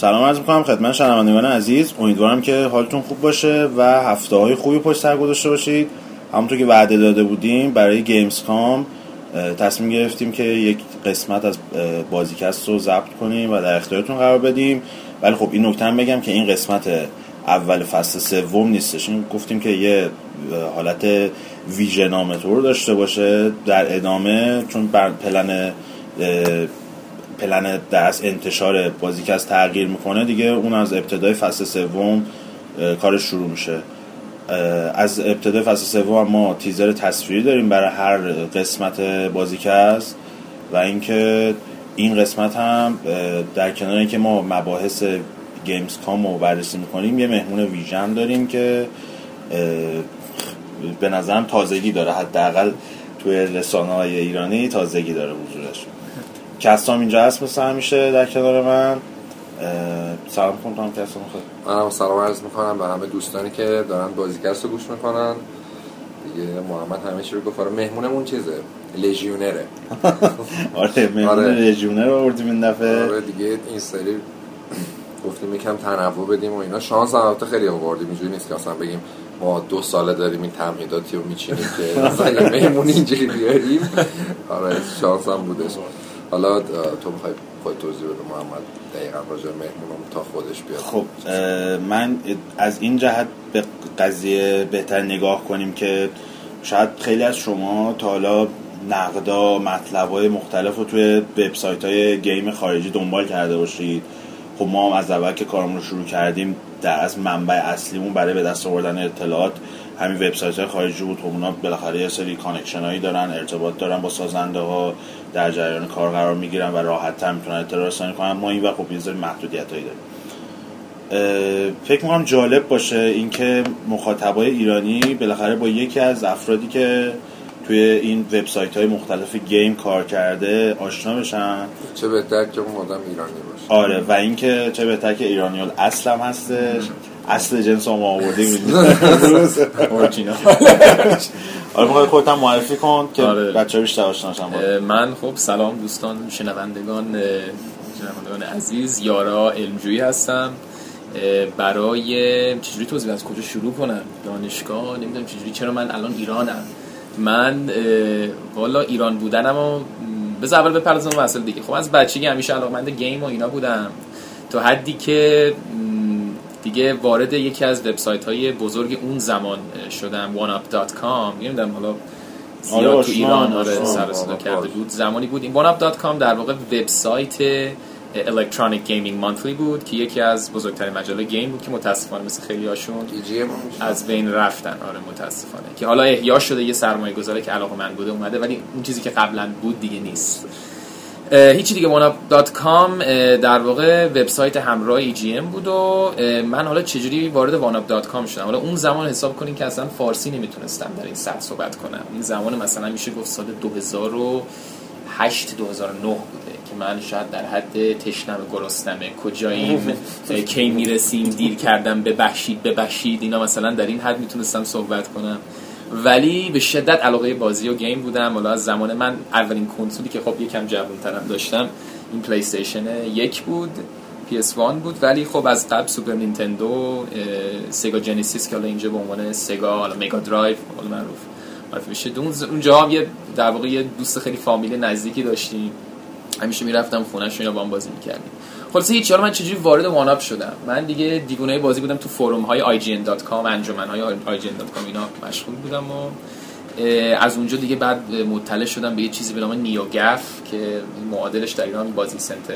سلام عرض می‌کنم خدمت شنوندگان عزیز. امیدوارم که حالتون خوب باشه و هفته های خوبی پشت سر گذاشته باشید. همونطور که وعده داده بودیم برای Gamescom تصمیم گرفتیم که یک قسمت از بازیکست رو ضبط کنیم و در اختیارتون قرار بدیم. ولی خب این نکته هم بگم که این قسمت اول فصل سوم نیستش. این گفتیم که یه حالت ویژه نامه طور داشته باشه. در ادامه چون بر پلن پلن دست انتشار بازیکست تغییر می‌کنه دیگه اون از ابتدای فصل سوم کارش شروع میشه. از ابتدای فصل سوم ما تیزر تصویری داریم برای هر قسمت بازیکست و اینکه این قسمت هم در کنار اینکه ما مباحث Gamescom رو بررسی می‌کنیم یه مهمون ویژه داریم که به نظرم تازگی داره. حداقل توی رسانه های ایرانی تازگی داره حضورش. کسام اینجا هست مثل همیشه در کنار من. سلام کنم کسام خود منم سلام عرض می‌کنم به همه دوستانی که دارن بازیکست رو گوش می‌کنن. دیگه محمد همه چی رو گفت. آره، مهمونمون چیزه؟ لژیونره. آره مهمون آره. لژیونر آوردیم این دفعه. آره دیگه این سری گفتیم یکم تنوع بدیم و اینا. شانس هم خیلی آوردیم. اینجوری نیست که اصلا بگیم ما دو ساله داریم این تمهیداتی رو میچینیم که مثلا مهمون اینجوری بیاریم. آره شانس هم بودش. حالا تو می‌خوای خود توضیح بده محمد دقیقا راجع مهمونم تا خودش بیاد. خب من از این جهت به قضیه بهتر نگاه کنیم که شاید خیلی از شما تا حالا نقدا مطلب های مختلف رو توی وبسایت های گیم خارجی دنبال کرده باشید. خب ما هم از اول که کارمون رو شروع کردیم در از منبع اصلیمون برای به دست آوردن اطلاعات همین وبسایت های خارجی بود. خب اونا بالاخره یه سری connection هایی دارن ارتباط دارن با سازنده ها در جریان کار قرار می‌گیرن و راحت تر می‌تونن اطلاع رسانی کنن. ما این وقت خب یه محدودیت هایی داریم. فکر می‌کنم جالب باشه اینکه مخاطبای ایرانی بالاخره با یکی از افرادی که توی این وبسایت های مختلف game کار کرده آشنا بشن. چه بهتر که اون آدم ایرانی باشه. آره و اینکه چه بهتر که ایرانیال اصلم هستش. اصل جنس ما آوردیم اورجینال آره می‌خوای خودت هم معرفی کن که آره. بچه‌ها بیشتر آشنا من خب سلام دوستان شنوندگان شنوندگان عزیز. یارا علمجویی هستم. برای چجوری توضیح از کجا شروع کنم؟ دانشگاه؟ نمی‌دونم چجوری. چرا من الان ایرانم؟ من والا ایران بودنم و به اول بپردازم مسئله دیگه. خب از بچگی همیشه علاقمند game و اینا بودم. تا حدی که دیگه وارد یکی از وبسایت های بزرگ اون زمان شدم 1UP.com نمی‌دونم حالا زیاد آره تو ایران آره سر کرده بود زمانی بود. این 1UP.com در واقع وبسایت Electronic Gaming Monthly بود که یکی از بزرگترین مجله game بود که متاسفانه مثل خیلی هاشون از بین رفتن. آره متاسفانه. که حالا احیا شده یه سرمایه گذاره که علاقه من بوده اومده ولی اون چیزی که قبلا بود دیگه نیست. هیچی دیگه واناب در واقع وبسایت همراه ای بود و من حالا چجوری وارد واناب شدم؟ حالا اون زمان حساب کنیم که اصلا فارسی نمی‌تونستم در این سطح صحبت کنم. این زمان مثلا میشه گفت سال 2008 2009 بوده که من شاید در حد تشنم گرستمه. کجاییم؟ کی می‌رسیم؟ دیر کردم؟ ببخشید ببخشید. اینا مثلا در این حد می‌تونستم صحبت کنم. ولی به شدت علاقه بازی و game بودم. حالا از زمان من اولین کنسولی که خب یکم جوان‌ترم داشتم این PlayStation یک بود PS1 بود. ولی خب از قبل Super Nintendo Sega Genesis که حالا اینجا به عنوان Sega حالا Mega Drive حالا معروف میشه. اونجا هم یه در واقع یه دوست خیلی فامیل نزدیکی داشتیم. همیشه می‌رفتم خونه‌شون یا با هم بازی می‌کردیم. خلاصه هیچ من چجوری وارد 1UP شدم؟ من دیگه دیوونه بازی بودم تو forum های ign.com انجمن های ign.com اینا مشغول بودم و از اونجا دیگه بعد مطلع شدم به یه چیزی به نام نیوگف که معادلش در ایران بازی سنتر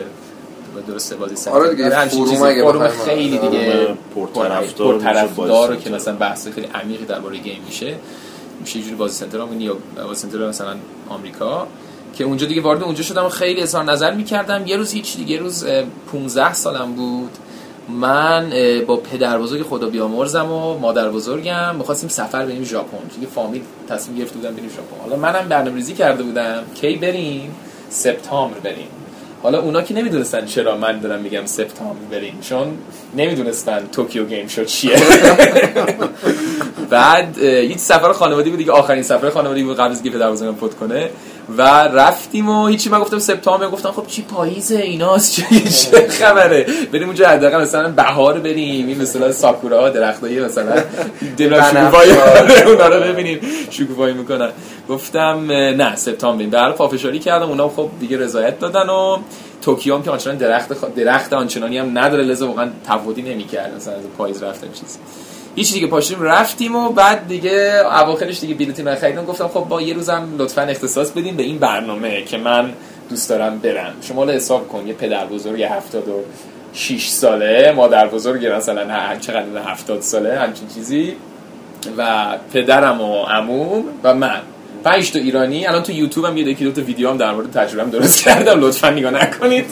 درسته بازی سنتر. آره دیگه فروم خیلی دیگه پرطرفدار که مثلا بحث خیلی عمیقی درباره گیم میشه. میشه یه جوری بازی سنتر هم نیو بازی سنتر مثلا آمریکا. که اونجا دیگه وارد اونجا شدم و خیلی اظهار نظر می‌کردم. یه روز هیچ دیگه روز 15 سالم بود. من با پدر بزرگ خدا بیامرزم و مادر بزرگم می‌خواستیم سفر بریم ژاپن. چون فامیل تصمیم گرفته بودم بریم ژاپن. حالا منم برنامه‌ریزی کرده بودم کی بریم؟ سپتامبر بریم. حالا اونا که نمی‌دونستن چرا من دارم میگم سپتامبر بریم چون نمی‌دونستن Tokyo Game Show چیه. بعد هیچ سفر خانوادگی بود دیگه. آخرین سفر خانوادگی بود قبل از اینکه پدر فوت کنه. و رفتیم و هیچی من گفتم سپتامبر گفتم خب چی پاییزه ایناست؟ چه خبره؟ بریم اونجا حداقل مثلا بهار بریم این مثلا ساکورا درختای مثلا دل شکوفایی اونا رو ببینیم شکوفایی می‌کنن. گفتم نه سپتامبر. در پافشاری کردم اونا خب دیگه رضایت دادن و توکیو هم که آنچنان درخت. درخت آنچنانی هم نداره لذا واقعا تفاوتی نمی‌کرد. مثلا از پاییز رفتن چیز هیچ دیگه پاشیم رفتیم و بعد دیگه اواخرش دیگه بلیطی من خریدم. گفتم خب با یه روزم لطفا اختصاص بدیم به این برنامه که من دوست دارم برم. شما حساب کن یه پدر بزرگ 76 ساله مادر بزرگ مثلا چقدر 70 ساله همچین چیزی. و پدرم و عموم و من. پنج تا ایرانی. الان تو یوتیوب هم یه دو تا ویدیو هم در مورد تجربه درست کردم. لطفا نگاه نکنید.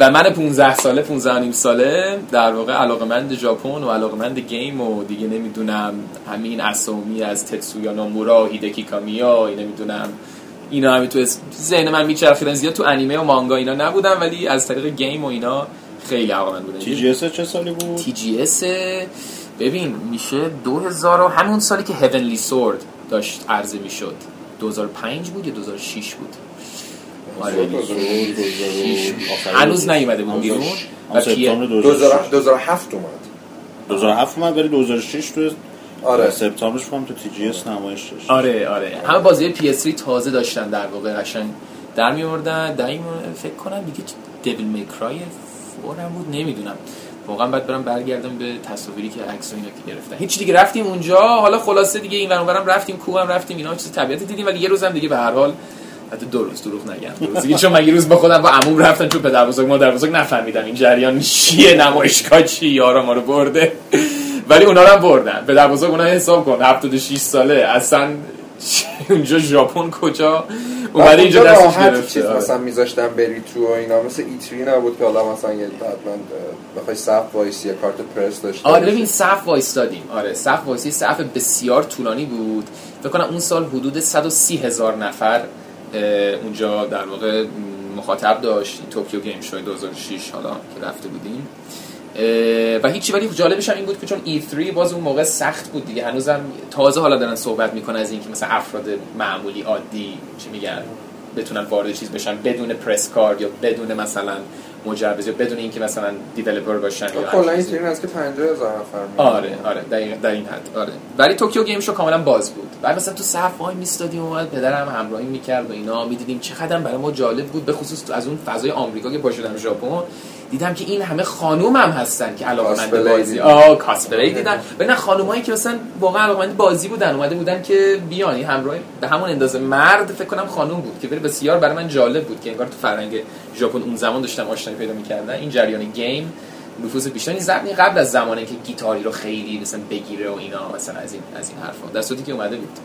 و من 15 ساله 15 نیم ساله در واقع علاقمند ژاپن و علاقمند گیم و دیگه نمی‌دونم همین اسامی از تتسویا نامورا هیدکی کامیا نمی‌دونم اینا همین تو ذهن من میچرخیدن زیاد تو انیمه و مانگا اینا نبودم ولی از طریق game و اینا خیلی علاقمند بودم TGS چه سالی بود؟ TGS ببین میشه 2000 و همون سالی که Heavenly Sword داشت عرضه می‌شد. 2005 بود یا 2006 بود؟ هنوز نیومده بود بیرون؟ و 2007 اومد. 2007 اومد ولی 2006 تو آره. سپتامبرش فهم تو تی جی اس نمایش داشت. آره آره. همه بازی پی اس تازه داشتن در واقع قشنگ در میوردن در فکر کنم دیگه دیویل میکرای فورم بود نمی‌دونم. واقعا بعد برم برگردم به تصاویری که عکس اینا که گرفتن. هیچ دیگه رفتیم اونجا. حالا خلاصه دیگه این ورم رفتیم کوهم رفتیم اینا چیز طبیعت دیدیم ولی یه روزم دیگه به هر حال حتی دو روز دروغ نگم. دیگه چون من یه روز با خودم با عموم رفتم چون پدر بزرگ مادر بزرگ نفهمیدم این جریان چیه نمایشگاه چی یارا ما رو برده. ولی اونا رو هم بردن. پدر بزرگ اونا حساب کن 76 ساله اصلا اونجا ژاپن کجا؟ اومده اینجا دستش گرفته. آره. مثلا میذاشتن بری تو و اینا مثل E3 نبود که حالا مثلا یه حتما بخوای صف وایسی یه کارت پرس داشته آره ببین صف وایستادیم آره صف وایسی صف بسیار طولانی بود. فکر کنم اون سال حدود 130 هزار نفر اونجا در واقع مخاطب داشت Tokyo Game Show 2006 حالا که رفته بودیم. و هیچی ولی جالبش هم این بود که چون E3 باز اون موقع سخت بود دیگه. هنوزم تازه حالا دارن صحبت می‌کنن از اینکه مثلا افراد معمولی عادی چی میگن بتونن وارد چیز بشن بدون پرس کارد یا بدون مثلا مجوز یا بدون اینکه مثلا دیولپر باشن یا کلا این از که 50000 نفر آره آره در این, در این حد آره. ولی توکیو گیم شو کاملا باز بود. بعد مثلا تو صف وای میستادیم اومد پدرم همراهی می‌کرد و اینا می‌دیدیم چقدر برای ما جالب بود به خصوص از اون فضای آمریکا که پاشدم ژاپن. دیدم که این همه خانوم هم هستن که علاقمند بازی آه cosplay ی دیدن و نه خانومایی که مثلا واقعا علاقمند بازی بودن اومده بودن که بیانی همراه به همون اندازه مرد فکر کنم خانوم بود که بسیار برای من جالب بود که انگار تو فرهنگ ژاپن اون زمان داشتم آشنایی پیدا می‌کردن. این جریان game نفوذ بیشتری زمانی قبل از زمانی که Guitar Hero خیلی مثلا بگیره و اینا مثلا از این از این حرفا. در صورتی که اومده بود.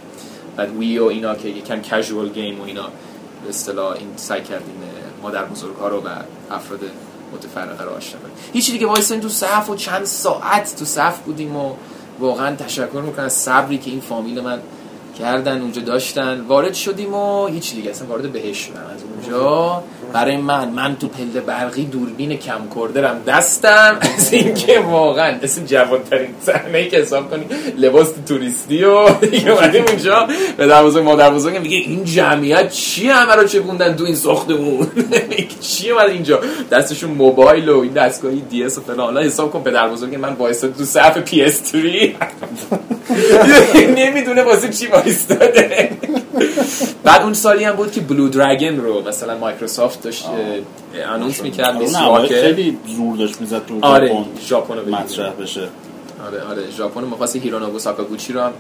بعد Wii و اینا که یکم casual game و اینا به اصطلاح این سعی کردیم مادر بزرگ‌ها رو و افراد متفرقه رو آشنا کنیم. هیچی دیگه وایسن تو صف و چند ساعت تو صف بودیم و واقعا تشکر می‌کنم صبری که این فامیل من کردن اونجا داشتن. وارد شدیم و هیچ دیگه اصلا وارد بهش شدم از اونجا برای من من تو پله برقی دوربین کم کردرم دستم. از اینکه واقعا اسم جوانترین صحنه که حساب کنی لباس توریستی و دیگه اومدیم اونجا. به در بزرگ مادر بزرگم میگه این جمعیت چیه همه رو چپوندن تو این ساختمون؟ چیه اومد اینجا؟ دستشون موبایل و این دستگاهی DS و فلان. حساب کن پدر بزرگ من وایساد تو صف PS 3 نمی‌دونه واسه چی وایستاده بعد اون سالی هم بود که Blue Dragon رو مثلا مایکروسافت داشت announce می‌کرد مسواک خیلی زور داشت می‌زد تو آره ژاپن. مطرح بشه. آره آره ژاپن مخواست هیرونوبو ساکاگوچی رو هم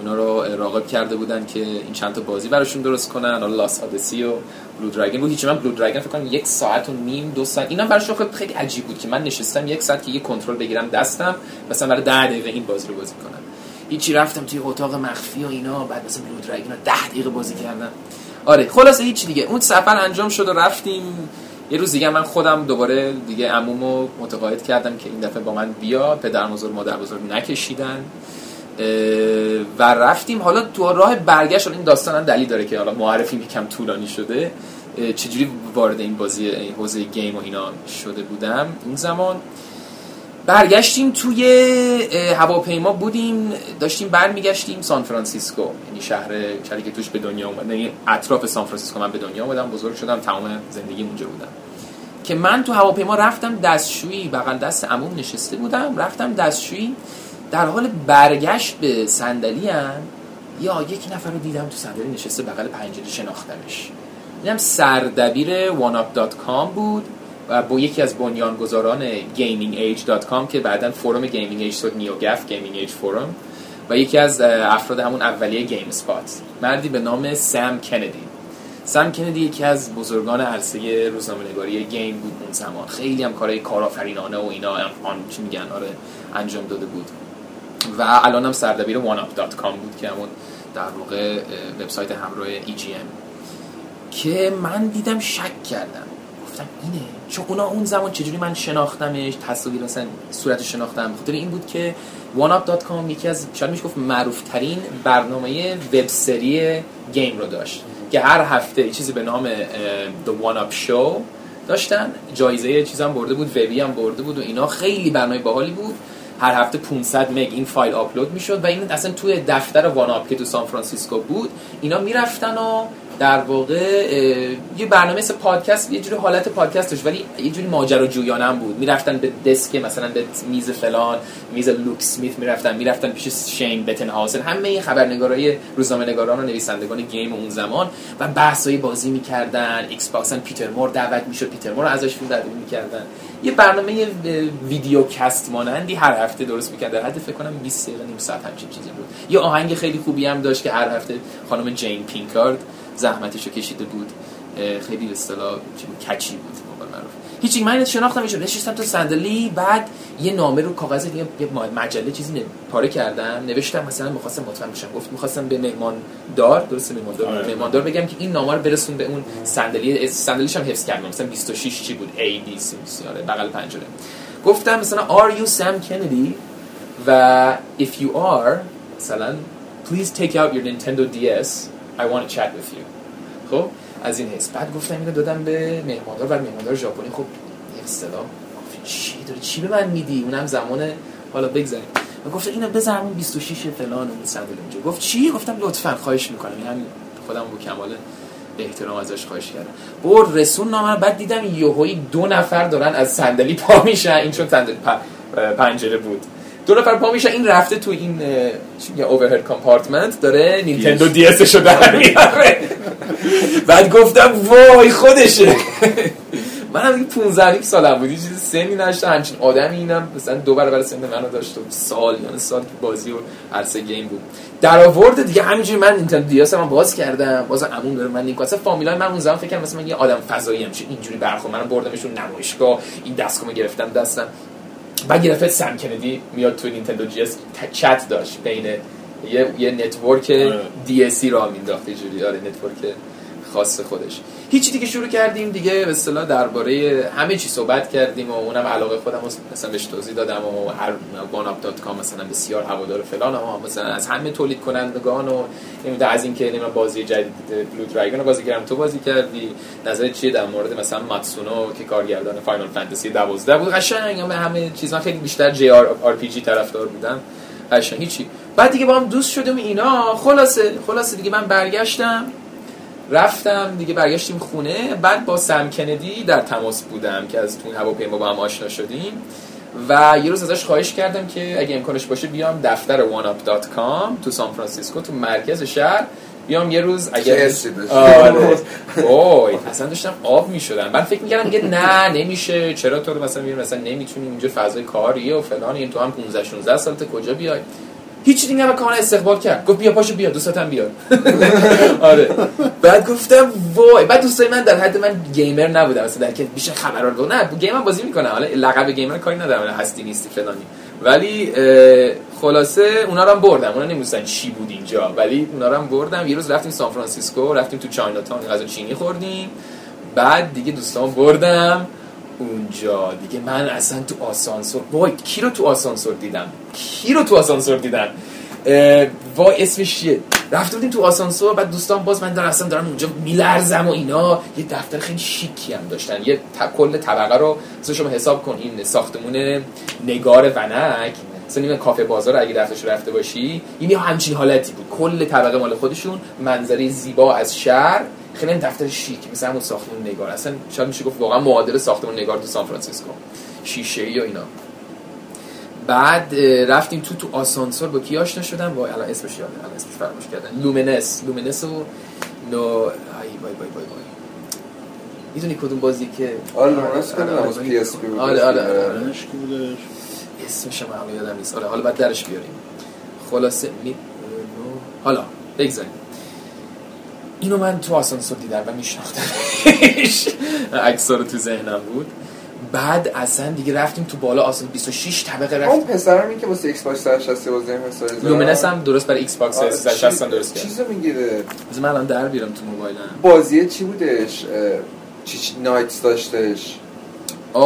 اونا رو راغب کرده بودن که این چند تا بازی براشون درست کنن. حالا لاس آدسی و بلو دراگن بود. هیچ من بلو دراگن فکر کنم یک ساعت و نیم دو ساعت. اینا براش خیلی عجیب بود که من نشستم یک ساعت که یه کنترل بگیرم دستم مثلا برای 10 دقیقه این بازی رو بازی کنم. هیچی رفتم توی اتاق مخفی و اینا بعد مثلا بلو دراگون رو 10 دقیقه بازی کردم. آره خلاصه هیچ دیگه. اون سفر انجام شد و رفتیم. یه روز دیگه من خودم دوباره دیگه عمومو متقاعد کردم که این دفعه با من بیا. پدر بزرگ مادر بزرگ نکشیدن. و رفتیم. حالا تو راه برگشت این داستان هم دلیل داره که حالا معرفی کم طولانی شده. چجوری وارد این بازی این حوزه game و اینا شده بودم. اون زمان برگشتیم توی هواپیما بودیم داشتیم برمیگشتیم سان فرانسیسکو یعنی شهر شهری که توش به دنیا اومد. یعنی اطراف سان فرانسیسکو من به دنیا اومدم بزرگ شدم تمام زندگی اونجا بودم. که من تو هواپیما رفتم دستشویی بغل دست عموم نشسته بودم رفتم دستشویی در حال برگشت به صندلی یا یک نفر رو دیدم تو صندلی نشسته بغل پنجره شناختمش. دیدم سردبیر oneup.com بود. با یکی از بنیانگذاران gamingage.com که بعدا forum Gaming Age شد NeoGAF Gaming Age forum و یکی از افراد همون اولیه GameSpot مردی به نام سم کندی. سم کندی یکی از بزرگان عرصه روزنامه‌نگاری game بود اون زمان. خیلی هم کارهای کارآفرینانه و اینا آن چی میگن آره انجام داده بود. و الان هم سردبیر oneup.com بود که همون در واقع وبسایت همراه EGM که من دیدم شک کردم. گفتم اینه چون اونا اون زمان چجوری من شناختمش؟ تصویر مثلا صورت شناختم. بخاطر این بود که oneup.com یکی از شاید میشه گفت معروف ترین برنامه وب سری گیم رو داشت که هر هفته چیزی به نام The One Up Show داشتن. جایزه چیزام برده بود Webby هم برده بود و اینا. خیلی برنامه باحالی بود. هر هفته 500 مگ این فایل آپلود می‌شد و این اصلا توی دفتر One Up که تو سان فرانسیسکو بود اینا می‌رفتن و در واقع یه برنامه مثل پادکست یه جوری حالت پادکستش ولی یه جوری ماجراجویانه هم بود. می‌رفتن به desk مثلا به میز فلان میز لوک اسمیت می‌رفتن می‌رفتن پیش شین بتن هاوسن. همه خبرنگارای روزنامه نگاران و نویسندگان game اون زمان و بحثای بازی می‌کردن. Xbox پیتر مور دعوت می‌شد پیتر مور ازش فیلم دعوت می‌کردن. یه برنامه videocast مانندی هر هفته درست می‌کرد. در حد فکر کنم 20 دقیقه نیم ساعت همچین چیزی بود. یه آهنگ خیلی خوبی هم داشت که هر هفته خانم جین پینکارد زحمتشو کشیده بود. خیلی به اصطلاح catchy بود هیچی من شناختم نشستم تو صندلی بعد یه نامه رو کاغذ دیگه یه مجله چیزی پاره کردم نوشتم مثلا می‌خواستم مطمئن بشم. گفت می‌خواستم به مهمان دار درست مهمان دار آره. مهمان دار بگم که این نامه رو برسون به اون صندلی. صندلیش هم حفظ کردم. مثلا 26 چی بود؟ A B C آره بغل پنجره. گفتم مثلا are you Sam Kennedy? و if you are مثلا please take out your Nintendo DS I want to chat with you. خب؟ از این حس. بعد گفتم اینو دادم به مهماندار و مهماندار ژاپنی. خب اصطلاح چی داره چی به من میدی؟ اونم زمان حالا بگذاریم. و گفت اینو بذار همون 26 فلان اون صندلی اونجا گفت چی؟ گفتم لطفا خواهش می‌کنم. این همین خودم با کمال احترام ازش خواهش کردم. برد رسون نامه بعد دیدم یهویی دو نفر دارن از صندلی پا میشن. این چون صندلی پنجره بود. دو نفر پا میشه. این رفته تو این میگه overhead compartment داره Nintendo DS در میاره. بعد گفتم وای خودشه. من هم 15 سالم بود. چیز سنی نشته همچین آدمی اینم. مثلا دو برابر سن منو داشت سال یعنی سال که بازی و عرصه گیم بود. در آورد دیگه. همینجوری من نینتندو دیاس من باز کردم. باز عمون داره. من نیکو فامیلای من اون زمان فکر کنم مثلا من یه آدم فضایی ام اینجوری برخورد من بردمشون نمایشگاه. این دستگاهو گرفتم دستم. بعد یه سم کندی میاد تو نینتندو جی اس چت داشت بین یه یه نتورک دی اس را مینداخت جوری. آره نتورک خاص خودش. هیچی دیگه شروع کردیم دیگه به اصطلاح درباره همه چی صحبت کردیم و اونم علاقه خودم مثلا بهش توضیح دادم و هر کام مثلا بسیار هوادار فلان و مثلا از همه تولید کنندگان و از اینکه نمی‌دونم بازی جدید Blue Dragon بازی کردم. تو بازی کردی؟ نظر چیه در مورد مثلا ماتسونو که کارگردان Final Fantasy 12 بود؟ قشنگ همه چیزا خیلی بیشتر جی آر آر پی جی طرفدار بودن. قشنگ هیچی. بعد دیگه با هم دوست شدیم اینا. خلاصه خلاصه دیگه من برگشتم. رفتم دیگه برگشتیم خونه. بعد با سم کندی در تماس بودم که از تو هواپیما با هم آشنا شدیم. و یه روز ازش خواهش کردم که اگه امکانش باشه بیام دفتر oneup.com تو سان فرانسیسکو تو مرکز شهر. بیام یه روز اگر آره. اوه اصلا داشتم آب می‌شدم. من فکر می‌کردم میگه نه نمیشه. چرا تو مثلا میگم مثلا نمی‌تونی اینجا فضای کاریه و فلان. این تو هم 15 16 سالت کجا بیای؟ هیچ دیگه هم کاملا استقبال کرد. گفت بیا پاشو بیا دوستاتم بیار. آره. بعد گفتم وای. بعد دوستای من در حد من gamer نبودم مثلا که بیشتر خبرار بود نه game بازی می‌کنه حالا لقب gamer کاری ندارم. هستی نیستی فلانی. ولی خلاصه اونا رو هم بردم. اونا نمی‌دونستن چی بود اینجا. ولی اونا رو هم بردم. یه روز رفتیم سان فرانسیسکو. رفتیم تو چاینا تاون غذا چینی خوردیم. بعد دیگه دوستان بردم. اونجا. دیگه من اصلا تو آسانسور وای کی رو تو آسانسور دیدم؟ کی رو تو آسانسور دیدم؟ وای اسمش چیه؟ رفته بودیم تو آسانسور بعد دوستان باز من دارم اصلا دارم اونجا میلرزم و اینا. یه دفتر خیلی شیکی هم داشتن. یه کل طبقه رو مثلا شما حساب کن. این ساختمون نگار ونک. مثلا کافه بازار اگه دفترش رفته باشی این همچین حالتی بود. کل طبقه مال خودشون منظره زیبا از شهر. خیلی هم دفتر شیک مثل همون ساختمون نگار. اصلا شاید میشه گفت واقعا معادل ساختمون نگار تو سان فرانسیسکو. شیشه ای و اینا. بعد رفتیم تو تو آسانسور با کی آشنا شدم با الان اسمش یادم الان اسمش فراموش کردم. Lumines. Lumines و نه ای وای وای وای وای. می‌دونی کدوم بازی که آره لومینس که آره، آره. از PSP بود. آره آره. آره اسمش هم یادم نیست. آره حالا بعد درش بیاریم. خلاصه می... حالا بگذاریم. اینو من تو آسانسور دیدم و میشناختمش. عکس‌ها رو تو ذهنم بود. بعد اصلا دیگه رفتیم تو بالا آسان 26 طبقه اون رفتیم پسرم این که واسه Xbox 360 بازی هم حسابی زد. لومینس هم درست برای ایکس باکس آره، 360 هم چی- درست کرد. چیزو می‌گیره. بذار من الان در بیارم تو موبایلم. بازی چی بودش؟ چی چی Nights داشتش. او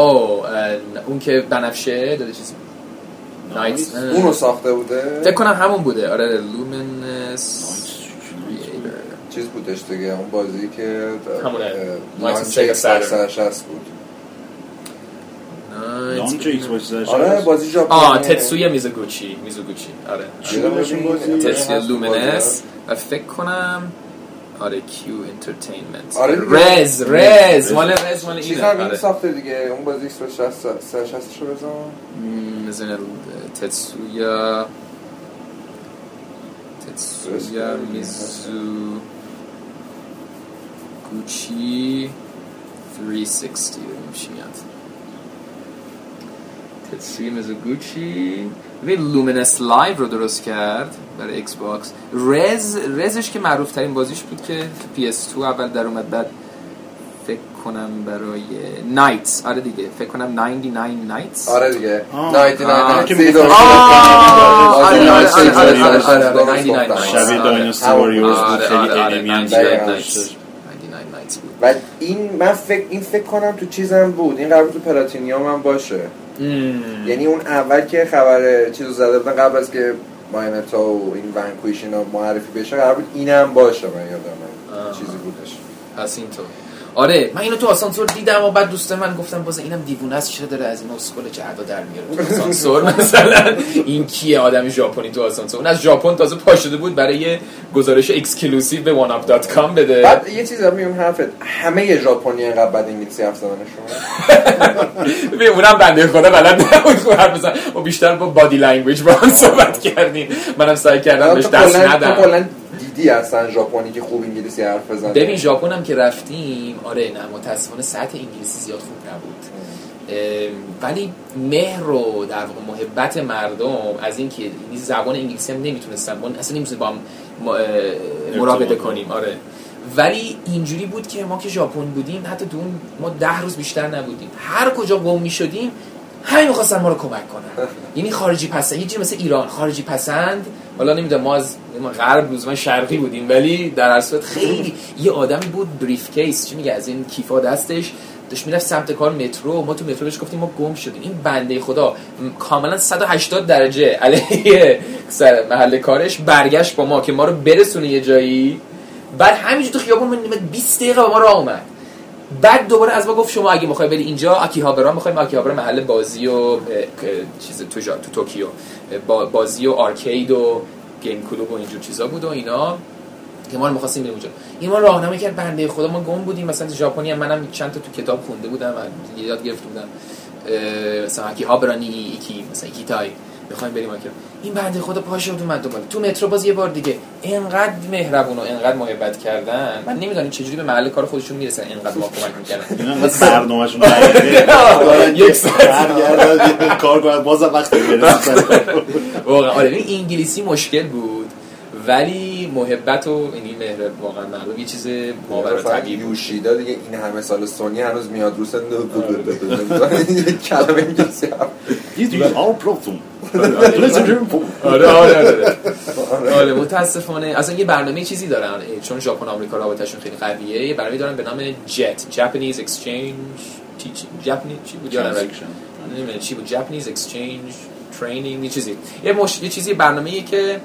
اون که بنفشه داده چیزی. Nights؟ اونو ساخته بوده؟ فکر کنم همون بوده. آره لومینس. چیز بودش دیگه اون بازی که Xbox ساترن. 360 بود. باکس آره بازی ژاپنی. آه تتسویا میزوگوچی میزوگوچی آره. بازی؟ تتسویا هست لومینس و فکر کنم آره Q Entertainment آره. رز رز مال رز مال چیز اینه. هم این آره. ساخته دیگه. اون بازی Xbox 360 رو بزن بزن تتسویا تتسویا میزوگوچی 360 میشین تسیم از گوچی ببین لومنس لایو رو درست کرد برای ایکس باکس رز رزش که معروف ترین بازیش بود که پی اس 2 اول در اومد بعد فکر کنم برای نایتس آره دیگه فکر کنم 99 نایتس آره دیگه. 99 نایتس و این من فکر این فکر کنم تو چیزم بود. این قرار بود تو پلاتینیوم هم باشه. یعنی اون اول که خبر چیزو زده بودن قبل از که ماینتا و این ونکویش اینا معرفی بشه قرار بود اینم باشه من یادمه آه. چیزی بودش. پس اینطور. آره من اینو تو آسانسور دیدم و بعد دوست من گفتم باز اینم دیوونه است چرا داره از این اسکل چه ادا در میاره؟ تو آسانسور مثلا. این کیه آدم ژاپنی تو آسانسور؟ اون از ژاپن تازه پا شده بود برای یه گزارش exclusive به oneup.com بده. بعد یه چیزی هم میگم حرفت همه ژاپنی انقدر بد انگلیسی حرف زدنشون ببین اونم بنده خدا بلد نبود خوب حرف بزن. و بیشتر با body language با هم صحبت کردیم. منم سعی کردم بهش دست ندم. دیدی اصلا ژاپنی که خوب انگلیسی حرف بزنه. ببین ژاپن هم که رفتیم آره نه متاسفانه سطح انگلیسی زیاد خوب نبود. ولی مهر و در واقع محبت مردم از اینکه زبان انگلیسی هم نمی‌تونستن ما اصلا نمی‌تونستیم با ارتباط کنیم. آره. ولی اینجوری بود که ما که ژاپن بودیم حتی تو اون ما ده روز بیشتر نبودیم. هر کجا گم می‌شدیم همه می‌خواستن ما رو کمک کنن. یعنی خارجی پسند یه مثل ایران خارجی پسند حالا نمی‌دونم ما از غرب روز من شرقی بودیم ولی در هر صورت خیلی یه آدمی بود بریف کیس چی میگه از این کیفا دستش داشت می‌رفت سمت کار مترو ما تو مترو بهش گفتیم ما گم شدیم. این بنده خدا کاملا 180 درجه از سر محل کارش برگشت با ما که ما رو برسونه یه جایی. بعد همینجور تو خیابون من 20 دقیقه با ما راه اومد. بعد دوباره از ما گفت شما اگه می‌خوای بری اینجا آکیهابرا می‌خوایم آکیهابرا محل بازی و چیز تو تو توکیو. بازی و arcade و game club و اینجور چیزا بود و اینا. که ما رو می‌خواستیم بریم اونجا. این ما راهنمایی کرد بنده خدا ما گم بودیم. مثلا ژاپنی هم منم چند تا تو کتاب خونده بودم و یاد گرفته بودم مثلا آکیهابرا ni iki مثلا ikitai. می‌خوایم بریم آکیهابرا این بنده خدا پاشد اومد دوباره. تو مترو باز یه بار دیگه. انقدر مهربون و انقدر محبت کردن. من نمی‌دونم چجوری به محل کار خودشون می‌رسن انقدر ما کمک می‌کردن. اینا برنامه‌شون یک ساعت. کار وقتی برسن واقعا. آره این انگلیسی مشکل بود. ولی محبت و این مهر واقعا مردم یه چیز ماورا طبیعی یوشیدا دیگه این همه سال سونی هنوز میاد روس یه کلمه انگلیسی هم. Problem. آره آره آره. آره متاسفانه. اصلا یه برنامه چیزی دارن. چون ژاپن و آمریکا رابطهشون خیلی قویه یه برنامه دارن به نام جت Japanese Exchange Teaching Japanese چی بود؟ چی بود. Japanese Exchange Training یه چیزی. یه, مش... یه چیزی برنامه که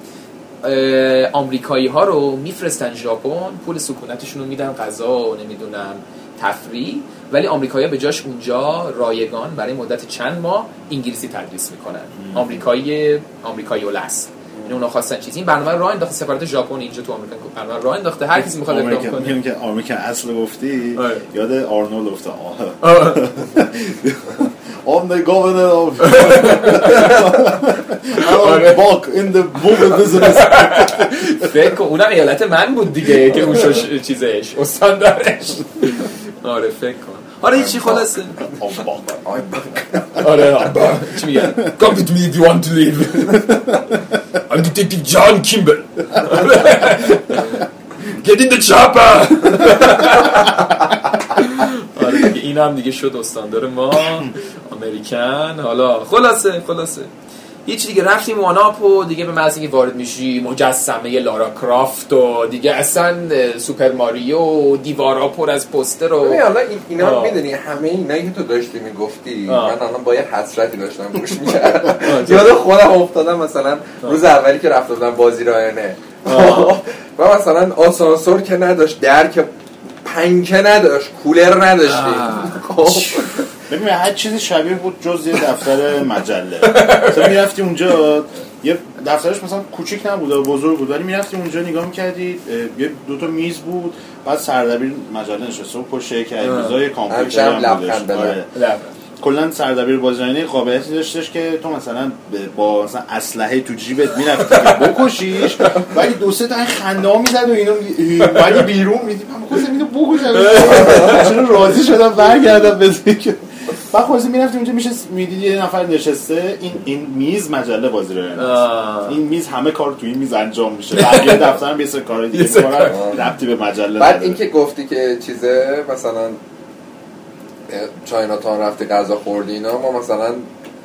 آمریکایی ها رو میفرستن ژاپن پول سکونتشون رو میدن غذا و نمی‌دونم تفریح. ولی آمریکایی‌ها به جاش اونجا رایگان برای مدت چند ماه انگلیسی تدریس می‌کنن. آمریکایی آمریکایی الاصل یعنی اونا خواستن چیزی. این برنامه راه انداخته سفارت ژاپن اینجا تو آمریکا. برنامه راه انداخته هر کسی می‌خواد اقدام کنه. میگم که آمریکا اصل گفتی. آره. یاد آرنولد افتاد. I'm the governor of آره. Bach in the movie business فکر کن اونم ایالت من بود دیگه که اون شش چیزش استاندارش آره فکر کن آره هیچی خلاصه Of Bach. آی بک. آره چی میگن Come with me if you want to live I'm detective John Kimball Get in the chopper آره دیگه این هم دیگه شد استاندار ما امریکن حالا خلاصه خلاصه هیچ دیگه رفتیم واناپ و دیگه به محض اینکه وارد میشی مجسمه لارا کرافت و دیگه اصلا سوپر ماریو و دیوارا پر از پوستر و حالا این اینا. می‌دونی همه اینایی که تو داشتی می‌گفتی. من الان با یه حسرتی داشتم گوش می‌کردم یاد خودم افتادم مثلا روز اولی که رفته بودم بازی رایانه. و مثلا آسانسور که نداشت در که پنکه نداشت کولر نداشتیم. آه. خب. ببین هر چیزی شبیه بود جز یه دفتر مجله. مثلا می‌رفتی اونجا یه دفترش مثلا کوچیک نبود و بزرگ بود ولی می‌رفتی اونجا نگاه می‌کردی یه دو تا میز بود بعد سردبیر مجله نشسته و پشت یک میزای کامپیوتر هم کلا سردبیر بازرگانی قابلیتی داشتش که تو مثلا با مثلا اسلحه تو جیبت می‌رفتی که بکشیش ولی دو سه تا این خنده ها می‌زد و اینو ولی بیرون میدی. من خواستم اینو بکشم. چرا راضی شدم برگردم به که بعد خلاصه می‌رفتی اونجا میشه می‌دید یه نفر نشسته. این این میز مجله بازی. این میز همه کار تو این میز انجام میشه. بقیه دفتر هم یه سری کار دیگه. ربطی به مجله بعد. اینکه گفتی که چیزه مثلا چاینا تان رفتی غذا خوردی اینا ما مثلا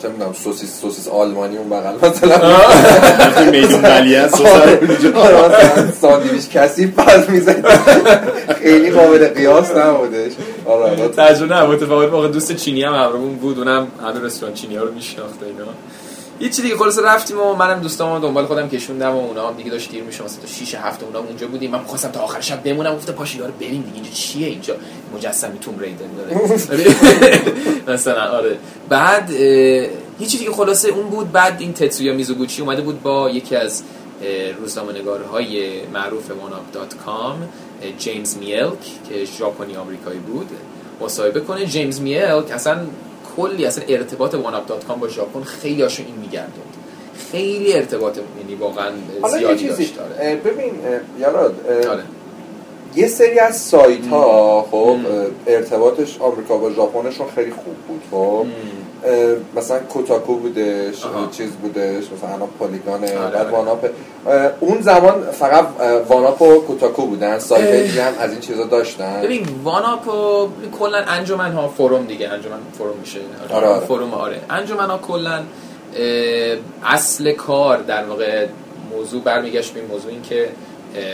چه می‌دونم سوسیس سوسیس آلمانی اون بغل مثلا. رفتیم میدون سوسن آره، مثلا ساندویچ کثیف پس می‌زد. خیلی قابل قیاس نبودش. آره آره. تجربه نه متفاوت موقع دوست چینی هم همراهمون بود اونم همه رستوران چینی ها رو میشناخته اینا. یه چی دیگه خلاص رفتیم و منم دوستامو دنبال خودم کشوندم و اونا هم دیگه داشت دیر میشه مثلا تا 6 هفته اونا اونجا بودیم. من خواستم تا آخر شب بمونم. گفتم پاشو یارو بریم دیگه. اینجا چیه؟ اینجا مجسمه توم ریدن داره. مثلا آره. بعد اه، هیچی دیگه خلاصه اون بود. بعد این تتسویا میزوگوچی اومده بود با یکی از روزنامه‌نگارهای معروف monop.com جیمز میلک که ژاپنی آمریکایی بود مصاحبه کنه. جیمز میلک اصلا کلی اصلا ارتباط monop.com با ژاپن خیلی هاشون این میگردوند خیلی ارتباط یعنی واقعا زیادی داشت آره. ببین یاراد آره. یه سری از سایت ها خب ارتباطش آمریکا با ژاپنشون خیلی خوب بود خب. مثلا کوتاکو بودش آها. چیز بودش مثلا الان پلیگانه آره، بعد آره. واناپ اون زمان فقط واناپ و کوتاکو بودن سایت هم از این چیزا داشتن ببین واناپ و کلا انجمن ها فروم دیگه انجمن فروم میشه آره، آره. فروم آره انجمن ها کلا اصل کار در واقع موضوع برمیگشت به این موضوع این که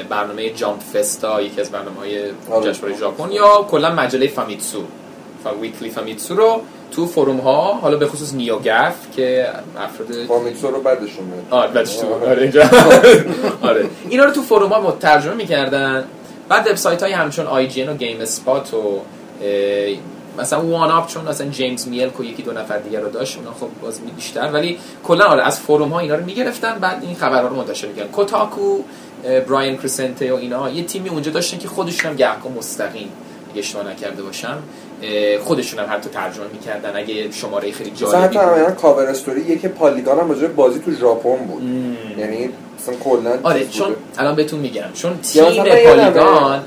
برنامه جامپ فستا یکی از برنامه های آره. جشنواره ژاپن یا کلا مجله فامیتسو فا Weekly فامیتسو رو تو forum ها حالا به خصوص NeoGAF که افراد فامیتسو رو بعدشون میاد آره بعدش تو آره اینجا. آره. اینا رو تو forum ها ترجمه می‌کردن. بعد وبسایت های همچون IGN و GameSpot و مثلا 1UP چون مثلا جیمز میلکی و یکی دو نفر دیگه رو داشت اونا خب باز بیشتر. ولی کلا آره از فروم ها اینا رو می‌گرفتن. بعد این خبرها رو منتشر می‌کردن. کوتاکو براین کریسنته و اینا. یه تیمی اونجا داشتن که خودشون هم گهگاه مستقیم اگه اشتباه نکرده باشم. خودشون هم حتی ترجمه می‌کردن اگه شماره خیلی جالبی بود. کاور استوری یه پالیگان هم راجع بازی تو ژاپن بود یعنی مثلا کلا آره چون بوده. الان بهتون میگم چون تیم پالیگان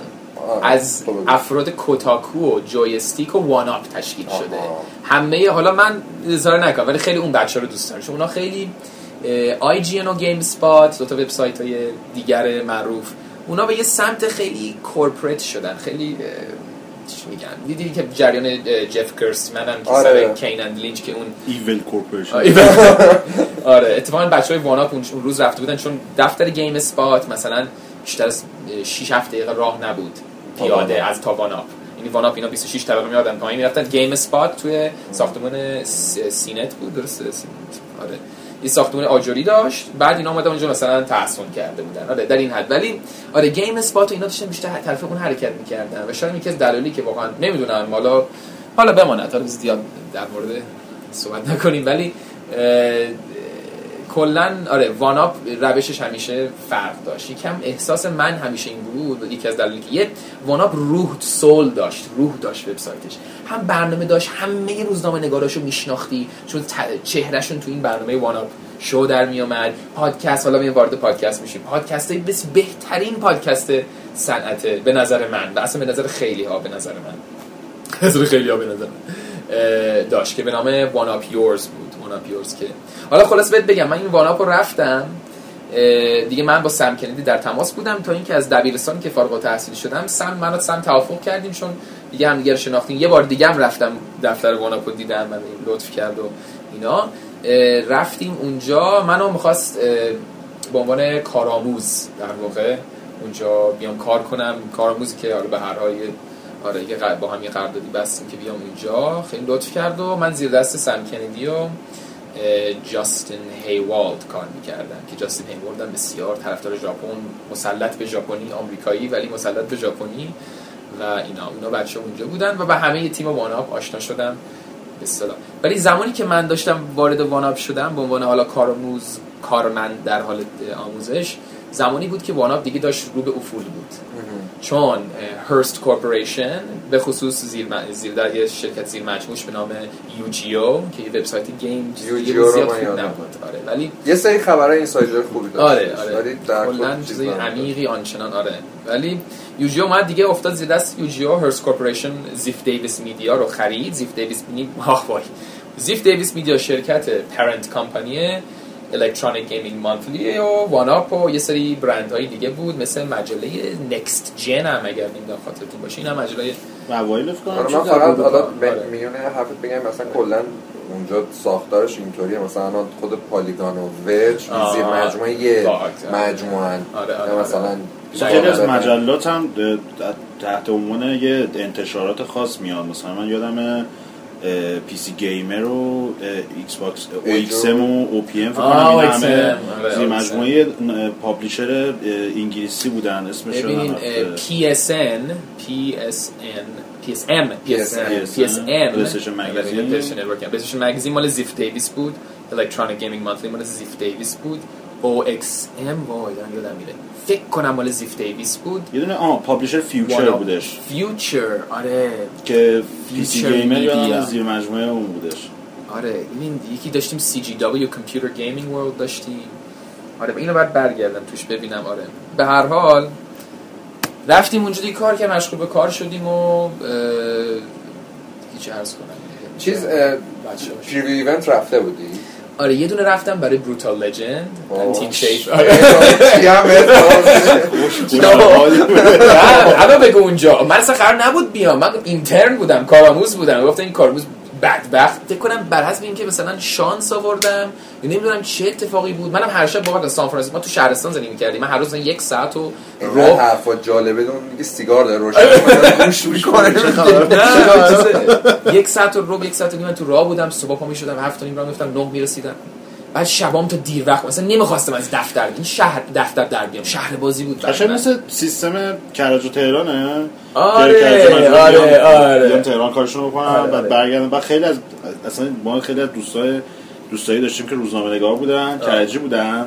از. افراد کوتاکو و جویستیک و وان اپ تشکیل آها. شده همه حالا من اظهار نکنم ولی خیلی اون بچه رو دوست دارم چون اونا خیلی IGN و GameSpot دو تا وبسایت های دیگر معروف اونا به یه سمت خیلی corporate شدن خیلی چی میگن؟ دیدی که جریان جف گرستمن هم که آره. سر Kane & Lynch که اون evil corporation. آره اتفاقا بچه های 1UP اون اون روز رفته بودن چون دفتر GameSpot مثلا بیشتر از 6 7 دقیقه راه نبود. پیاده. از تا واناپ یعنی واناپ اینا 26 طبقه میادن پایین. می‌رفتن GameSpot توی ساختمان CNET بود درسته؟ CNET. آره. یه ساختمون آجوری داشت. بعد اینا اومدن اونجا مثلا تحصن کرده بودن. آره در این حد. ولی آره GameSpot و اینا داشتن بیشتر طرف اون حرکت می‌کردن. و شاید یکی از دلایلی که واقعا نمی‌دونم حالا حالا بماند. حالا زیاد در مورد صحبت نکنیم. ولی کلا آره 1UP روشش همیشه فرق داشت. یکم احساس من همیشه این بود یکی از دلایلی که یه واناپ روح سول داشت روح داشت وبسایتش. هم برنامه داشت همه روزنامه نگاراشو میشناختی چون چهرهشون تو این برنامه واناپ شو در می اومد پادکست حالا می وارد پادکست میشیم. پادکست بس بهترین پادکست صنعت به نظر من. و اصلا به نظر خیلی ها به نظر من. نظر خیلی ها به نظر من. داشت که به نام وان اپ یورز بود. وان اپ یورز که. حالا خلاص بهت بگم من این وان اپ رو رفتم دیگه من با سم کندی در تماس بودم تا اینکه از دبیرستان که فارغ التحصیل شدم سم منو سم توافق کردیم چون دیگه هم دیگه شناختیم. یه بار دیگه هم رفتم دفتر وان اپ رو دیدم من لطف کرد و اینا. رفتیم اونجا. منو می‌خواست به عنوان کارآموز در واقع اونجا بیام کار کنم. کارآموزی که حالا به هر حال آره یه با هم یه قراردادی بستیم که بیام اونجا. خیلی لطف کرد و من زیر دست سم کندی و جاستین هیوالد کار می‌کردم که جاستین هیوالد هم بسیار طرفدار ژاپن مسلط به ژاپنی آمریکایی ولی مسلط به ژاپنی و اینا. اونا بچه اونجا بودن و به همه تیم 1UP آشنا شدم. به ولی زمانی که من داشتم وارد 1UP شدم به عنوان حالا کارآموز کارمند در حال آموزش زمانی بود که 1UP دیگه داشت رو به افول بود. چون Hearst Corporation به خصوص زیر, زیر در یه شرکت زیر مجموعش به نام UGO که یه وبسایت گیم UGO زیاد خوب نبود. آره ولی یه سری خبرای این سایت خوبی داشت. آره آره. کلا چیزای عمیقی آنچنان آره. ولی UGO اومد دیگه افتاد زیر دست UGO Hearst Corporation Ziff Davis Media رو خرید. Ziff Davis Media Ziff Davis Media شرکت parent company Electronic Gaming Monthly و 1UP و یه سری برند های دیگه بود مثل مجله Next Gen هم اگر نمی‌دونم خاطرتون باشه. این هم مجله موایل فکر من فقط حالا میون حرفت بگم مثلا کلا اونجا ساختارش اینطوریه. مثلا خود Polygon و Verge زیر مجموعه یه مجموعه آره آره مثلا خیلی از مجلات هم تحت عنوان یه انتشارات خاص میاد. مثلا من یادم پی سی گیمر و ایکس باکس او ایکس ام و او پی ام فکر کنم این همه زیر مجموعه publisher انگلیسی بودن اسمش رو ببین پی اس ان پی اس ان پی اس ام پی اس ام. پی اس ام مگزین. پلیستیشن مگزین مال Ziff Davis بود. Electronic Gaming Monthly مال Ziff Davis بود. ام وای یادم میره. فکر کنم مال Ziff Davis بود. یه دونه آه publisher Future بودش. Future آره. که PC Gamer یا زیر مجموعه اون بودش. آره این یکی داشتیم CGW Computer Gaming World داشتیم. آره اینو بعد برگردم توش ببینم آره. به هر حال رفتیم اونجا دیگه کار که مشغول به کار شدیم و هیچ عرض کنم. چیز پریوی ایونت رفته بودی؟ آره یه دونه رفتم برای بروتال لجند تیم شیف اما بگو اونجا. من اصلا قرار نبود بیام. من اینترن بودم کارآموز بودم. گفتم این کارآموز بدبخت. فکر کنم بر حسب اینکه مثلا شانس آوردم یا نمی‌دونم چه اتفاقی بود. منم هر شب واقعا سان فرانسیسکو ما تو شهرستان زندگی می‌کردیم. من هر روز یک ساعت و رو حرفا جالبه اون میگه سیگار داره روشن گوش می‌کنه. یک ساعت و رو یک ساعت و نیم تو راه بودم صبح پا می‌شدم هفت تا نیم راه می‌رفتم 9 می‌رسیدم. بعد شبام تا دیر وقت مثلا نمی‌خواستم از دفتر این شهر دفتر در بیام. شهر بازی بود قشنگ مثل سیستم کرج و تهرانه. آره آره آره. تهران کارشون بکنن بعد برگردن بعد خیلی از اصلا ما خیلی از دوستای دوستایی داشتیم که روزنامه نگار بودن کرجی بودن.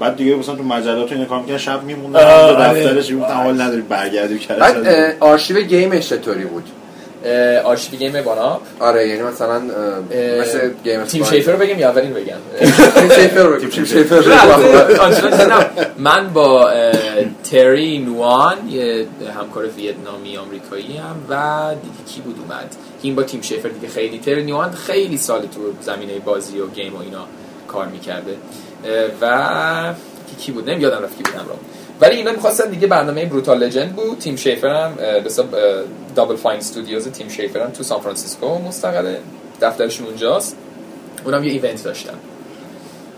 بعد دیگه مثلا تو مجلات این کار می‌کنن شب میموندن دفترش می‌گفتن حال نداری برگردی کرج بعد آرشیو گیمش چطوری بود؟ آرشیو گیم باناپ. آره یعنی مثلا مثل گیم تیم شیفر رو بگم یا اولین بگم؟ تیم شیفر رو تیم شیفر. من با تری نوان یه همکار ویتنامی آمریکایی هم و دیگه کی بود اومد؟ این با تیم شیفر دیگه خیلی. تری نوان خیلی سال تو زمینه بازی و game و اینا کار می‌کرده. و کی بود؟ نمیادم رفت کی بودم رو ولی اینا می‌خواستن دیگه برنامه Brutal Legend بود. تیم شیفر هم Double Fine Studios تیم شیفر هم تو سان فرانسیسکو مستقله. دفترشون اونجاست. اونم یه event داشتن.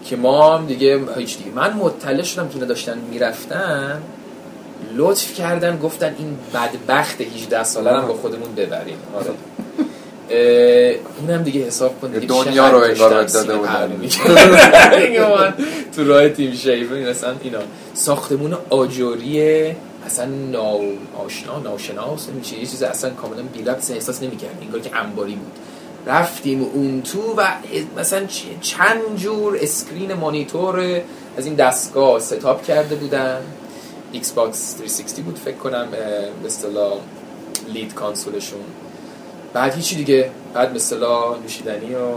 که ما هم دیگه هیچ دیگه. من مطلع شدم که داشتن می‌رفتن. لطف کردن گفتن این بدبخت 18 ساله هم با خودمون ببریم. آره. اه، اونم دیگه حساب کن دیگه دنیا رو انگار داده بودن. تو راه تیم شیفر اصلا اینا. ساختمون آجری اصلا نا آشنا ناشناس چیه یه چیز اصلا کاملا بی ربط احساس نمی‌کردی انگار که انباری بود. رفتیم اون تو و مثلا چند جور screen مانیتور از این دستگاه setup کرده بودن. Xbox 360 بود فکر کنم به اصطلاح lead console شون بعد هیچی دیگه. بعد مثلا نوشیدنی و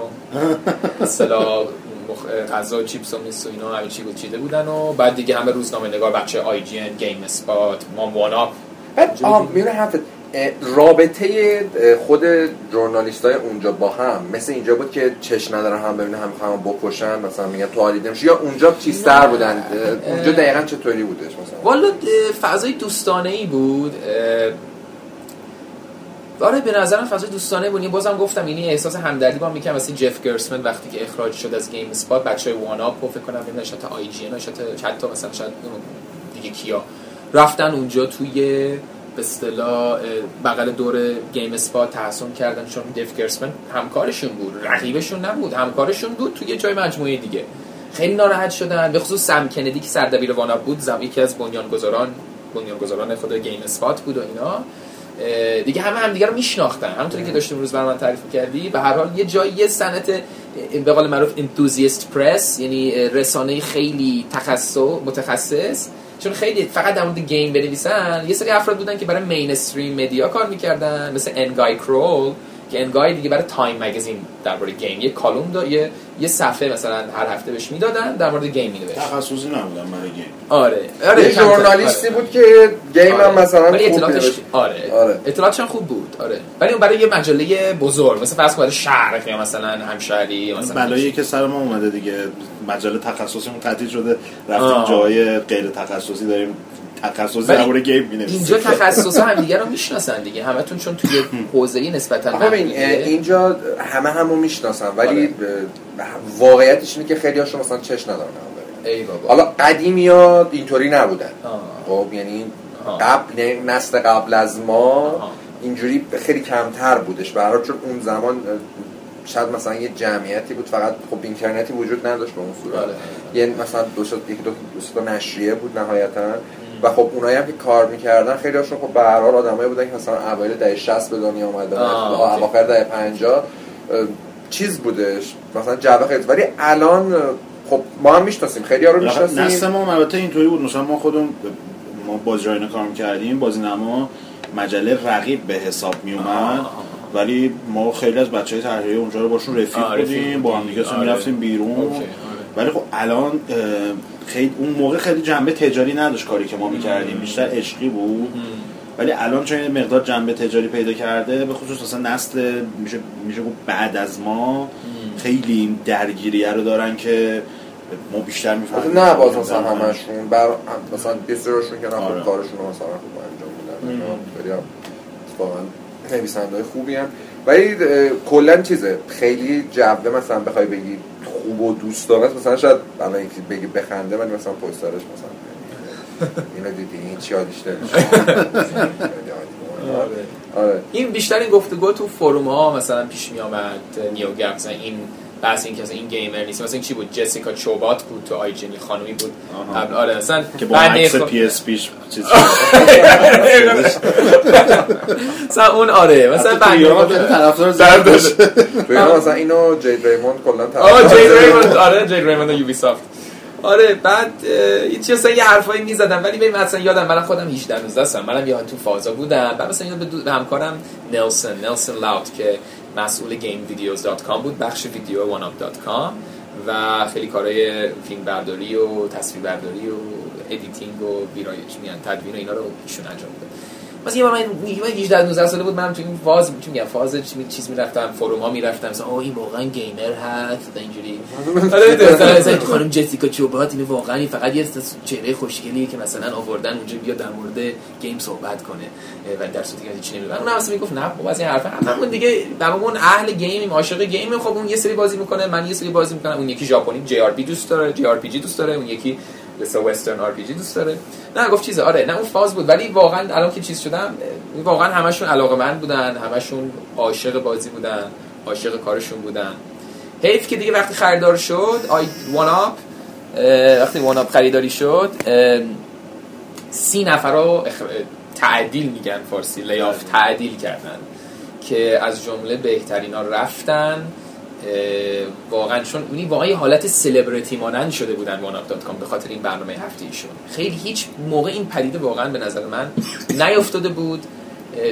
مثلا مخ- غذا و چیپس و میس و اینا همه چی بود چیده بودن و بعد دیگه همه روزنامه نگار بچه IGN GameSpot مام 1UP بعد آه میون حرفت. رابطه خود journalist های اونجا با هم. مثل اینجا بود که چش ندارن هم ببینن هم هم بکشن مثلا میگن تو حالی نمیشه یا اونجا چیزتر بودن. اونجا دقیقا چطوری بودش مثلا؟ والا فضای دوستانه ای بود آره به نظرم فضای دوستانه بود. یعنی بازم گفتم اینی احساس همدردی با می‌کنم مثل جف گرسمن وقتی که اخراج شد از GameSpot بچه های 1UP فکر کنم نمی‌دونم شاید IGN شاید حتی مثلا شاید دیگه کیا. رفتن اونجا توی به اصطلاح بغل دور GameSpot تحصن کردن چون دف گرسمن همکارشون بود. رقیبشون نبود همکارشون بود توی جای مجموعه دیگه. خیلی ناراحت شدن. به خصوص سم کندی که سردبیر 1UP بود زم یکی از بنیانگذاران بنیانگذاران خود GameSpot بود و اینا. دیگه همه همدیگه رو میشناختن. همونطوری که داشتیم روز بر من تعریف کردی به هر حال یه جایی یه اه، به قول معروف enthusiast press یعنی رسانه خیلی تخصص متخصص. چون خیلی فقط در مورد game بنویسن یه سری افراد بودن که برای mainstream media کار می‌کردن مثل انگای کرول که انگای دیگه برای Time Magazine درباره game یه column دا یه یه صفحه مثلا هر هفته بهش می‌دادن در مورد game مینوشت تخصصی نبودم برای game آره آره یه تر. ژورنالیستی آره. بود که game هم مثلا ولی خوب اطلاعاتش. آره آره. اطلاعاتش هم خوب بود آره ولی اون برای یه مجله بزرگ مثل فرض کن شرق یا مثلا همشهری مثلا بلایی که سر ما اومده دیگه مجله تخصصیمون تعطیل شده رفتیم. جای غیر تخصصی داریم تخصصی ولی درباره game می‌نویسیم اینجا تخصص هم دیگه رو می‌شناسن دیگه همتون چون توی حوزه نسبتا آقا ببین. اینجا همه همو می‌شناسن ولی آره. واقعیتش اینه که خیلی هاشون مثلا چش ندارن. ای بابا حالا قدیمی ها اینطوری نبودن آه. خب یعنی. قبل یعنی نسل قبل از ما. اینجوری خیلی کمتر بودش برای چون اون زمان شاید مثلا یه جمعیتی بود فقط خب اینترنتی وجود نداشت به اون صورت آره. یه مثلا دو تا یک دو دو تا نشریه بود نهایتا و خب اونایی هم که کار می‌کردن خیلی هاشون خب به هر حال آدمایی بودن که مثلا اوایل دهه 60 به دنیا اومدن. اواخر دهه 50 اه، چیز بودش مثلا جوه خیلی ولی الان خب ما هم می‌شناسیم خیلی ها رو نسل می‌شناسیم ما هم البته اینطوری بود مثلا ما خودمون ما بازی راینا کار می‌کردیم بازی نما مجله رقیب به حساب می اومد آه. ولی ما خیلی از بچه های تحریری اونجا رو باشون رفیق بودیم با هم. دیگه آره. می‌رفتیم بیرون آره. ولی خب الان خیلی اون موقع خیلی جنبه تجاری نداشت کاری که ما می‌کردیم. بیشتر عشقی بود. ولی الان چون یه مقدار جنبه تجاری پیدا کرده به خصوص مثلا نسل میشه میشه گفت بعد از ما خیلی این درگیریه رو دارن که ما بیشتر می‌فهمیم. نه باز مثلا همشون بر مثلا بسیارشون که نه آره. کارشون رو مثلا خوب انجام میدن. خیلی هم اتفاقا نویسنده خوبی هم. ولی کلا چیزه خیلی جوه مثلا بخوای بگی خوب و دوست دارت مثلا شاید الان یکی بگی بخنده ولی مثلا پشت سرش مثلا اینو دیدی این چی یادش آره. آره این بیشتر این گفتگو تو فروم ها مثلا پیش می آمد نیو این بحث این که این گیمر نیست. مثلا چی بود؟ جسیکا چوبات بود تو آی جنی خانومی بود. قبل آره مثلا که با عکس پی اس پیش چیز مثلا اون آره مثلا بنده خدا- طرفدار زرد داشت. مثلا اینو جید ریموند کلا آه جی طرف- ریموند آره جی ریموند یوبی سافت آره بعد اه، این چیز مثلا یه حرفایی می‌زدم ولی ببین مثلا یادم منم خودم 18 19 سالم منم یاد تو فازا بودم. بعد مثلا یاد به همکارم نلسون نلسون لاوت که مسئول کام بود بخش ویدیو کام و خیلی کارهای فیلم برداری و تصویر برداری و ادیتینگ و ویرایش میگن تدوین و اینا رو ایشون انجام مثلا یه بار من من 18 19 ساله بود منم تو این فاز چی میگم فاز چی- چیز می‌رفتم forum ها می‌رفتم. مثلا اوه این واقعا gamer هست اینجوری. آره مثلا مثلا تو خانم جسیکا چوبات این واقعا این فقط یه چهره خوشگلیه که مثلا آوردن اونجا بیا در مورد game صحبت کنه. و در صورتی که چی نمی‌دونم. اون اصلا می‌گفت نه بابا از این حرفا. همون دیگه برامون اهل game یم عاشق game یم خب اون یه سری بازی می‌کنه من یه سری بازی می‌کنم. اون یکی ژاپنی جی آر پی دوست داره جی آر پی جی دوست داره اون یکی مثلا Western RPG دوست داره. نه گفت چیزه. آره نه اون فاز بود. ولی واقعا الان که چیز شدم واقعا همشون علاقه من بودن همشون عاشق بازی بودن عاشق کارشون بودن. حیف که دیگه وقتی خریدار شد آی 1UP وقتی 1UP خریداری شد سی نفر رو اخ... تعدیل میگن فارسی layoff تعدیل کردن که از جمله بهترین ها رفتن. واقعا چون اونی واقعا حالت سلبریتی مانند شده بودن 1UP.com به خاطر این برنامه هفته ایشون. خیلی هیچ موقع این پدیده واقعا به نظر من نیافتاده بود.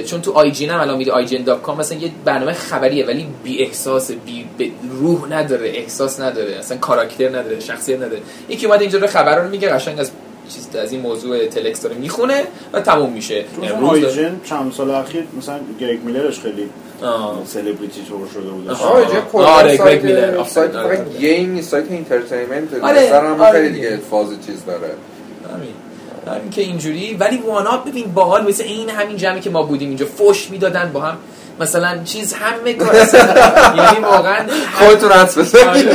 چون تو IGN هم الان میری IGN.com مثلا یه برنامه خبریه ولی بی احساس بی به روح نداره احساس نداره اصلا کاراکتر نداره شخصیت نداره. یکی اومد اینجا رو خبر رو میگه قشنگ از چیز از این موضوع تلکس داره می‌خونه و تموم میشه امروز IGN چند سال اخیر مثلا گرگ میلرش خیلی. سلبریتی طور شده بود. آره آره، گرگ میلر. سایت سایت آفرین. فقط game site entertainment آره، آره خیلی دیگه. فاز چیز داره همین همین که اینجوری ولی 1UP ببین باحال مثل این همین جمعی که ما بودیم اینجا فوش می‌دادن با هم مثلا چیز همه کار یعنی واقعا خودتون حدس بزنید.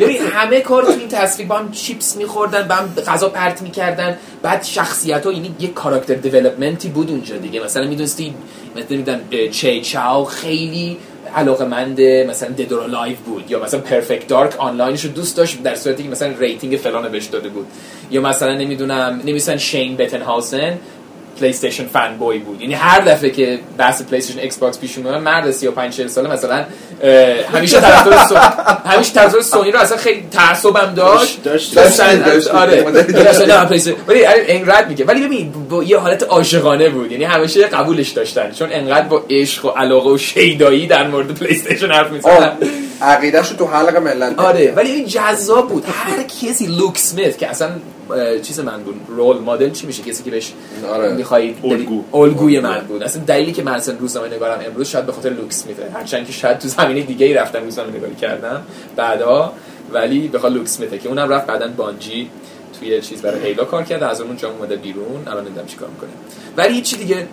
ببین همه کار تو این تصویر با هم چیپس میخوردن با هم غذا پرت می‌کردن. بعد شخصیت ها یعنی یه character development ی بود اونجا دیگه. مثلا می‌دونستی مثلا می‌دونم چی چاو خیلی علاقه منده مثلا Dead or Alive بود. یا مثلا Perfect Dark آنلاینش رو دوست داشت در صورتی که مثلا rating فلان بهش داده بود. یا مثلا نمی‌دونم نمی‌دونم شین بتن‌هاوسن پلی استیشن fanboy بود. یعنی هر دفعه که بحث پلی استیشن ایکس باکس پیش اومد مرد 35 40 ساله مثلا همیشه طرفدار سو... همیشه طرفدار سونی رو اصلا خیلی تعصبم داشت. داشت- داشت. آره. ولی ولی انقدر میگه. ولی ببین با یه حالت عاشقانه بود. یعنی همیشه قبولش داشتن. چون انقدر با عشق و علاقه و شیدایی در مورد پلی استیشن حرف می‌زدن. عقیدهش رو تو حلق ملت آره ولی این جذاب بود. هر کسی لوک سمیت که اصلا چیز من بود رول مدل چی میشه؟ کسی که بهش آره. می‌خوای الگو. الگوی من بود. اصلا دلیلی که من اصلا روزنامه نگارم امروز شاید به خاطر لوک سمیته. هرچند که شاید تو زمینه دیگه ای رفتم روزنامه نگاری کردم بعدا ولی به خاطر لوک سمیته که اونم رفت بعدا بانجی توی چیز برای هیلا کار کرد از اون جا اومده بیرون. الان نمی‌دونم چیکار می‌کنه. ولی هیچی دیگه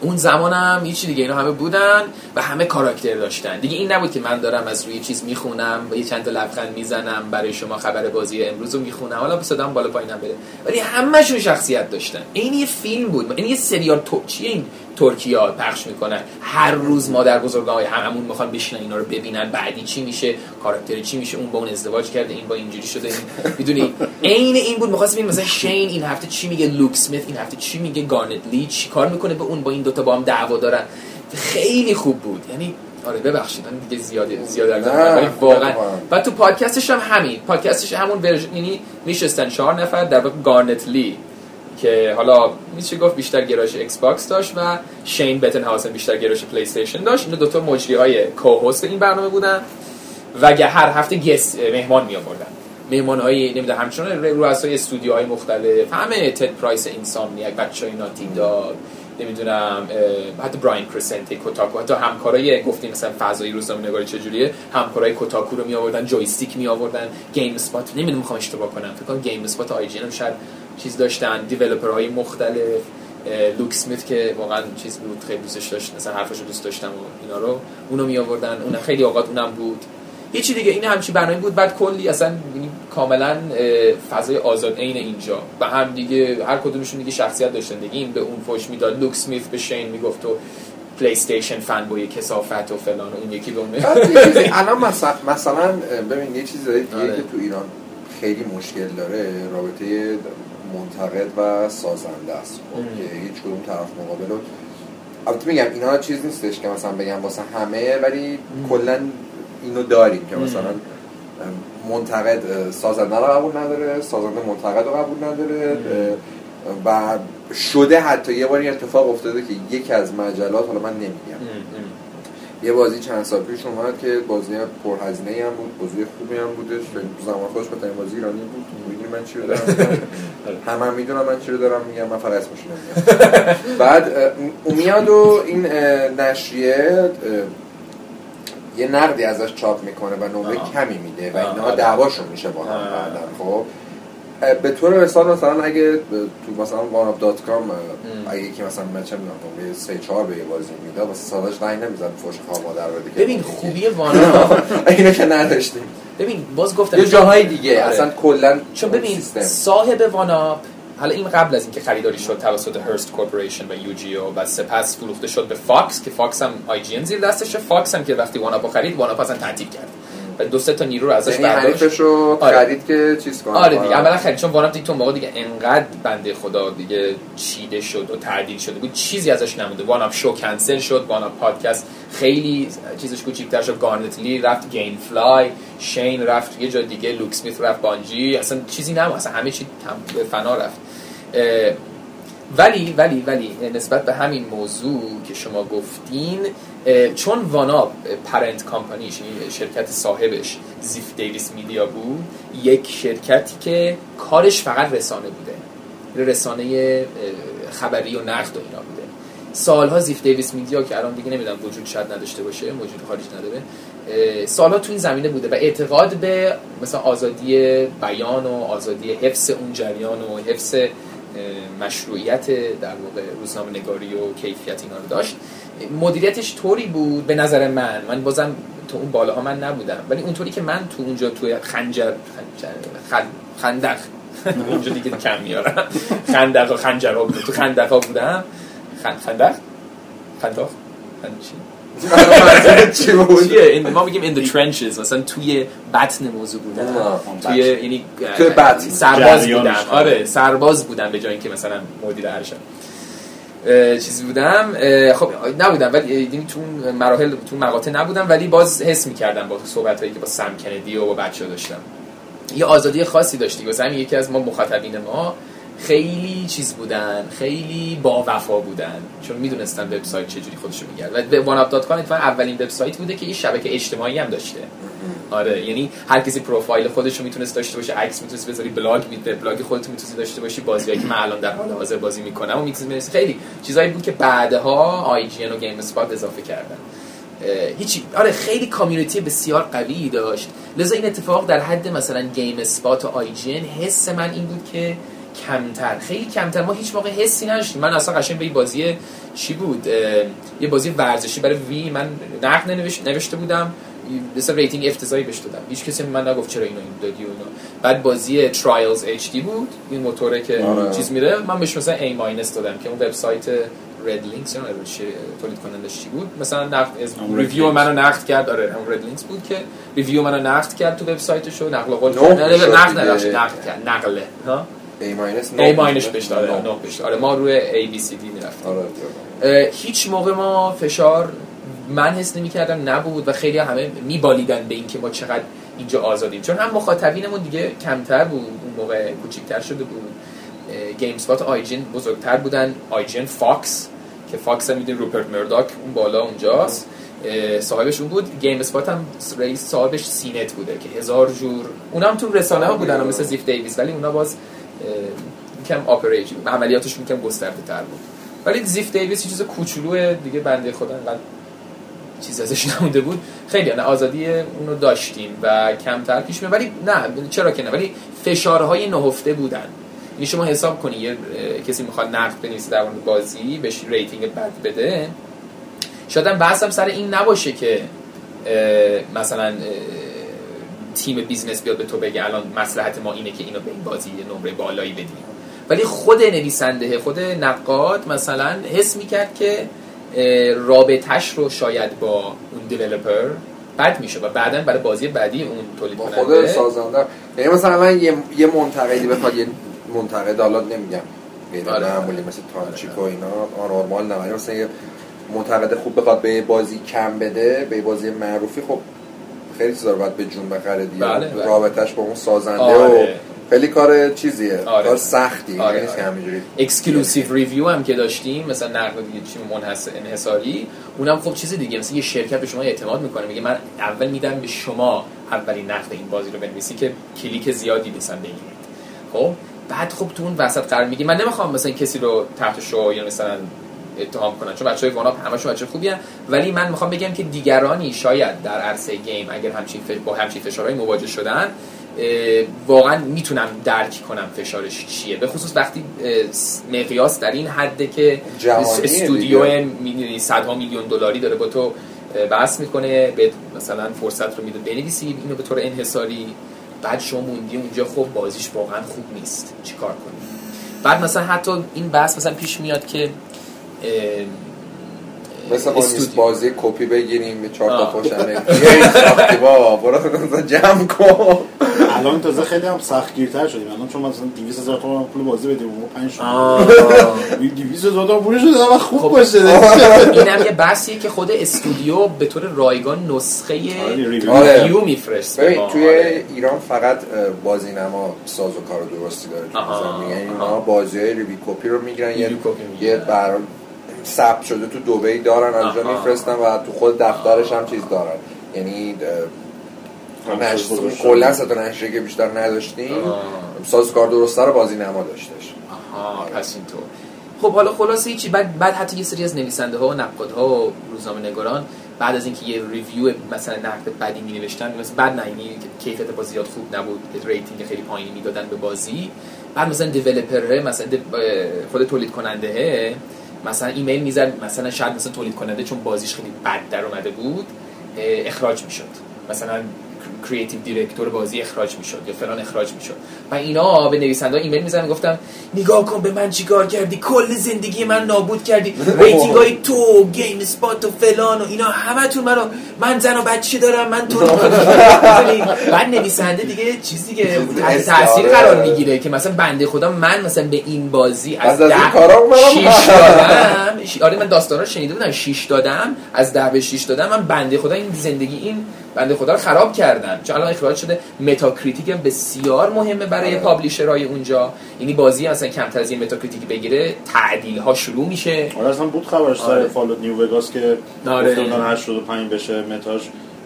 اون زمانم هیچی دیگه اینا همه بودن و همه کاراکتر داشتن. دیگه این نبود که من دارم از روی چیز می‌خونم و یه چند تا لبخند می‌زنم برای شما خبر بازی امروز رو می‌خونم. حالا صدام بالا پایینم بره. ولی همهشون شخصیت داشتن. این یه فیلم بود این یه سریال تو... چیه این ترکیه پخش می‌کنن هر روز مادر بزرگای هممون می‌خوان بشینن اینا رو ببینن. بعدی چی میشه؟ کاراکتر چی میشه؟ اون با اون ازدواج کرده این با اینجوری شده. این می‌دونی؟ عین این بود. می‌خواست ببین مثلا شین این هفته چی میگه لوک سمیت این هفته چی میگه گارنت لی چی کار می‌کنه به اون با این دوتا با هم دعوا دارن. خیلی خوب بود. یعنی آره ببخشید من دیگه زیاده زیاده واقعا. و تو پادکستش هم همین. پادکستش همون version یعنی میشستن چهار نفر در واقع گارنت لی. که حالا میشه گفت؟ بیشتر گرایش ایکس باکس داشت و شین بتن هاوسن بیشتر گرایش پلی استیشن داشت. اینا دوتا مجری های co-host این برنامه بودن و هر هفته guest مهمان می آوردن مهمان های نمی‌دونم همچنان رؤسای استودیوهای مختلف همه تد پرایس Insomniac بچه های Naughty Dog نمی‌دونم حتی براین کرسنتی Kotaku حتی همکارای گفتیم مثلا فضایی روزنامه نگاری چجوریه همکارای Kotaku رو می آوردن Joystiq می آوردن GameSpot نمی‌دونم می‌خوام اشتباه کنم. فکر کنم GameSpot IGN هم شاید چیز داشتن developer های مختلف لوک اسمیت که واقعا چیز بود خیلی دوستش داشت مثلا حرفشو دوست داشتم و اینا رو اونو می آوردن اون خیلی اوقات اونم بود. هیچی دیگه این همچی برنامه بود بعد کلی اصلا کاملا فضای آزاد عین اینجا. و هم دیگه هر کدومشون دیگه شخصیت داشتن دیگه. این به اون فوش می‌داد لوک اسمیت به شین می‌گفت و پلی استیشن فن بوی کسافت و فلان و اون یکی به اون یه چیزی- الان مثلا مثلا ببین یه چیز دیگه آره. که تو ایران خیلی مشکل داره رابطه منتقد و سازنده است. خب،. که هیچ کدوم طرف مقابل رو البته میگم اینا چیز نیستش که مثلا بگم واسه همه ولی کلا اینو داریم که. مثلا منتقد سازنده رو قبول نداره سازنده منتقد رو قبول نداره و شده حتی یه بار این اتفاق افتاده که یکی از مجلات حالا من نمیگم. یه بازی چند سال پیش اومد که بازی پرهزینه هم بود بازی خوبی هم بودش زمان خودش بهترین بازی ایرانی بود می‌دونی من چی رو دارم همه هم می‌دونم من چی رو دارم میگم من فقط اسمش بعد میاد و این نشریه یه نقدی ازش چاپ می‌کنه و نمره. کمی میده و اینا. دعواشون میشه با هم. بعدن خب به طور مثال مثلا اگه تو مثلا 1UP.com اگه که مثلا من چه می‌دونم 3 4 به یه بازی می‌داد واسه ساداش رنگ نمی‌زد فوش خواهر مادر بده که ببین خوبی 1UP اینو که نداشتیم ببین باز گفتم یه جاهای دیگه آره. اصلا کلا چون ببین. صاحب 1UP حالا این قبل از اینکه خریداری شد توسط Hearst Corporation و UGO و سپس فروخته شد به Fox که Fox هم IGN زیر دستشه Fox هم که وقتی 1UP رو خرید 1UP اصلا تعطیل کرد دو سه تا نیرو رو ازش یعنی برداشت. حریفش رو آره. خرید که چیز کنه. آره دیگه. اولا خرید چون 1UP دیگه تو موقع دیگه انقدر بنده خدا دیگه چیده شد و تعدیل شده بود. چیزی ازش نمونده. واناپ شو کنسل شد 1UP پادکست خیلی چیزش کوچیک‌تر شد. گارنت لی رفت GameFly شین رفت یه جا دیگه لوک اسمیت رفت بانجی اصلا چیزی نمون اصلا همه چی به فنا رفت. ولی ولی ولی نسبت به همین موضوع که شما گفتین چون وانا پرنت کامپانیش یعنی شرکت صاحبش زیف دیویس میدیا بود یک شرکتی که کارش فقط رسانه بوده. رسانه اه، خبری و نقد و اینا بوده. سالها زیف دیویس میدیا که الان دیگه نمی‌دونم وجود شاید نداشته باشه موجود خارج نداره سالها تو این زمینه بوده و اعتقاد به مثلا آزادی بیان و آزادی حفظ اون جریان و حفظ مشروعیت در واقع روزنامه نگاری و کیفیت اینا رو داشت. مدیریتش طوری بود به نظر من. من بازم تو اون بالاها من نبودم. ولی اونطوری که من تو اونجا توی خنجر خنجر خن- خندق اونجا دیگه کم میارم. خندق و خنجر ها بودم تو خندق ها بودم. خن- خندق؟ خندق؟ خند- چی؟ چی بود؟ چیه؟ این- ما میگیم in the trenches. مثلا توی بطن موضوع بودن توی یعنی توی بطن. سرباز. بودم. آره سرباز بودم به جای اینکه مثلا مدیر ارشد. چیزی بودم. خب نبودم ولی تو اون مراحل تو مقاطع نبودم ولی باز حس می‌کردم با صحبت هایی که با سم کندی و با بچه داشتم. یه آزادی خاصی داشتی. واسه یکی از ما مخاطبین ما خیلی چیز بودن خیلی با وفا بودن. چون می‌دونستن وبسایت چجوری خودشو میگرد. و به واناپ.com اتفاقا اولین وبسایت بوده که یه شبکه اجتماعی هم داشته. آره یعنی هر کسی پروفایل خودش رو می‌تونست داشته باشه عکس می‌تونست بذاری بلاگ میده بلاگ خودت می‌تونستی داشته باشی بازیایی که من الان در حال حاضر بازی می‌کنم و می‌تونست خیلی چیزایی بود که بعدها IGN و GameSpot اضافه کردن. هیچی. آره خیلی community بسیار قوی داشت. لذا این اتفاق در حد مثلا GameSpot و IGN حس من این بود که کمتر خیلی کمتر. ما هیچ موقع حسی نداشتیم. من اصلا قشنگ به این بازی چی بود؟ یه بازی ورزشی برای وی من نقد ننوشت- نوشته بودم. مثلا ریتینگ افتضاحی بهش دادم. هیچ کسی من نگفت چرا اینو این دادی و اینا. بعد بازی ترایلز اچ دی بود. این موتوره که آره. چیز میره. من بهش مثلا A ماینس دادم که اون وبسایت رد لینکس یا تولید کنندش چی بود. مثلا نقد از اون Red ریویو Links. منو نقد کرد. آره هم رد لینکس بود که ریویو منو نقد کرد تو وبسایتش رو نقل قول نقد نقد کرد. نقله. ها؟ A ماینس A ماینش بهش داره. آره ما روی A B C D می‌رفتیم. آره هیچ موقع ما فشار من حس نمی کردم نبود و خیلی همه میبالیدن به اینکه ما چقدر اینجا آزادیم. چون هم مخاطبینمون دیگه کمتر بود اون موقع کوچیکتر شده بود. GameSpot IGN بزرگتر بودن. IGN Fox که Fox هم می‌دونی روپرت مرداک اون بالا اونجاست. صاحبش اون بود. GameSpot هم رئیس صاحبش CNET بوده که هزار جور. اونا هم تو رسانه ها بودن مثل Ziff Davis ولی اونا باز اه، کم operation عملیاتشون کم گسترده تر بود. ولی Ziff Davis چیز کوچولو دیگه بنده خدا انقدر چیز ازش نمونده بود. خیلی نه آزادی اونو داشتیم و کمتر پیش میاد ولی نه چرا که نه؟ ولی فشارهای نهفته بودن. یعنی شما حساب کنی یه کسی می‌خواد نقد بنویسه در مورد بازی بهش rating بد بده. شاید بحثم سر این نباشه که مثلا تیم business بیاد به تو بگه الان مصلحت ما اینه که اینو به این بازی نمره بالایی بدیم. ولی خود نویسنده خود نقاد مثلا حس می‌کرد که رابطش رو شاید با اون developer بد میشه و بعدا برای بازی بعدی اون تولید کننده خود سازنده. یعنی مثلا من یه, یه منتقدی بخواد یه منتقد حالا نمیگم. آره. معمولی مثل تانچیک و اینا آنورمال نه مثلا یه منتقد خوب بخواد به بازی کم بده به بازی معروفی خب خیلی چیزا رو باید به جون بخره دیگه بله، بله. رابطش با اون سازنده آره. و خیلی کار چیزیه آره. کار سختی آره، نیست که آره. همینجوری exclusive review هم که داشتیم مثلا نقد دیگه چی منحصر انحصاری اونم خب چیز دیگه مثلا یه شرکت به شما اعتماد می‌کنه میگه من اول میدم به شما اولین نقد این بازی رو بنویسی که کلیک زیادی پس بگیرید خب بعد خب تو اون وسط قرار میگی من نمی‌خوام مثلا کسی رو تحت شعاع یا مثلا اتهام کنن. چون بچهای 1UP همشون بچه خوبی هن. ولی من می‌خوام بگم که دیگرانی شاید در عرصه گیم اگر همچین فش... با همچین فشارهایی مواجه شدن واقعا می‌تونم درک کنم فشارش چیه. به خصوص وقتی مقیاس در این حده که استودیو صدها میلیون دلاری داره با تو بحث می‌کنه به مثلا فرصت رو میده. بنویسی اینو به طور انحصاری. بعد شما موندی اونجا خب بازیش واقعا خوب نیست. چیکار کنی؟ بعد مثلا حتی این بحث مثلا پیش میاد که مثل ما نیست. بازی کپی بگیریم به چهار تا ساختی با برو جمع کن الان تازه خیلی هم سختگیرتر شدیم الان چون مثلا 200 هزار تومان پول بازی بدیم اون 5 آه. 200 هزار تومان پولش رو دادم خوب خب. باشه این هم یه بحثیه که خود استودیو به طور رایگان نسخه آره، review. آره. میفرسته ببین ما. توی آره. ایران فقط بازی نما ساز و کار درستی داره. یعنی. اینا بازی های review copy رو می‌گیرن یه. یه ثبت شده تو دبی دارن از. میفرستن و تو خود دفترش هم چیز دارن. یعنی. کلا سه تا نشریه که بیشتر نداشتیم. آه. ساز و کار درسته رو بازی نما داشتش. آها پس اینطور. خب حالا خلاصه هیچی بعد بعد حتی یه سری از نویسنده ها و نقادها و روزنامه نگاران بعد از اینکه یه review مثلا نقد بدی می نوشتن مثلا بد نه یعنی کیفیت بازی زیاد خوب نبود rating خیلی پایینی می‌دادن به بازی. بعد مثلا developer مثلا خود تولید کننده مثلا ایمیل می‌زد مثلا شاید مثلا تولید کننده چون بازیش خیلی بد در اومده بود اخراج می‌شد. مثلا creative director بازی اخراج می‌شد یا فلان اخراج می‌شد. و اینا به نویسنده ایمیل می‌زنن گفتم نگاه کن به من چیکار کردی؟ کل زندگی من نابود کردی. rating های تو GameSpot و فلان و اینا همتون منو من زن و بچه دارم من تو؟ بعد نویسنده دیگه چیزی که تاثیر آره. قرار می‌گیره که مثلا بنده خدا من مثلا به این بازی از از ده. شیش دادم. آره من داستانا رو شنیده بودم 6 دادم. از ده به 6 دادم. من بنده خدا این زندگی این بنده خدا رو خراب کردم. چون الان اخراج شده Metacritic هم بسیار مهمه. برای. publisher های اونجا یعنی بازی مثلا کمتر از یه Metacritic بگیره تعدیل ها شروع میشه آره اصلا بود خبرش سر آره. Fallout New Vegas که آره. گفته بودن 85 بشه متاش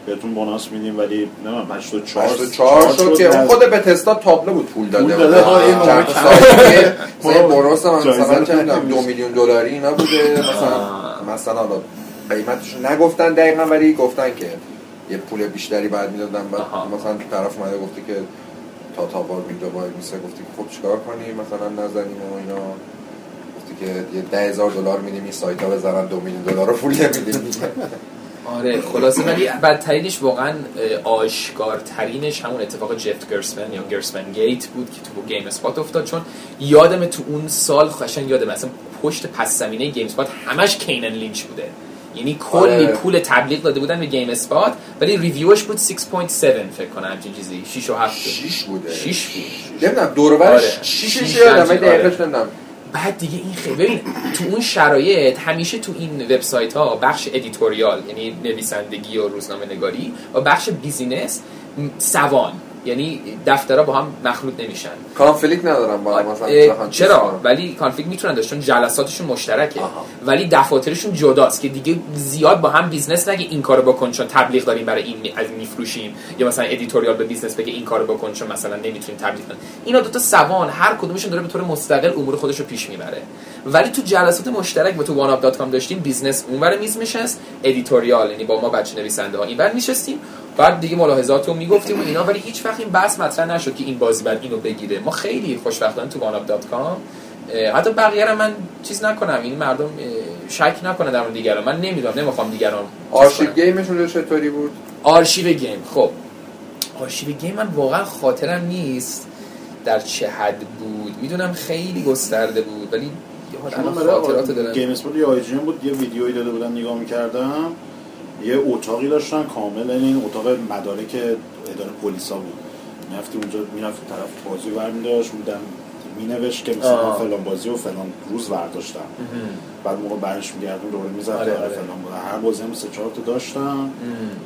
بهتون بوناس میدیم ولی نمی‌دونم 84 84 شد که اون خود به تستا تابلو بود پول داده بود. این چند ما مثلا بونوس هم مثلا خریدیم. دو میلیون دلاری اینا بوده مثلا مثلا قیمتش نگفتن دقیقا ولی گفتن که یه پول بیشتری بعد می‌دادن بعد. مثلا طرف اومده گفته که تا تا ویندو بای میسه گفتی خب چیکار کنیم مثلا نزنیم و اینا. گفتی که یه ده هزار دلار میدیم این سایت ها بزنن دو میلیون دلار رو پول نمیدیم. آره خلاصه ولی بدترینش واقعا آشکارترینش همون اتفاق Jeff Gerstmann یا Gerstmann gate بود که تو GameSpot افتاد. چون یادم تو اون سال قشنگ یادم مثلا پشت پس زمینه GameSpot همش Kane & Lynch بوده. یعنی کلی آره. پول تبلیغ داده بودن به GameSpot ولی review ش بود 6.7 فکر کنم همچین چیزی 6 و 7 شیش بوده 6 بود نمی‌دونم دور و برش آره. شیشش شیش یادم همچین، ولی دقیقش. نمی‌دونم بعد دیگه این خیلی ببین تو اون شرایط همیشه تو این وبسایت ها بخش editorial یعنی نویسندگی و روزنامه نگاری و بخش بیزینس سوان یعنی دفترها با هم مخلوط نمیشن. conflict ندارم با هم مثلا بخوام چیز چرا. ولی conflict می‌تونن داشت چون جلساتشون مشترکه. آها. ولی دفاترشون جداست که دیگه زیاد با هم business نگه این کارو بکن چون تبلیغ داریم برای این از میفروشیم. یا مثلا editorial به business بگه این کارو بکن چون مثلا نمی‌تونیم تبلیغ کنیم. اینا دو تا سوان هر کدومشون داره به طور مستقل امور خودش رو پیش می‌بره. ولی تو جلسات مشترک و تو 1UP.com داشتیم business اونور میز میشست editorial یعنی با ما بچه نویسنده ها اینور میشستیم بعد دیگه ملاحظات رو می‌گفتیم و اینا ولی هیچ وقت این بحث مطرح نشد که این بازی بعد اینو بگیره. ما خیلی خوشبختانه تو 1UP.com حتی بقیه رو من چیز نکنم این مردم شک نکنه در مورد دیگران. من نمی‌دونم نمی‌خوام دیگران آرشیو. گیمشون رو چطوری بود؟ آرشیو گیم خب. آرشیو گیم من واقعا خاطرم نیست در چه حد بود. می‌دونم خیلی گسترده بود ولی یه حال الان خاطرات دارم. گیم Spot یا IGN بود یه ویدیویی داده بودن نگاه می‌کردم. یه اتاقی داشتن کامل یعنی این اتاق مدارک اداره پلیسا بود. می‌رفتی اونجا می‌رفتی طرف بازی برمیداشت بودن مینوشت که مثلا. فلان بازی و فلان روز برداشتم بعد موقع برش میگردون دوباره می‌زد آره، آره آره. فلان بود. هر بازی هم سه چهار تا داشتم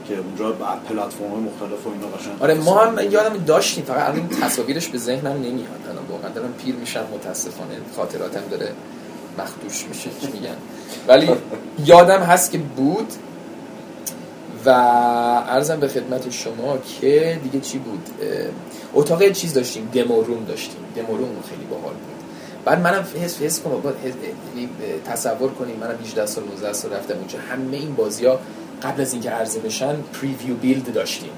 که اونجا پلتفرم مختلف و اینا قشنگ آره ما هم یادم داشتیم فقط الان تصاویرش به ذهنم نمیاد. الان واقعا دارم پیر میشم متاسفانه خاطراتم داره مخدوش میشه چی میگن. ولی یادم هست که بود و ارزم به خدمت شما که دیگه چی بود؟ اتاق چیز داشتیم دمو روم داشتیم. دمو روم خیلی باحال بود. بعد منم حس حس کنم بعد حس- یعنی تصور کنیم منم 18 سال 19 سال رفتم اونجا. همه این بازی ها قبل از اینکه عرضه بشن preview build داشتیم.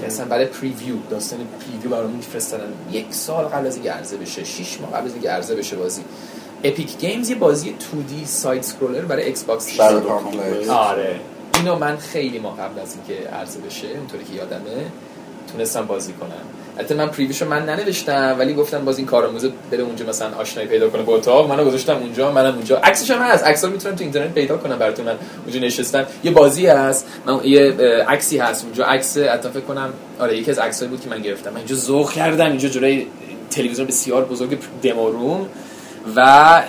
که اصلا برای preview داستان preview برامون میفرستادن. یک سال قبل از اینکه عرضه بشه 6 ماه قبل از اینکه عرضه بشه بازی. Epic Games یه بازی 2D side scroller برای Xbox Shadow داشت. Complex. آره. اینو من خیلی ما قبل از اینکه عرضه بشه اونطوری که یادمه تونستم بازی کنم. البته من preview شو من ننوشتم ولی گفتم باز این کارآموز بره اونجا مثلا آشنایی پیدا کنه با اتاق. منو گذاشتم اونجا منم اونجا. عکسش هم هست. عکسا می‌تونم تو اینترنت پیدا کنم براتون. من اونجا نشستم. یه بازی هست. من یه عکسی هست اونجا. عکس حتی فکر کنم آره یکی از عکسایی بود که من گرفتم. من اینجا ذوق کردم. اینجا جلوی تلویزیون بسیار بزرگ دمو و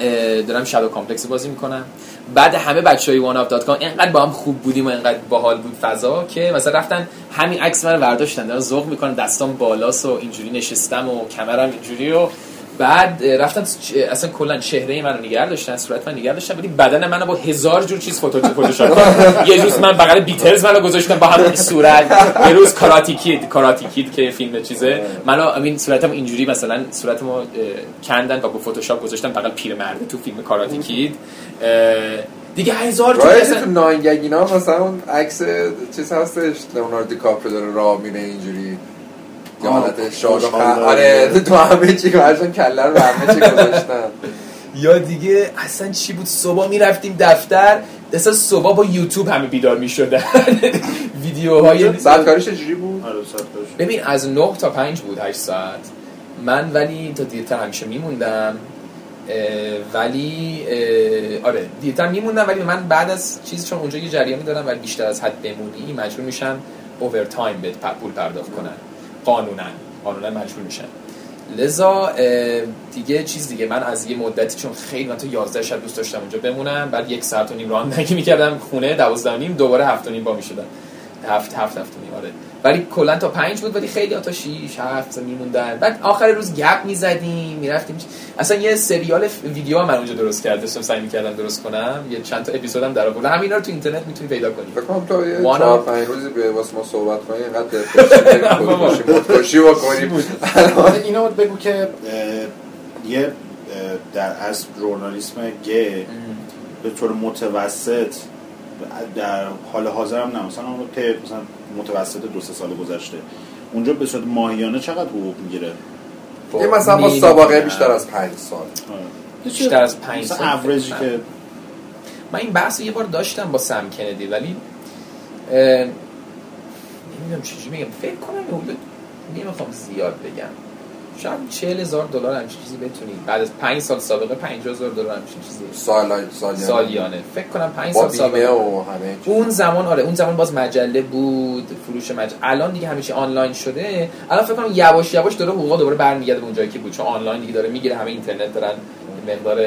دارم Shadow Complex بازی می‌کنم. بعد همه بچه های 1UP.com اینقدر با هم خوب بودیم و اینقدر باحال بود فضا که مثلا رفتن همین عکس من برداشتن دارن ذوق می‌کنن دستام بالاست و اینجوری نشستم و کمرم اینجوری و بعد رفتن اصلا کلا چهره منو نگه داشتن صورت من نگه داشتن ولی بدن منو با هزار جور چیز فوتو فتوشاپ. یه روز من بغل بیتلز منو گذاشتن با همون صورت. یه روز کاراتی کید کاراتی کید که فیلم چیزه. منو امین صورتم اینجوری مثلا صورتمو کندن و با فتوشاپ گذاشتن بغل پیرمرده تو فیلم کاراتی کید اه، دیگه هزار رایت اصلا- تو ناین اینا مثلا اون عکس چیز هستش لئوناردو دیکاپریو داره راه میره اینجوری. یه آه، حالت شاد و خوشحال خ- داره. آره تو همه چی هرشون کله رو همه چی گذاشتن. یا دیگه اصلا چی بود؟ صبح می‌رفتیم دفتر اصلا صبح با یوتیوب همه بیدار می‌شدن. ویدیوهای ساعت کارش چجوری بود؟ آره. ببین از 9 تا 5 بود 8 ساعت. من ولی تا دیرتر همیشه میموندم. اه، ولی اه، آره دیرتر میموندم ولی من بعد از چیز چون اونجا یه جریانی دارم ولی بیشتر از حد بمونی مجبور میشن اوورتایم به پول پرداخت کنن قانونا قانونا مجبور میشن. لذا دیگه چیز دیگه. من از یه مدتی چون خیلی من تا 11 شب دوست داشتم اونجا بمونم بعد یک ساعت و نیم رانندگی می‌کردم خونه 12 و نیم دوباره هفت و نیم با می‌شدم. هفت هفت هفت و نیم آره. ولی کلا تا پنج بود ولی خیلی تا 6 7 میموندن. بعد آخر روز گپ می‌زدیم می‌رفتیم. اصلا یه سریال ویدیو هم من اونجا درست کردم داشتم سعی می‌کردم درست کنم. یه چند تا اپیزودم در آوردم. همینا رو تو اینترنت می‌تونی پیدا کنی. فکر کنم تو یه One چهار of- پنج روزی به واسه ما صحبت کنی اینقدر خودکشی بکنیم اینو بگو که یه در از ژورنالیسم گه به طور متوسط در حال حاضر هم نه مثلا اون طی مثلا متوسط دو سه سال گذشته. اونجا به صورت ماهیانه چقدر حقوق می‌گیره؟ یه مثلا با سابقه بیشتر از پنج سال. بیشتر از پنج سال اوریجی که من این بحث رو یه بار داشتم با سم کندی ولی نمی‌دونم چجوری میگم. فکر کنم حدود نمی‌خوام زیاد بگم. شاید چهل هزار دلار همچین چیزی بتونید بعد از پنج سال سابقه پنج هزار دلار همچین چیزی. سال سالیانه. سالیانه. فکر کنم پنج با سال بیمه سابقه و همه. اون زمان آره اون زمان باز مجله بود فروش مجله. الان دیگه چی آنلاین شده. الان فکر کنم یواش یواش داره حقوقا دوباره برمیگرده به اونجایی که بود. چون آنلاین دیگه داره می‌گیره همه اینترنت دارن. مقدار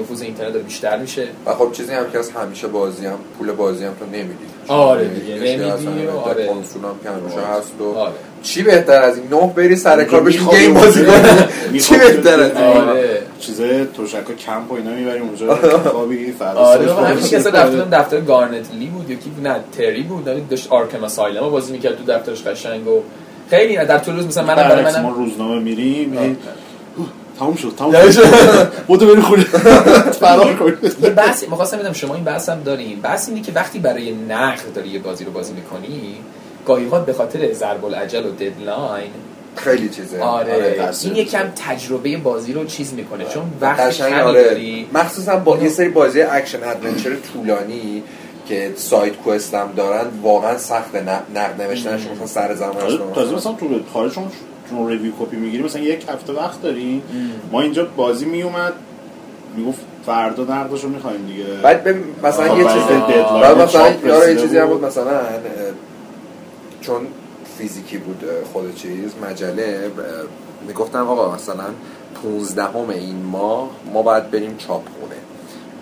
نفوذ اینترنت داره بیشتر میشه. و خب چیزی هم که از همیشه بازی هم پول بازی هم تو نمیدی. آره دیگه، نمیدی و آره. کنسول هم که همیشه هست و آره. چی بهتر از این؟ نه بری سر کار بشین می‌خوابی گیم بازی. کنی چی بهتر از. این؟ آره. چیزه توشک و کمپ و اینا می‌بریم اونجا. خوابی فردا آره همین که اصلا. دفتر دفتر گارنت لی بود. یکی نه تری بود. داشت آرکم اسایلم بازی می‌کرد تو دفترش قشنگ و خیلی در طول روز مثلا منم برای برعکس ما منم روزنامه میریم آره. تموم شد تموم شد. بدو بری خونه. فرار کن یه بحثی می‌خواستم بدم شما این بحث هم دارین. بحث اینه که وقتی برای نقد داری یه بازی رو بازی می‌کنی گاهی اوقات به خاطر ضرب‌الاجل و deadline خیلی چیزه. آره تاثیر این. یکم تجربه بازی رو چیز می‌کنه چون وقت کمی آره. داری. مخصوصا با یه سری بازی action adventure طولانی که side quest هم دارن واقعا سخت نقد نوشتنش مثلا سر زمانش آره، تازه مثلا تو خارج چون ریویو کپی می‌گیری مثلا یک هفته وقت داریم ما اینجا بازی میومد می‌گفت فردا نقدشو می‌خوایم دیگه. بعد مثلا آه، یه بعد مثلا یاره یه چیزی هم بود. مثلا چون فیزیکی بود خود چیز مجله می‌گفتن آقا مثلا 15 همه این ماه ما باید بریم چاپخونه.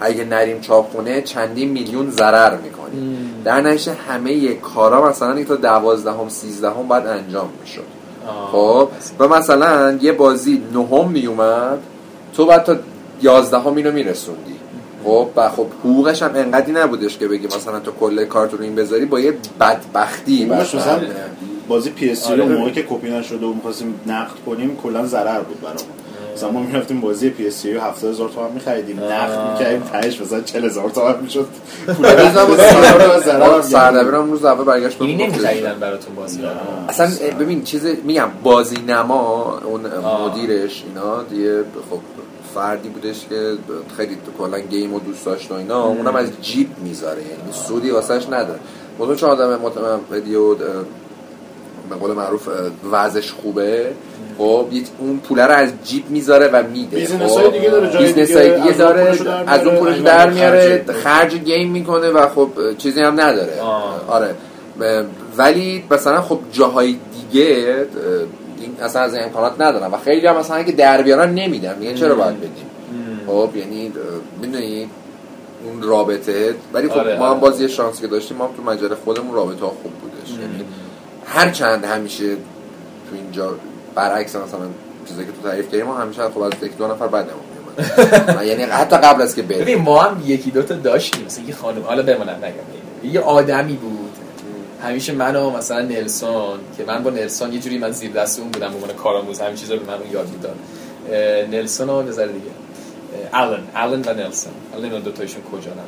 اگه نریم چاپخونه چندین میلیون ضرر می‌کنیم. در نتیجه همه کارا مثلا این تا دوازدهم سیزدهم باید انجام می‌شد. خب؟ و مثلا یه بازی نهم میومد تو بعد تا یازدهم اینو میرسوندی. خب و خب حقوقش هم انقدی نبودش که بگی مثلا تو کل کارت رو این بذاری با یه بدبختی حقوقش مثلا. مثلا بازی PS آره. اون موقع که کپی نشده و می‌خواستیم نقد کنیم کلا ضرر بود برامون. مثلا ما می‌رفتیم بازی PS 70000 تومان می‌خریدیم. نقد می‌کردیم تهش مثلا 40000 تومان می‌شد. پول ضرر سردبیرم روز اول برگشت بهم. نمیخریدن براتون بازی اصلا ببین چیز میگم بازی نما اون. مدیرش اینا دیگه خب فردی بودش که خیلی کلا game و دوست داشت و اینا اونم از جیب می‌ذاره. یعنی سودی واسش نداره. مثلا چون آدم متمولی و به قول معروف وضعش خوبه؟ خب اون پوله رو از جیب می‌ذاره و میده. business خب های دیگه داره جای دیگه دیگه از اون داره از اون پولش در خرج میاره. خرج game می‌کنه و خب چیزی هم نداره. آه. آره. ولی مثلا خب جاهای دیگه اصلا از این امکانات ندارن و خیلی هم مثلا اگه در بیارن نمیدن میگن چرا باید بدیم؟ خب یعنی می‌دونی اون رابطه. ولی خب آره، ما هم آره. باز یه شانسی که داشتیم ما هم تو مجله خودمون رابطه ها خوب بودش. یعنی هر چند همیشه تو اینجا برعکس مثلا چیزایی که تو تعریف کردیم ما همیشه خب از یک دو نفر بدمون یعنی حتی قبل از که بریم. ببین ما هم یکی دوتا داشتیم. مثلا یه خانم حالا بمونم نگم. یه آدمی بود. همیشه منو مثلا نلسون که من با نلسون یه جوری من زیر دست اون بودم به عنوان کارآموز همین چیزا رو به من اون یاد می‌داد. نلسون و نظر دیگه. آلن آلن و نلسون. آلن و دوتایشون کجا الان؟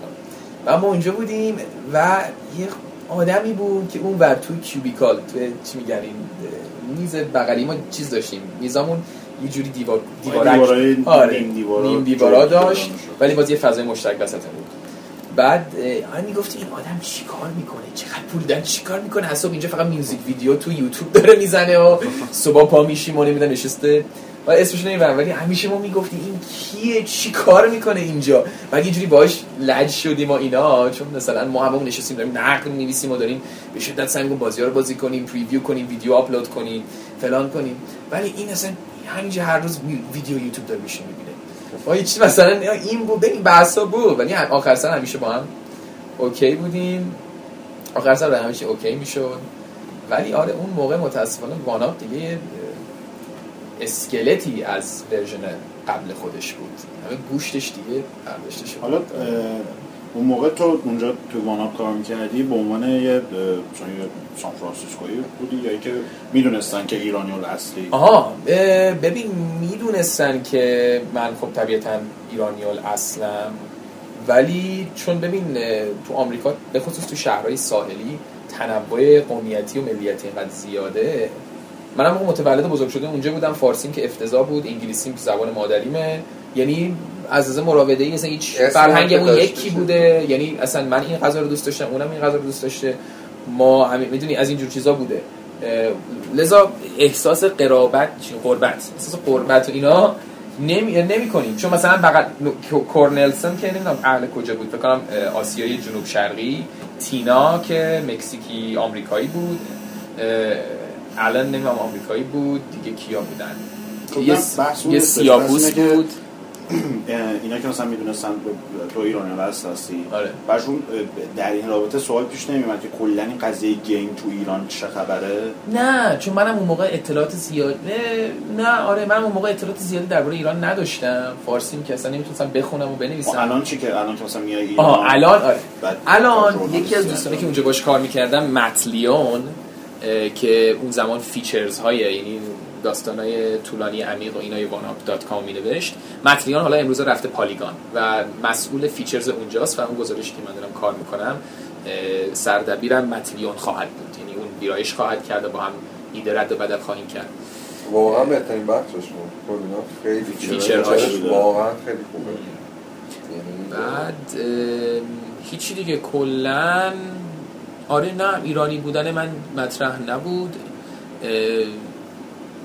و ما اونجا بودیم و یه آدمی بود که اون ور توی کیوبیکال توی چی میگن این میز بغلی ما چیز داشتیم. میزامون یه جوری دیوار دیوارک. آره. نیم دیوارا دیوارا داشت. ولی باز یه فضای مشترک وسط بود. بعد من می‌گفت این آدم چیکار می‌کنه؟ چقدر پول داره؟ چیکار می‌کنه؟ حساب اینجا فقط میوزیک ویدیو تو یوتیوب داره می‌زنه و صبح پا میشیم و نمی‌دونم نشسته. و اسمش نمی‌برم ولی همیشه ما می‌گفتیم این کیه؟ چی کار می‌کنه اینجا؟ بعد یه جوری باش لج شدیم و اینا چون مثلا ما هممون نشستیم داریم نقد می‌نویسیم و داریم به شدت سعی می‌کنیم بازی بازی کنیم پریویو کنیم ویدیو آپلود کنیم فلان کنیم. ولی این اصلا همینجا هر روز وی- ویدیو یوتیوب داره میشه ما هیچ مثلا این بود این بحثا بود. ولی آخر سر همیشه با هم OK بودیم. آخر سر همیشه OK می‌شد. ولی آره اون موقع متاسفانه 1UP دیگه اسکلتی از version قبل خودش بود. همه گوشتش دیگه برداشته شد حالا اون موقع تو اونجا تو 1UP کار می‌کردی به عنوان یه یه سان فرانسیسکویی بودی یا اینکه می‌دونستن که ایرانی اصلی؟ آها ببین می‌دونستن که من خب طبیعتا ایرانیال اصلم ولی چون ببین تو آمریکا به خصوص تو شهرهای ساحلی تنوع قومیتی و ملیتی اینقدر زیاده. منم متولد بزرگ شده اونجا بودم فارسیم که افتضاح بود انگلیسیم که زبان مادریمه. یعنی از از مراوده ای اصلا هیچ فرهنگمون یکی بوده. یعنی اصلا من این غذا رو دوست داشتم اونم این غذا رو دوست داشته. ما همین می‌دونی از اینجور چیزا بوده. لذا احساس قرابت چی؟ قربت. احساس قربت و اینا نمی, نمی کنیم چون مثلا بغل کورنلسون که نمی‌دونم اهل کجا بود. فکر کنم آسیای جنوب شرقی تینا که مکزیکی آمریکایی بود. الان نمی‌دونم آمریکایی بود دیگه کیا بودن؟ خب یه, یه. سیاپوس بود. اینا که مثلا می‌دونستن تو ایرانی اصل هستی. آره. براشون در این رابطه سوال پیش نمیمد که کلا این قضیه game تو ایران چه خبره؟ نه چون منم اون موقع اطلاعات زیاد نه, نه آره منم اون موقع اطلاعات زیادی درباره ایران نداشتم. فارسیم که اصلا نمی‌تونستم بخونم و خب بنویسم الان چی که الان که مثلا میای ایران؟ آها الان آره. الان یکی از دوستانی که اونجا باش کار می‌کردم Matt Leone که اون زمان features های یعنی داستانای طولانی عمیق و اینای 1UP dot com می نوشت Matt Leone حالا امروز رفته Polygon و مسئول features اونجاست و اون گزارشی که من دارم کار می‌کنم سردبیرم Matt Leone خواهد بود. یعنی اون ویرایش خواهد کرد و با هم ایده رد و بدل خواهیم کرد. واقعا بهترین بخشش بود. خیلی feature هاش feature هاش واقعا خیلی خوبه. یعنی بعد هیچی دیگه. کلا آره نه ایرانی بودن من مطرح نبود.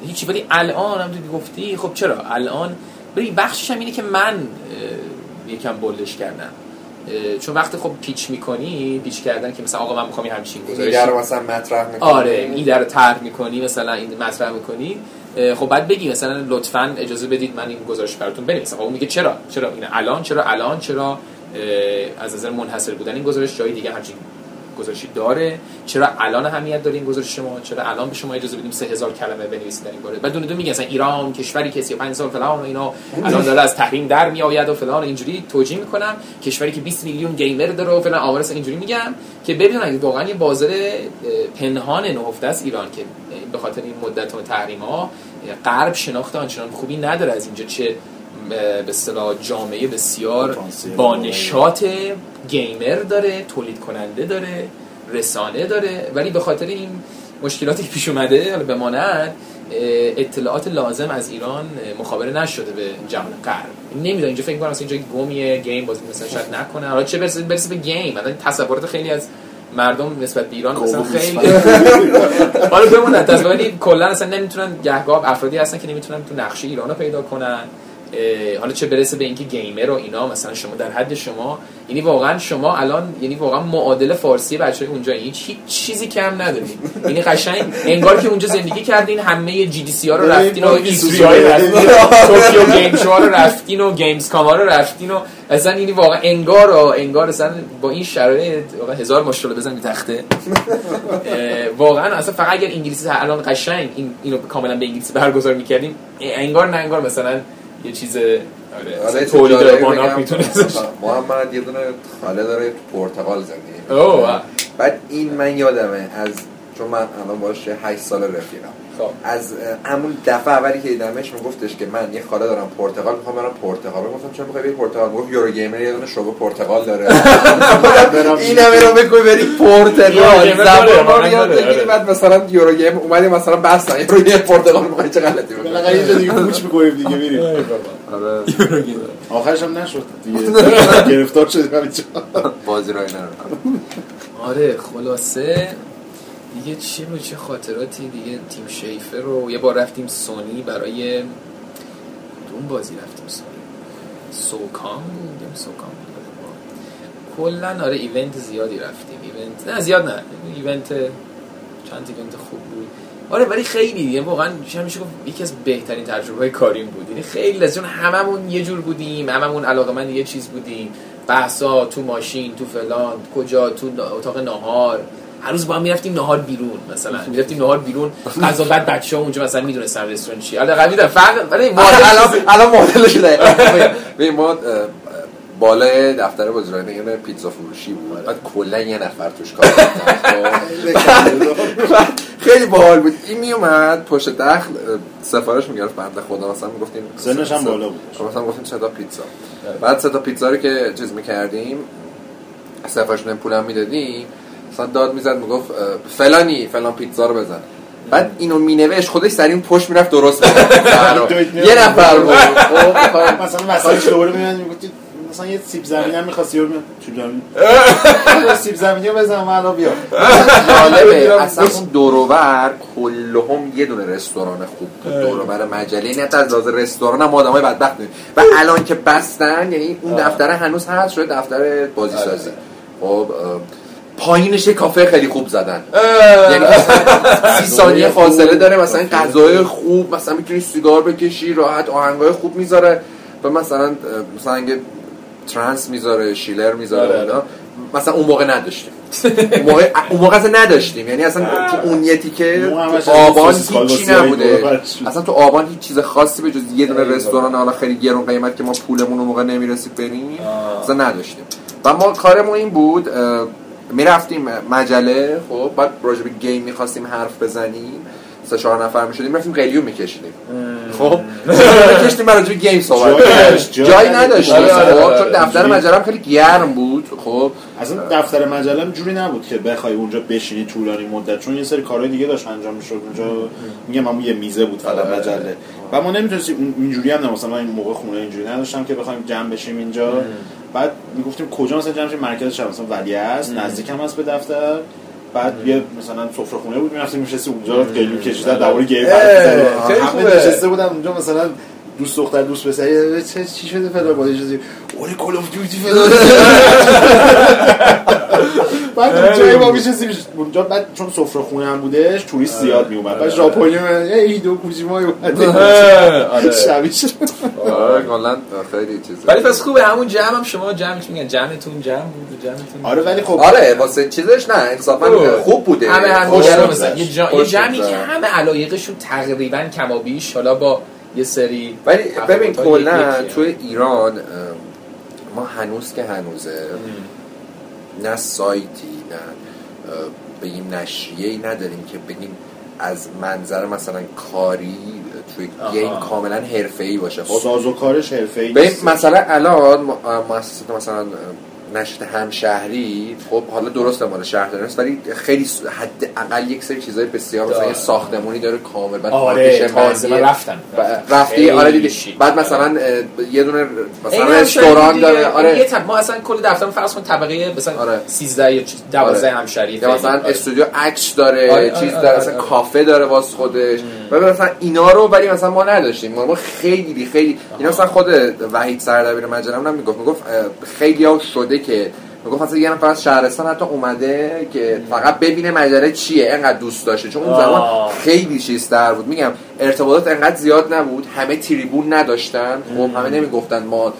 هیچی ولی الان هم تو گفتی خب چرا؟ الان ببین بخشش هم اینه که من یکم بولش کردم. چون وقتی خب پیچ می‌کنی پیچ کردن که مثلا آقا من می‌خوام همچین این گزارش رو مثلا مطرح می‌کنی. آره ایده رو طرح می‌کنی مثلا این مطرح می‌کنی. خب بعد بگی مثلا لطفا اجازه بدید من این گزارش براتون بنویسم. خب اون میگه چرا؟ چرا این الان چرا؟ الان چرا؟ از نظر منحصر بودن این گزارش جای دیگه همچین گزارشی داره. چرا الان اهمیت داره این گزارش شما؟ چرا الان به شما اجازه بدیم 3000 کلمه بنویسید در این باره بعد دونه دونه میگن مثلا ایران کشوری که 35 سال فلان و اینا الان داره از تحریم در میآید و فلان اینجوری توجیه می‌کنم. کشوری که 20 میلیون گیمر داره و فلان اصلا اینجوری میگم که ببینن واقعا یه بازار پنهان نهفته است ایران که به خاطر این مدت و تحریم ها غرب شناخت آنچنان خوبی نداره از اینجا. چه به اصطلاح جامعه بسیار با. نشاط گیمر داره تولید کننده داره رسانه داره. ولی به خاطر این مشکلاتی که پیش اومده حالا بماند اطلاعات لازم از ایران مخابره نشده به جهان غرب. نمی‌دونم اینجا فکر کنم مثلا اینجا گمیه گیم بازی مثلا شاید نکنه حالا چه برسه برسه به گیم. مثلا تصورات خیلی از مردم نسبت به ایران مثلا خیلی حالا بمونه ولی کلا اصلا نمی‌تونن گهگاه افرادی هستن که نمی‌تونن تو نقشه ایرانو پیدا کنن. حالا چه برسه به اینکه gamer و اینا مثلا شما در حد شما یعنی واقعا شما الان یعنی واقعا معادل فارسی بچه اونجا هیچ هیچ چیزی کم ندارید یعنی قشنگ انگار که اونجا زندگی کردین همه GDC ها رو رفتین و E3 های Tokyo Game Show رو رفتین و Gamescom رو رفتین و اصلا یعنی واقعا انگار و انگار اصلا با این شرایط واقعا هزار ماشالا بزنید تخته. واقعا اصلا فقط اگر انگلیسی الان قشنگ این اینو کاملا به انگلیسی برگزار می‌کردیم انگار نه انگار مثلا یه چیز آره, آره تولید باناک می‌تونه محمد یه دونه خاله داره تو پرتغال زندگی بعد این من یادمه از چون من الان باشه 8 سال رفیقم. خب. از همون دفعه اولی که دیدمش میگفتش که من یه خاله دارم پرتغال می‌خوام برم پرتغال. گفتم چرا می‌خوای بری پرتغال؟ گفت یورو گیمر یه دونه شعبه پرتغال داره. این همه رو بگوی بری پرتغال. زبان رو یاد بگیری. بعد مثلا یورو گیم اومدی مثلا بس Eurogamer پرتغال می‌خوای چه غلطی بکنی؟ بالاخره یه دیگه کوچ می‌کنیم دیگه میریم. آره. آخرش هم نشد دیگه. گرفتار شدیم بازی رو آره خلاصه. دیگه چی بود؟ چه خاطراتی؟ دیگه Tim Schafer رو یه بار رفتیم سونی برای اون بازی رفتیم سونی؟ SOCOM بود یا SOCOM کلا آره event زیادی رفتیم. event نه زیاد نه. ایونت چند ایونت خوب بود. آره ولی خیلی. دیگه واقعا میشه گفت یکی از بهترین تجربه های کاریم بود. یعنی خیلی اون هممون یه جور بودیم. هممون علاقه من یه چیز بودیم. بحثا تو ماشین تو فلان کجا؟ تو اتاق نهار هر روز با هم می‌رفتیم نهار بیرون مثلا. می‌رفتیم نهار بیرون. غذا بعد بچه‌ها اونجا مثلا می‌دونستن رستوران چی حالا قبیل فرق ولی الان الان مدل شده. ببین ما بالای دفتر بازرگانی یه پیتزا فروشی بود. بعد کلا یه نفر توش کار خیلی باحال بود. این میومد پشت دخل سفارش می‌گرفت. بنده خدا مثلا می‌گفتیم سنش هم بالا بود. مثلا گفتیم صدا پیتزا. بعد صدا پیتزا رو که چیز می‌کردیم سفارش پولم می‌دادیم. مثلا داد می‌زد می‌گفت فلانی فلان پیتزا رو بزن. بعد اینو مینوشت خودش سریع پشت می‌رفت درست یه نفر بود. خب، مثلا مسئله دوباره میاد می‌گفت مثلا یه سیب زمینی هم می‌خواستی چوب زمینی سیب زمینی رو بزن من بیا جالبه اصلا اون دوروبر کلهم یه دونه رستوران خوب بود. دوروبر مجله نه از لحاظ رستوران هم آدمای بدبخت و الان که بستن یعنی اون دفتر هنوز هست شده دفتر بازی سازی خب پایینش کافه خیلی خوب زدن. یعنی سی ثانیه فاصله داره مثلا غذای خوب مثلا می‌تونی سیگار بکشی راحت آهنگای خوب می‌ذاره و مثلا مثلا ترانس می‌ذاره شیلر می‌ذاره آره،. مثلا اون موقع نداشتیم. اون موقع اون موقع اصلا نداشتیم. یعنی اصلا تو اون یه تیکه آبان هیچی نبوده. اصلا تو آبان هیچ چیز خاصی به جز یه دونه رستوران حالا خیلی گرون قیمت که ما پولمون اون موقع نمی‌رسید بریم اصلا نداشتیم. و ما کارمون این بود می‌رفتیم مجله خب بعد راجع به گیم می‌خواستیم حرف بزنیم سه چهار نفر می‌شدیم رفتیم قلیون میکشیدیم. خب میکشیدیم راجع به گیم صحبت جایی نداشتیم آره، آره، خب چون آره. دفتر مجله خیلی گرم بود خب. اصلا دفتر مجله جوری نبود که بخوای اونجا بشینی طولانی مدت چون یه سری کارهای دیگه داشت انجام می‌شد. اونجا میگم اون یه میزه بود فقط مجله. و ما نمی‌تونستیم اینجوری هم مثلا این موقع خونه اینجوری نداشتم که بخوایم جمع بشیم اینجا. بعد می‌گفتیم کجا مثلا جمع مرکز شهر مثلا ولی است نزدیک هم هست به دفتر. بعد یه مثلا سفره خونه بود می‌رفتیم میشستی اونجا گلو کشیدن در مورد گیم همه نشسته بودن اونجا مثلا دوست دختر دوست پسر چه چی شده فلان؟ با چیزی. اولی کال اف دیوتی فلان. بعد جای ما میشستیم اونجا بعد چون سفره خونه هم بودش توریست زیاد می اومد بعد ژاپنی من یه ایدو کوجیما اومد آره. شبیش آره کلا خیلی چیز. ولی پس خوبه همون جمع هم شما جمع میگن. جمعتون جمع بود جمعتون آره ولی خب آره واسه چیزش نه انصافا خوب بوده. همه هم مثلا یه جمعی که همه علایقشون تقریبا کمابیش حالا با یه سری ولی ببین کلا تو ایران ما هنوز که هنوزه نه سایتی نه بگیم نشریه ای نداریم که بگیم از منظر مثلا کاری توی گیم کاملا حرفه ای باشه. خب ساز و کارش حرفه ای مثلا الان مؤسسات مثلا نشد همشهری خب حالا درسته مال شهرداری است ولی خیلی س- حد اقل یک سری چیزای بسیار مثلا ساختمونی داره کامل بعد آره من. رفتم رفتی آره دیدی. بعد مثلا یه دونه مثلا هم رستوران داره آره ما اصلا کل دفتر فرض کن طبقه مثلا آره. 13 یا 12 آره. همشهری. مثلا آره. استودیو عکس داره آره، آره، چیز داره مثلا. کافه داره واس خودش و مثلا اینا رو ولی مثلا ما نداشتیم ما خیلی خیلی اینا مثلا خود وحید سردبیر مجله هم می‌گفت می‌گفت خیلی ها شده که می‌گفت مثلا یه نفر از شهرستان حتی اومده که فقط ببینه مجله چیه انقدر دوست داشته. چون اون زمان. خیلی چیز تر بود. میگم ارتباطات انقدر زیاد نبود. همه تریبون نداشتن. خب همه نمی‌گفتن ما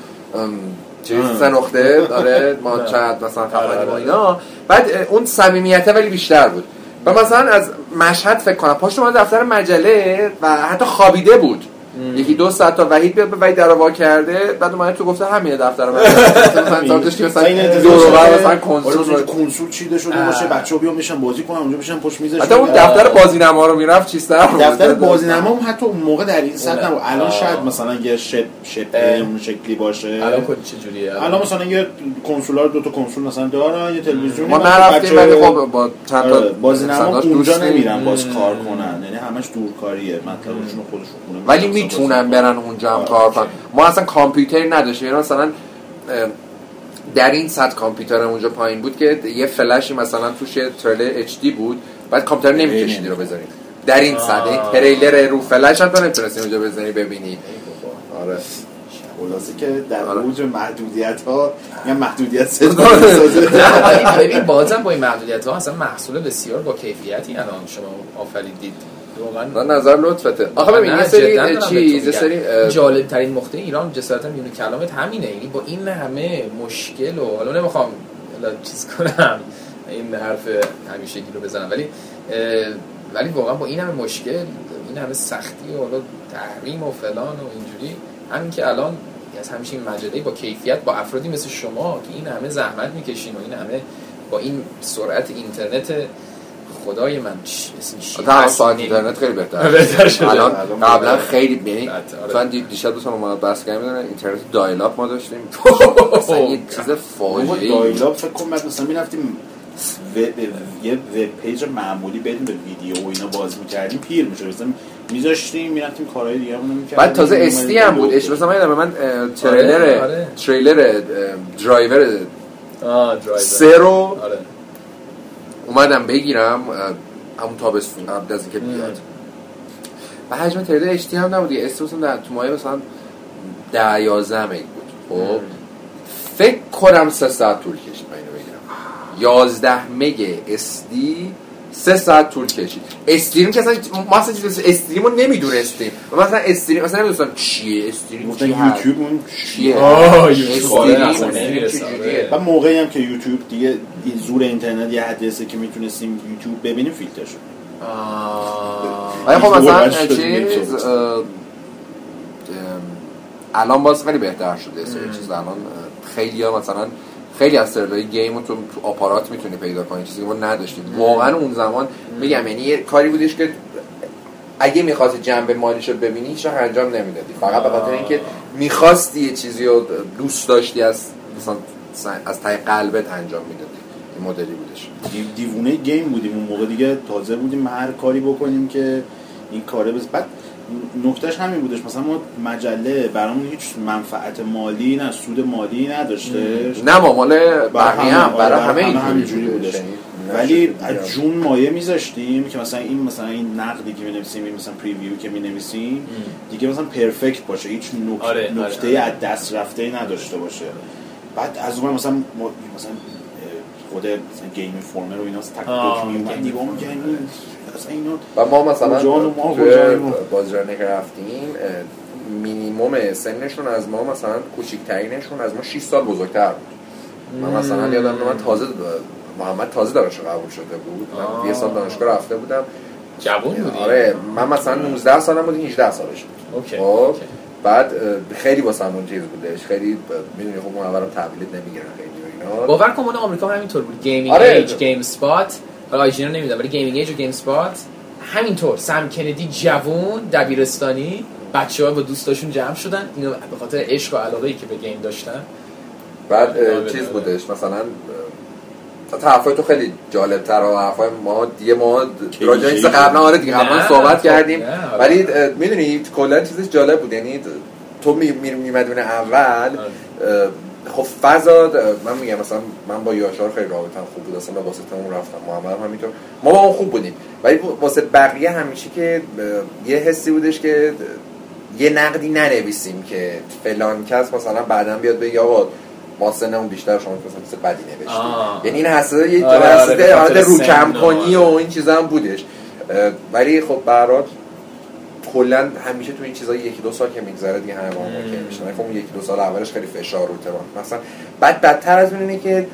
چیز سه نقطه داره ما چقدر مثلا خبریم و اینا. بعد اون صمیمیته ولی بیشتر بود. و مثلا از مشهد فکر کنم پشت ما دفتر مجله و حتی خوابیده بود. یکی دو ساعت تا وحید بیاد به وحید در وا کرده بعد اومده تو گفته همینه دفتر مجله مثلا انتظار داشتی مثلا دور و مثلا آره، کنسول رو- کنسول چیده شده. باشه بچه‌ها بیان میشن بازی کنن اونجا میشن پشت میزش حتی اون دفتر بازینما رو می‌رفت چیزتر بود. دفتر بازینما هم حتی اون موقع در این سطح اونه. نبود. الان. شاید مثلا یه شپ شپ. اون شکلی باشه. الان کد چه جوریه؟ الان مثلا یه کنسول ها دو تا کنسول مثلا دارن یه تلویزیون ما نرفتیم ولی خب با چند تا بازینما صنداش اونجا. نمیرن باز کار کنن. یعنی همش دورکاریه. مطلبشون خودشون خونه ولی می‌تونن برن اونجا هم آره. کار کنن. ما اصلا کامپیوتری نداشتیم یعنی مثلا در این سطح کامپیوترم اونجا پایین بود که یه فلشی مثلا توش یه تریلر اچ دی بود. بعد کامپیوتر نمیکشیدی رو بزنی در این سطح یعنی تریلر رو فلش هم تو نمی‌تونستی اونجا بزنی ببینی. آره. خلاصه که در آره. اوج محدودیت ها یا محدودیت ولی ببین بازم با این محدودیت ها اصلا محصول بسیار با کیفیتی الان شما آفریدید واقعا نه نظر لطفته. آخه ببین یه سری چیز یه سری جالب ترین نقطه ایران جسارتا میونه کلامت همینه. یعنی با این همه مشکل و حالا نمی‌خوام چیز کنم این حرف همیشگی رو بزنم ولی ولی واقعا با این همه مشکل این همه سختی و حالا تحریم و فلان و اینجوری همین که الان از همیشه این مجله با کیفیت با افرادی مثل شما که این همه زحمت می‌کشین و این همه با این سرعت اینترنت خدای من چی اسمش؟ تا ساعت اینترنت خیلی بهتر بهتر شده. الان قبلا. خیلی بهتر، آره. دی- دیشب دوستان ما کردیم می‌دونن اینترنت دایل اپ ما داشتیم اصلا یه چیز فاجعه دایلا فکر کنم مثلا می‌رفتیم یه وب پیج معمولی بدون به ویدیو و اینا باز می‌کردیم پیر می‌شد مثلا میذاشتیم می‌رفتیم کارهای دیگه رو می‌کردیم بعد تازه استی هم بود اش مثلا من من تریلر آره. تریلر اه، درایور آه درایور سه رو آره اومدم بگیرم همون تابستون قبل از اینکه بیاد. و حجم تریلر اچ هم نبود. مثلا در تو مایه مثلا ده یازده مگ بود. خب؟ فکر کنم سه ساعت طول کشید من اینو بگیرم. یازده مگ اسدی سه ساعت طول کشید. استریم که اصلا ما اصلا چیز استریم رو نمی‌دونستیم. و مثلا استریم مثلا نمی‌دونستم چیه استریم گفتن؟ یوتیوب اون چیه؟ اصلا. و موقعی هم که یوتیوب دیگه زور اینترنت یه حدی هست که می‌تونستیم یوتیوب ببینیم فیلتر شد. آه. ولی خب مثلا. چیز الان باز خیلی بهتر شده سری چیز الان. خیلی ها مثلا خیلی از سرورهای گیم رو تو تو آپارات می‌تونی پیدا کنی چیزی که ما نداشتیم. واقعا اون زمان میگم یعنی کاری بودش که اگه می‌خواستی جنبه مالیشو ببینی هیچ انجام نمی‌دادی. فقط به خاطر اینکه می‌خواستی یه چیزی رو دوست داشتی از مثلا از ته قلبت انجام می‌دادی. این مدلی بودش. دیو- دیوونه گیم بودیم. اون موقع دیگه تازه بودیم هر کاری بکنیم که این کاره بز بعد نکتهش همین بودش. مثلا ما مجله برامون هیچ منفعت مالی نه سود مالی نداشتش نه ما مال بقیه هم آره، برای همه همینجوری اینجوری بودش. بودش. یعنی ولی از جون مایه میذاشتیم که مثلا این مثلا این نقدی که می‌نویسیم این مثلا پریویو که می‌نویسیم دیگه مثلا پرفکت باشه. هیچ نک... آره، آره، نکته آره. از دست رفته نداشته باشه. بعد از اون مثلا ما مثلا خود مثلا گیم فرمر و اینا تک تک میومد اصلا اینا و ما مثلا و ما که رفتیم مینیموم سنشون از ما مثلا کوچیکترینشون از ما 6 سال بزرگتر بود. من مثلا یادم من تازه محمد تازه دانشگاه قبول شده بود. من. یه سال دانشگاه رفته بودم. جوون بودی؟ آره من مثلا 19 سالم بود 18 سالش بود. OK خب OK. بعد خیلی واسمون چیز بودش. خیلی می‌دونی خب اون اولم تحویلت نمی‌گیرن خیلی اینا. باور کن مال آمریکا هم همینطور بود. Gaming آره. Age GameSpot حالا IGN رو نمی‌دونم ولی Gaming Age و GameSpot همینطور Sam Kennedy جوون دبیرستانی بچه ها با دوستاشون جمع شدن اینو به خاطر عشق و علاقه ای که به game داشتن بعد آره، چیز آره. بودش مثلا حرفای تو خیلی جالب تر و حرفای ما دیگه ما راجع به این قبلا آره دیگه قبلا صحبت خب، کردیم آره. ولی می‌دونی کلا چیزش جالب بود یعنی تو میمدی اول آره. اه، خب فضا من میگم مثلا من با یاشار خیلی رابطم خوب بود اصلا به واسطه اون رفتم محمد هم همینطور. ما با اون خوب بودیم. ولی واسه بقیه همیشه که یه حسی بودش که یه نقدی ننویسیم که فلان کس مثلا بعدا بیاد بگه آقا ما سنمون بیشتر شما مثلا مثل بدی نوشتیم. یعنی این حساسه یه آره، آره، حالت رو کم و- کنی و این چیزا هم بودش. ولی خب حال کلا همیشه تو این چیزا یکی دو سال که میگذره دیگه همه هم اوکی میشن. خب اون یکی دو سال اولش خیلی فشار رو تمام مثلا بعد بدتر از اون اینه که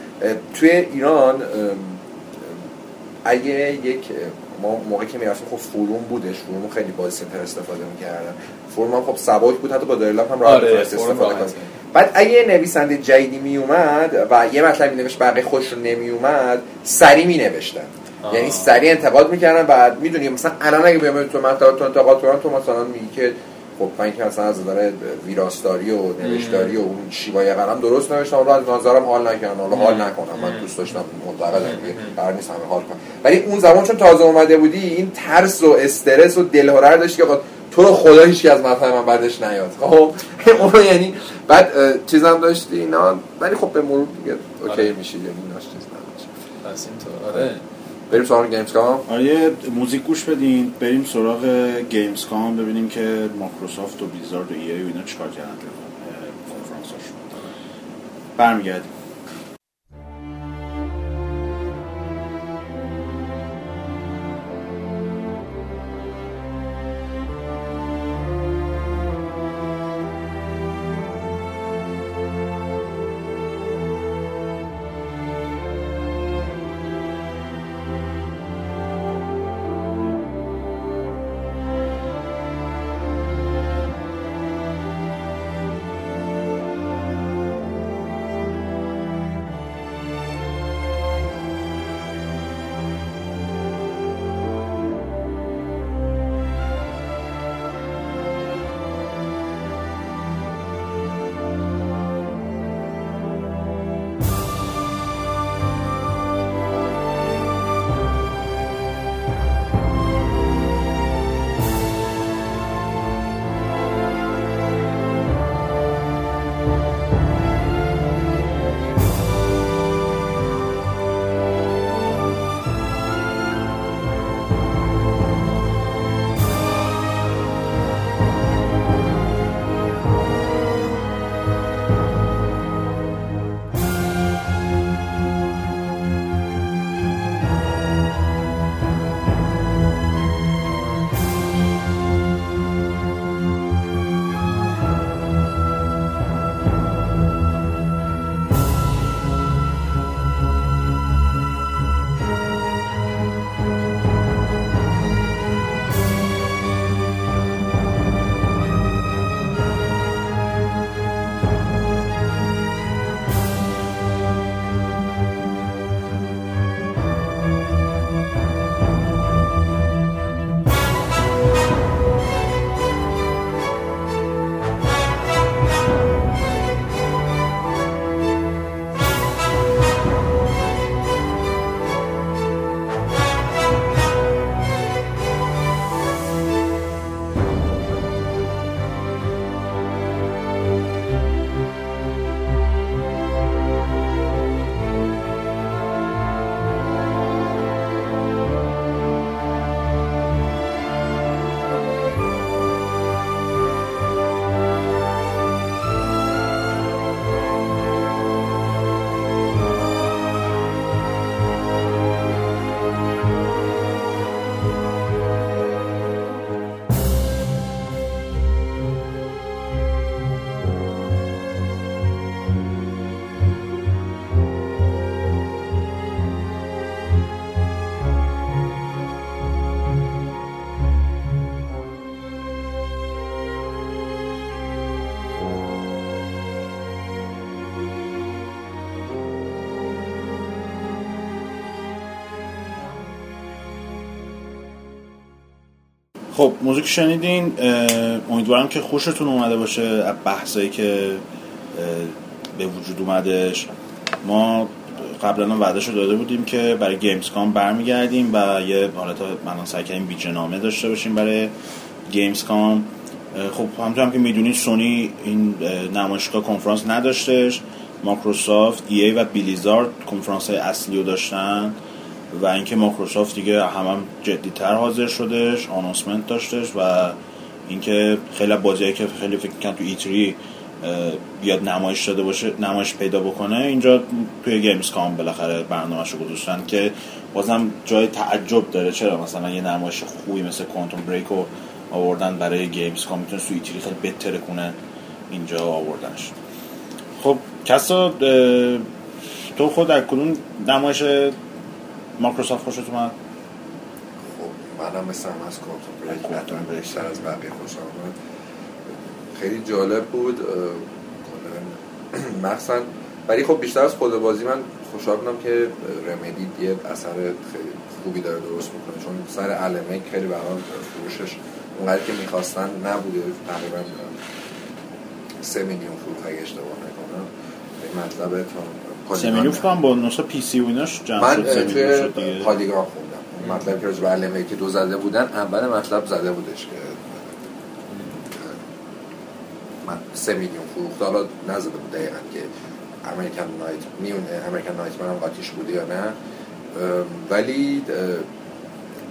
توی ایران اگه یک ما موقعی که می‌رفتیم خب فروم بودش. فروم خیلی با سنتر استفاده می‌کردن. فروم هم خب سبک بود. حتی با دایلاب هم راحت آره، می‌تونستی فروم استفاده راحت. کنی بعد اگه نویسنده جدیدی می اومد و یه مطلبی نوشت بقیه خوش رو نمی اومد سری می نوشتن آه. یعنی سریع انتقاد می‌کردن. و می‌دونی مثلا الان اگه بیام تو مطلب تو انتقاد کنن تو مثلا میگی که خب من که مثلا از نظر ویراستاری و نوشتاری و اون شیوای قلم درست نوشتم. رو از نظرم حال نکردم حالا حال نکنم. من دوست داشتم معتقدم دیگه قرار نیست همه حال کنن ولی اون زمان چون تازه اومده بودی این ترس و استرس و دلهوره رو داشتی که آقا تو رو خدا هیچکی از مطلب من بدش نیاد. خب؟ اون یعنی بعد چیزم داشتی اینا. ولی خب به مرور دیگه OK آره. میشی. یعنی ایناش چیز نداشت پس اینطور. آره. بریم سراغ Gamescom آره موزیک گوش بدین. بریم سراغ Gamescom ببینیم که مایکروسافت و Blizzard و EA و اینا چیکار کردن. کنفرانساشون برمیگردیم. خب موزیک شنیدین امیدوارم که خوشتون اومده باشه از بحثایی که به وجود اومدش. ما قبلا وعده شده داده بودیم که برای Gamescom برمیگردیم و یه حالت من سعی کردیم ویژه‌نامه داشته باشیم برای Gamescom خب همونطور هم که می‌دونید سونی این نمایشگاه کنفرانس نداشتش Microsoft EA و Blizzard کنفرانس های اصلی رو داشتن. و اینکه مایکروسافت دیگه هم, هم جدیتر حاضر شدش announcement داشتش و اینکه خیلی بازی که خیلی فکر کنم تو E3 بیاد نمایش داده باشه نمایش پیدا بکنه اینجا توی Gamescom بالاخره برنامه‌شو گذاشتن که بازم جای تعجب داره. چرا؟ مثلا یه نمایش خوبی مثل Quantum Break آوردن برای Gamescom می‌تونه سوی ایتری خیلی بهتره کنه اینجا آوردنش. خب کسا تو خود در کدوم نمایش مایکروسافت خوشت اومد. خب منم مثل هم از کوانتوم بریک بیشتر از بقیه خوشم اومد. خیلی جالب بود مخصوصا ولی خب بیشتر از خود بازی من خوشحال بودم که رمدی یه اثر خیلی خوبی داره درست می‌کنه. چون سر علمه خیلی برام فروشش اونقدر که می‌خواستن نبوده. تقریبا سه میلیون فروش اگه اشتباه نکنم. مطلب میلیون فکرم با نسخه پی سی و ایناش جمع شد من توی پادیگان خوندم. مطلب که راجب علمه که دو زده بودن اول مطلب زده بودش که سه میلیون فروخته حالا نزده بود دقیقا که امریکن نایت میون امریکن نایت هم قاطیش بوده یا نه. ولی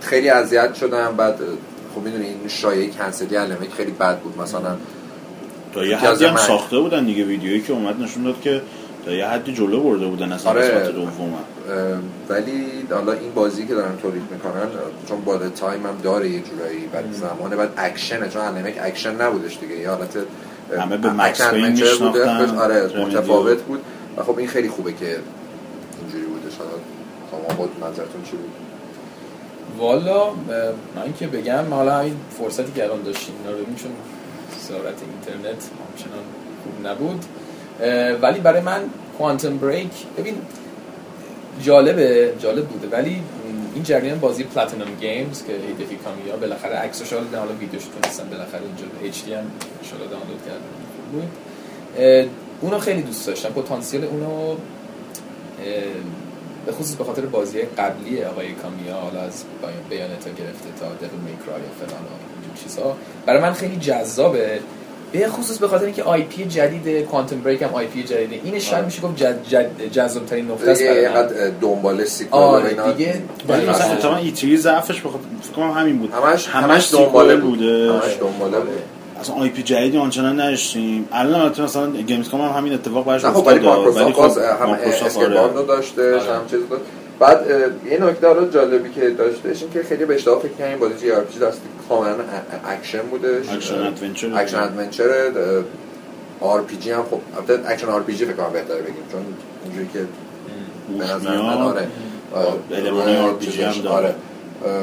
خیلی اذیت شدم. بعد خب می‌دونی این شایعه کنسلی علمه خیلی بد بود. مثلا تا یه حدی هم ساخته بودن دیگه ویدیویی که اومد نشون داد که تا یه حدی جلو برده بودن اصلا آره. قسمت دوم. ولی حالا این بازی که دارن تولید می‌کنن چون با time هم داره یه جورایی بعد زمانه بعد اکشنه چون علمه اکشن نبودش دیگه. یه حالت همه به Max میشناختن. آره متفاوت بود. و خب این خیلی خوبه که اینجوری بوده شاید شما خود نظرتون چی بود؟ والا من که بگم حالا این فرصتی که الان داشتیم اینا رو چون سرعت اینترنت همچنان خوب نبود. ولی برای من کوانتم بریک ببین جالبه جالب بوده. ولی این جریان بازی پلاتینوم گیمز که هیدفی کامیا بالاخره عکسش حالا حالا ویدیوش تونستن بالاخره اینجا دی هم ان دانلود کردم. اونو خیلی دوست داشتم. پتانسیل اونو به خصوص به خاطر بازی قبلی آقای کامیا حالا از Bayonetta گرفته تا Devil May Cry فلان و چیزها. برای من خیلی جذابه. به خصوص به خاطر اینکه IP جدید Quantum Break هم IP جدیده. این شاید میشه گفت جد جد جذاب ترین نقطه است اینقدر دنبال sequel آره دیگه ولی مثلا اتفاقا E3 ضعفش بخاطر فکر کنم همین بود. همش همش دنباله بوده. همش دنباله بود. اصلا IP جدیدی آنچنان نداشتیم. الان البته مثلا Gamescom هم همین اتفاق براش افتاد ولی مایکروسافت هم Scalebound داشته هم چیز داشت. بعد یه نکته رو جالبی که داشتش این که خیلی به اشتباه فکر کنیم بازی JRPG است کاملا اکشن بودش. action adventure action adventure RPG هم خب البته action RPG فکر کنم بهتره بگیم چون اینجوری که به نظر من آره. المان RPG هم داره.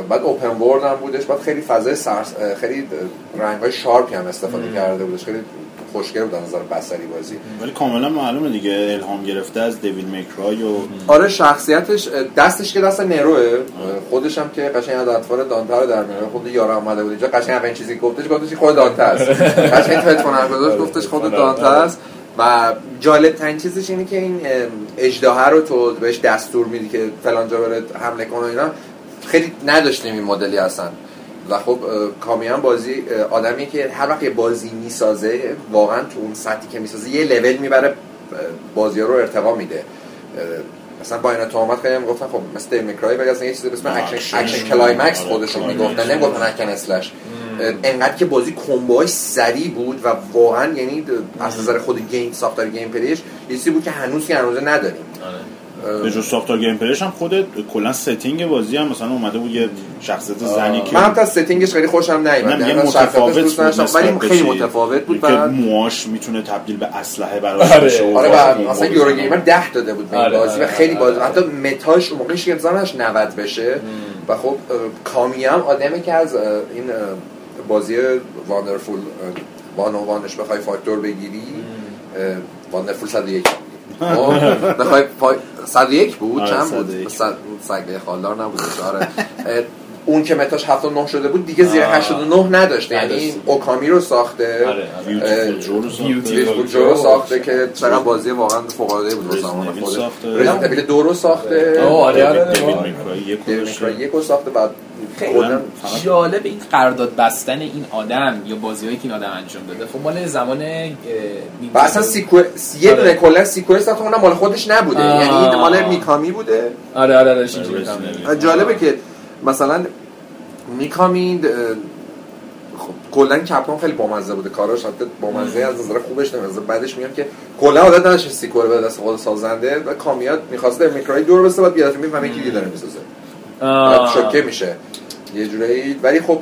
بعد open world هم بودش بعد خیلی فضای سرسبز خیلی رنگ های sharp ی هم استفاده کرده بودش خیلی خوشگل بود نظر بصری بازی. ولی کاملا معلومه دیگه الهام گرفته از Devil May Cry و آره شخصیتش دستش که دست Nero ئه. خودش هم که قشنگ از اطوار دانته رو در میاره. خود یارو اومده بود اینجا. قشنگ اولین چیزی گفتش گفتش خود دانته است. قشنگ تلفن گذاشت گفتش خود دانته است. و جالب ترین چیزش اینه که این اژدها رو تو بهش دستور میدی که فلان جا بره حمله کنه اینا. خیلی نداشتیم این مدلی هستن و خب کامیا بازی آدمی که هر وقت یه بازی می‌سازه واقعا تو اون سطحی که می‌سازه یه لول می‌بره بازی رو ارتقا میده. مثلا Bayonetta آمد خیلی گفتن خب مثل Devil May Cry ولی اصلا یه چیزی به اسم action action climax خودشون می‌گفتن نمی‌گفتن action slash انقدر که بازی combo های سری بود و واقعا یعنی از نظر خود game ساختار gameplay ش چیزی بود که هنوز که هنوز نداریم. به جز ساختار gameplay ش هم خود کلا setting بازی هم مثلا اومده بود یه شخصیت زنی که من تا setting ش خیلی خوشم نیومد. یعنی متفاوت بود ولی خیلی متفاوت بود که موهاش می‌تونه تبدیل به اسلحه براش بشه آره و مثلا Eurogamer 10 داده بود به بازی و خیلی بازی حتی meta ش اون موقعش که 90 بشه. و خب کامیا هم آدمی که از این بازی Wonderful One O One ش بخوای فاکتور بگیری واندرفول 101 بخوای 101 بود؟ چند بود؟ سگه خالدار نبود آره. اون که متاش 79 شده بود دیگه زیر آه. 89 نداشته یعنی. اوکامی رو ساخته آره، آره. بیوتیفول جو رو ساخته. که چقدر بازی واقعا فوق العاده بود واسه زمان خودش. رزیدنت اویل دو رو ساخته آره، آره، آره. یک رو ساخته بعد جالب این قرارداد بستن این آدم یا بازیهایی که این آدم انجام داده خب مال زمان و اصلا سیکو... یه آره. دونه کلا سیکوئنس اونم مال خودش نبوده. یعنی مال میکامی بوده آره آره آره. اویل. جالبه که مثلا میکامی اه، خب کلا کپکام خیلی بامزه بوده. کاراش حتی بامزه از نظر خوبش از بعدش میگم که کلا عادت نداشت سیکوئل به دست خود سازنده و کامیات می‌خواست در میکرای دور بسته بعد بیاد می‌فهمه کی داره می‌سازه. شوکه میشه. یه جورایی. ولی خب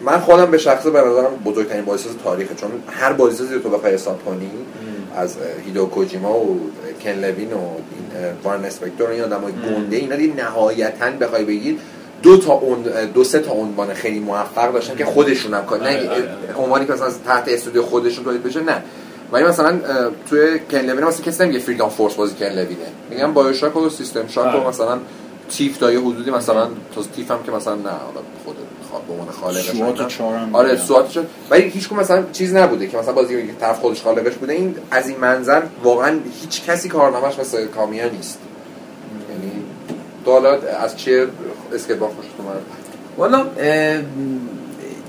من خودم به شخصه به نظرم بزرگترین بازیساز تاریخه. چون هر بازیسازی رو تو بخوای حساب کنی از هیدئو کوجیما و کن لوین و وارن اسپکتور این آدمای گنده اینا دیگه نهایتا بخوای بگید دو تا اون دو سه تا عنوان خیلی موفق داشتن که خودشون هم کار نه آره، آره، آره. عنوانی که مثلا تحت استودیو خودشون تولید بشه نه ولی مثلا توی کن لوین مثلا کسی نمیگه Freedom Force بازی کن لوینه میگم BioShock و System Shock و. مثلا تیف تا یه حدودی مثلا تا تیف هم که مثلا نه حالا خود به عنوان خالقش آره. سوات چهار ولی هیچ کدوم مثلا چیز نبوده که مثلا بازی که طرف خودش خالقش بوده این از این منظر واقعا هیچ کسی کارنامه‌اش مثل کامیا نیست یعنی تو حالا از چیه اسکیت بار خوشت اومد. والا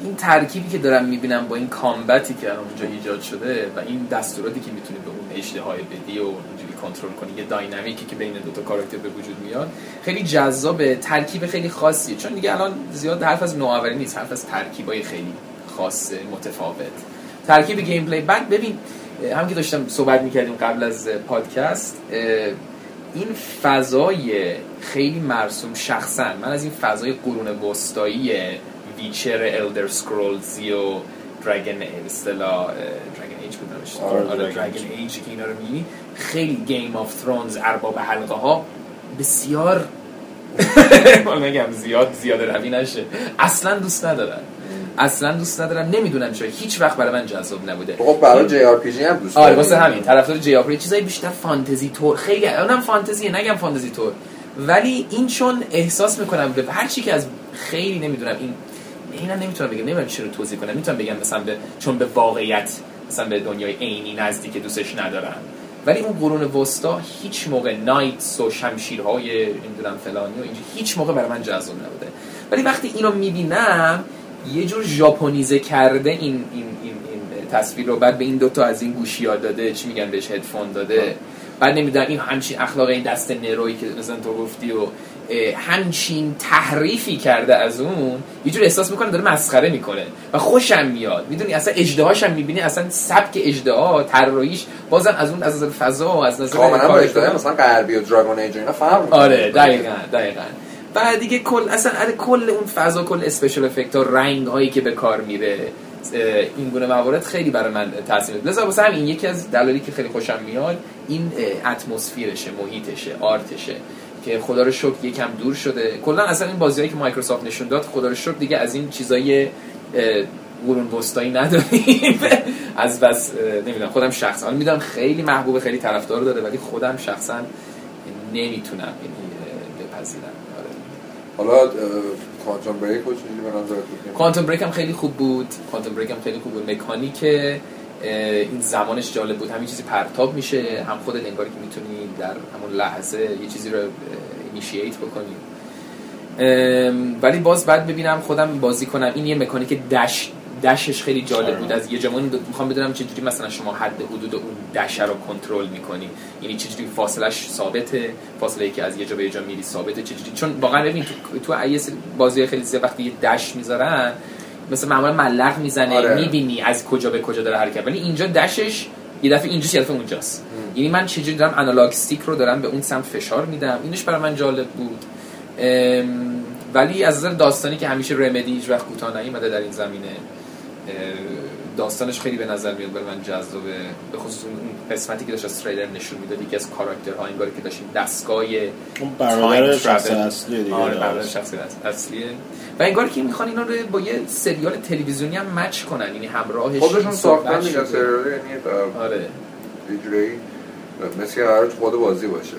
این ترکیبی که دارم می‌بینم با این کامبتی که الان اونجا ایجاد شده و این دستوراتی که می‌تونی به اون اشتهای بدی و اونجوری کنترل کنی یه داینامیکی که بین دو تا کاراکتر به وجود میاد خیلی جذابه ترکیب خیلی خاصیه. چون دیگه الان زیاد حرف از نوآوری نیست حرف از ترکیبای خیلی خاص متفاوت. ترکیب gameplay بعد ببین هم که داشتم صحبت می‌کردیم قبل از پادکست این فضای خیلی مرسوم شخصا. من از این فضای قرون وسطایی Witcher Elder Scrolls ی و Dragon اصطلاح Dragon Age بود نوشته. آره، آره ایج که اینا رو میگی خیلی گیم آف ترونز ارباب حلقه ها بسیار من میگم زیاد زیاده روی نشه. اصلا دوست ندارم. اصلا دوست ندارم نمی‌دونم چرا. هیچ وقت برای من جذاب نبوده. خب برای جی آر پی جی هم دوست آره؟ واسه همین. طرفدار جی آر چیزای بیشتر فانتزی تور خیلی اونم فانتزیه نگم فانتزی تور ولی این چون احساس می‌کنم به هر چی که از خیلی نمی‌دونم این اینا نمی‌تونم بگم نمی‌دونم چرا توضیح کنم. می‌تونم بگم مثلا به چون به واقعیت مثلا به دنیای عینی نزدیک دوستش ندارم. ولی اون قرون وسطا هیچ موقع نایتس و شمشیرهای نمی‌دونم فلانی و اینجا هیچ موقع برای من جذاب نبوده. ولی وقتی اینو می‌بینم یه جور ژاپنیزه کرده این این این, این تصویر رو. بعد به این دوتا از این گوشی ها داده چی میگن بهش هدفون داده. بعد نمی‌دونم این همچین اخلاق این دست نروی که مثلا تو گفتی و همچین تحریفی کرده از اون یه جور احساس می‌کنه داره مسخره می‌کنه و خوشم میاد. می‌دونی اصلا اجدهاش هم می‌بینی اصلا سبک اجدها طراحیش بازم از اون از نظر فضا و از نظر کاملا با اجتماعی مثلا غربی و دراگون ایج اینا فرق. آره دقیقا دقیقا. بعد دیگه کل اصلا آره، کل اون فضا کل اسپشیال افکت ها رنگ هایی که به کار میره این گونه موارد خیلی برای من تاثیر می‌ذاره. لذا واسه همین یکی از دلایلی که خیلی خوشم میاد این اتمسفیرشه محیطشه آرتشه که خدا رو شکر یکم دور شده. کلا اصلا این بازیایی که مایکروسافت نشون داد خدا رو شکر دیگه از این چیزای قرون وسطایی نداریم. از بس نمی‌دونم خودم شخصا می‌دونم خیلی محبوب خیلی طرفدار داره ولی خودم شخصا نمی‌تونم یعنی اه، بپذیرم آره. حالا کوانتوم بریک کوانتوم بریک هم خیلی خوب بود. کوانتوم بریک هم خیلی خوب بود. مکانیک این زمانش جالب بود. همین چیزی پرتاب میشه. هم خودت انگار که می‌تونی در همون لحظه یه چیزی رو اینیشییت بکنی. ولی باز بعد ببینم خودم بازی کنم. این یه مکانیک دش دشش خیلی جالب بود. از یه جمعون می‌خوام بدونم چجوری مثلا شما حد حدود اون دش رو کنترل می‌کنی. یعنی چجوری فاصلش ثابته؟ فاصله ای که از یه جا به یه جا میری ثابته چجوری؟ چون واقعا ببین تو تو بازی خیلی زیاد وقتی یه دش می‌ذارن مثلا معمولا ملق می‌زنه آره. می‌بینی از کجا به کجا داره حرکت. ولی اینجا دشش یه دفعه اینجاست یه دفعه اونجاست یعنی من چجوری دارم آنالاگ استیک رو دارم به اون سمت فشار میدم؟ اینش برای من جالب بود. ام، ولی از نظر داستانی که همیشه Remedy هیچ وقت کوتاه نیومده در این زمینه. داستانش خیلی به نظر میاد برای من جذابه. به خصوص اون قسمتی که داشت از تریلر نشون می‌داد یکی از کاراکترها انگار که داشت این دستگاه اون برادر time شخص. اصلیه دیگه. آره برادر شخصی اص- اصلیه. و انگار که می‌خوان اینا رو با یه سریال تلویزیونی هم match کنن یعنی همراهش خودشون ساختن دیگه. سریال یعنی آره. مثل که قرار خود بازی باشه.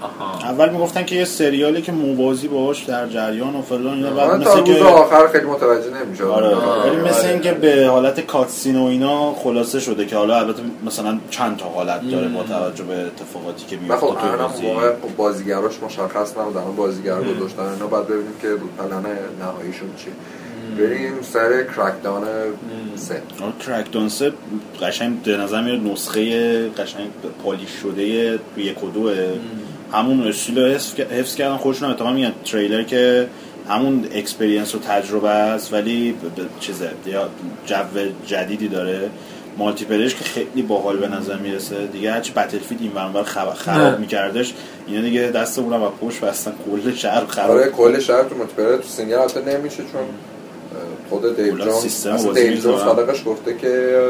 آها. اول می‌گفتن که یه سریالی که موازی باهاش در جریان و فلان اینا بعد تا مثل روز که آخر خیلی متوجه نمی‌شد آره. ولی مثل آره. اینکه به حالت کاتسین و اینا خلاصه شده که حالا البته مثلا چند تا حالت داره با توجه به اتفاقاتی که و میفته خب تو بازی. موقع خب بازیگراش مشخص نبودن اون بازیگرا گذاشتن اینا بعد ببینیم که پلن نهاییشون چی. بریم سر کرکدان سه. Crackdown سه قشنگ به نظر میاد نسخه قشنگ polish شده یک و دوه. همون استیل رو حفظ حفظ کردن خودشون اتفاقا میگن تریلر که همون experience و تجربه است ولی چیزه یا جو جدیدی داره. multiplayer ش که خیلی باحال به نظر می‌رسه. دیگه هرچی Battlefield این ور اون ور خراب, خراب میکردش اینا دیگه دست اونم از پشت بستن کل شهر خراب آره کل شهر تو multiplayer ه تو single البته نمیشه چون خود دیو جونز سیستم دیو جونز. خالقش گفته که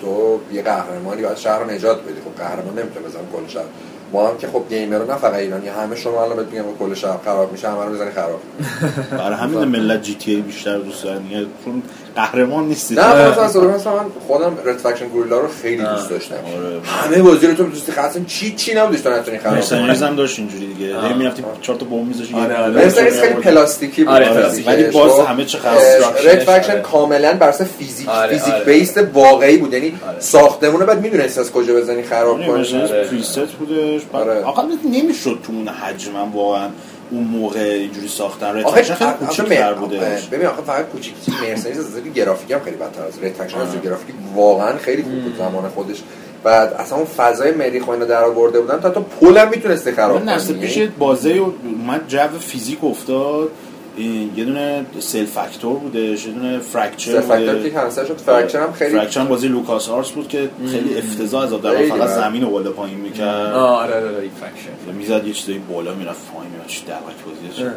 تو یه قهرمانی باید شهر رو نجات بدی. خب قهرمان نمی‌تونه بزنه کل شهر. ما هم که خب گیمر نه فقط ایرانی همه شما الان بهت میگم کل شهر خراب میشه همه رو می‌زنی خراب. برای همین ملت جی تی ای بیشتر دوست دارن چون قهرمان نیستی. نه مثلا اصلا مثلا من خودم رد فکشن گوریلا رو خیلی دوست داشتم. آره. همه بازی رو تو دوستی خاصن چی چی نبودش تو نتونی خراب کنی؟ هم داشت اینجوری دیگه. هی می‌رفتی چهار تا بمب میذاشی آره، آره. مرسنریز خیلی پلاستیکی بود. آره، ولی باز خب، همه چه خاص رد فکشن آره. کاملا بر اساس فیزیک آره، فیزیک آره. بیست واقعی بود. یعنی آره. ساختمون رو بعد می‌دونستی از کجا بزنی خراب کنی. مرسنریز آره. پریست بودش. آره. آقا نمی‌شد تو اون حجم واقعا اون موقع اینجوری ساختن. رد فکشن خیلی آخه کوچیک‌تر بودش ببین آخه فقط کوچیک مرسنریز از نظر گرافیکی هم خیلی بدتر از رد فکشن از نظر گرافیکی واقعا خیلی خوب بود زمان خودش. بعد اصلا اون فضای مریخ و اینا در آورده بودن تا تو پول هم می‌تونستی خراب نسل کنی. پیش بازه اومد جو فیزیک افتاد. یه دونه سل فاکتور بودش یه دونه فرکچر بوده. که کنسل شد فرکچر هم خیلی فرکچر هم بازی لوکاس آرتس بود که خیلی افتضاح از در فقط. زمین رو بالا پایین می‌کرد. آره آره آره فکشن می‌زد یه چیزایی بالا می‌رفت پایین می‌رفت چی دعوت بازیش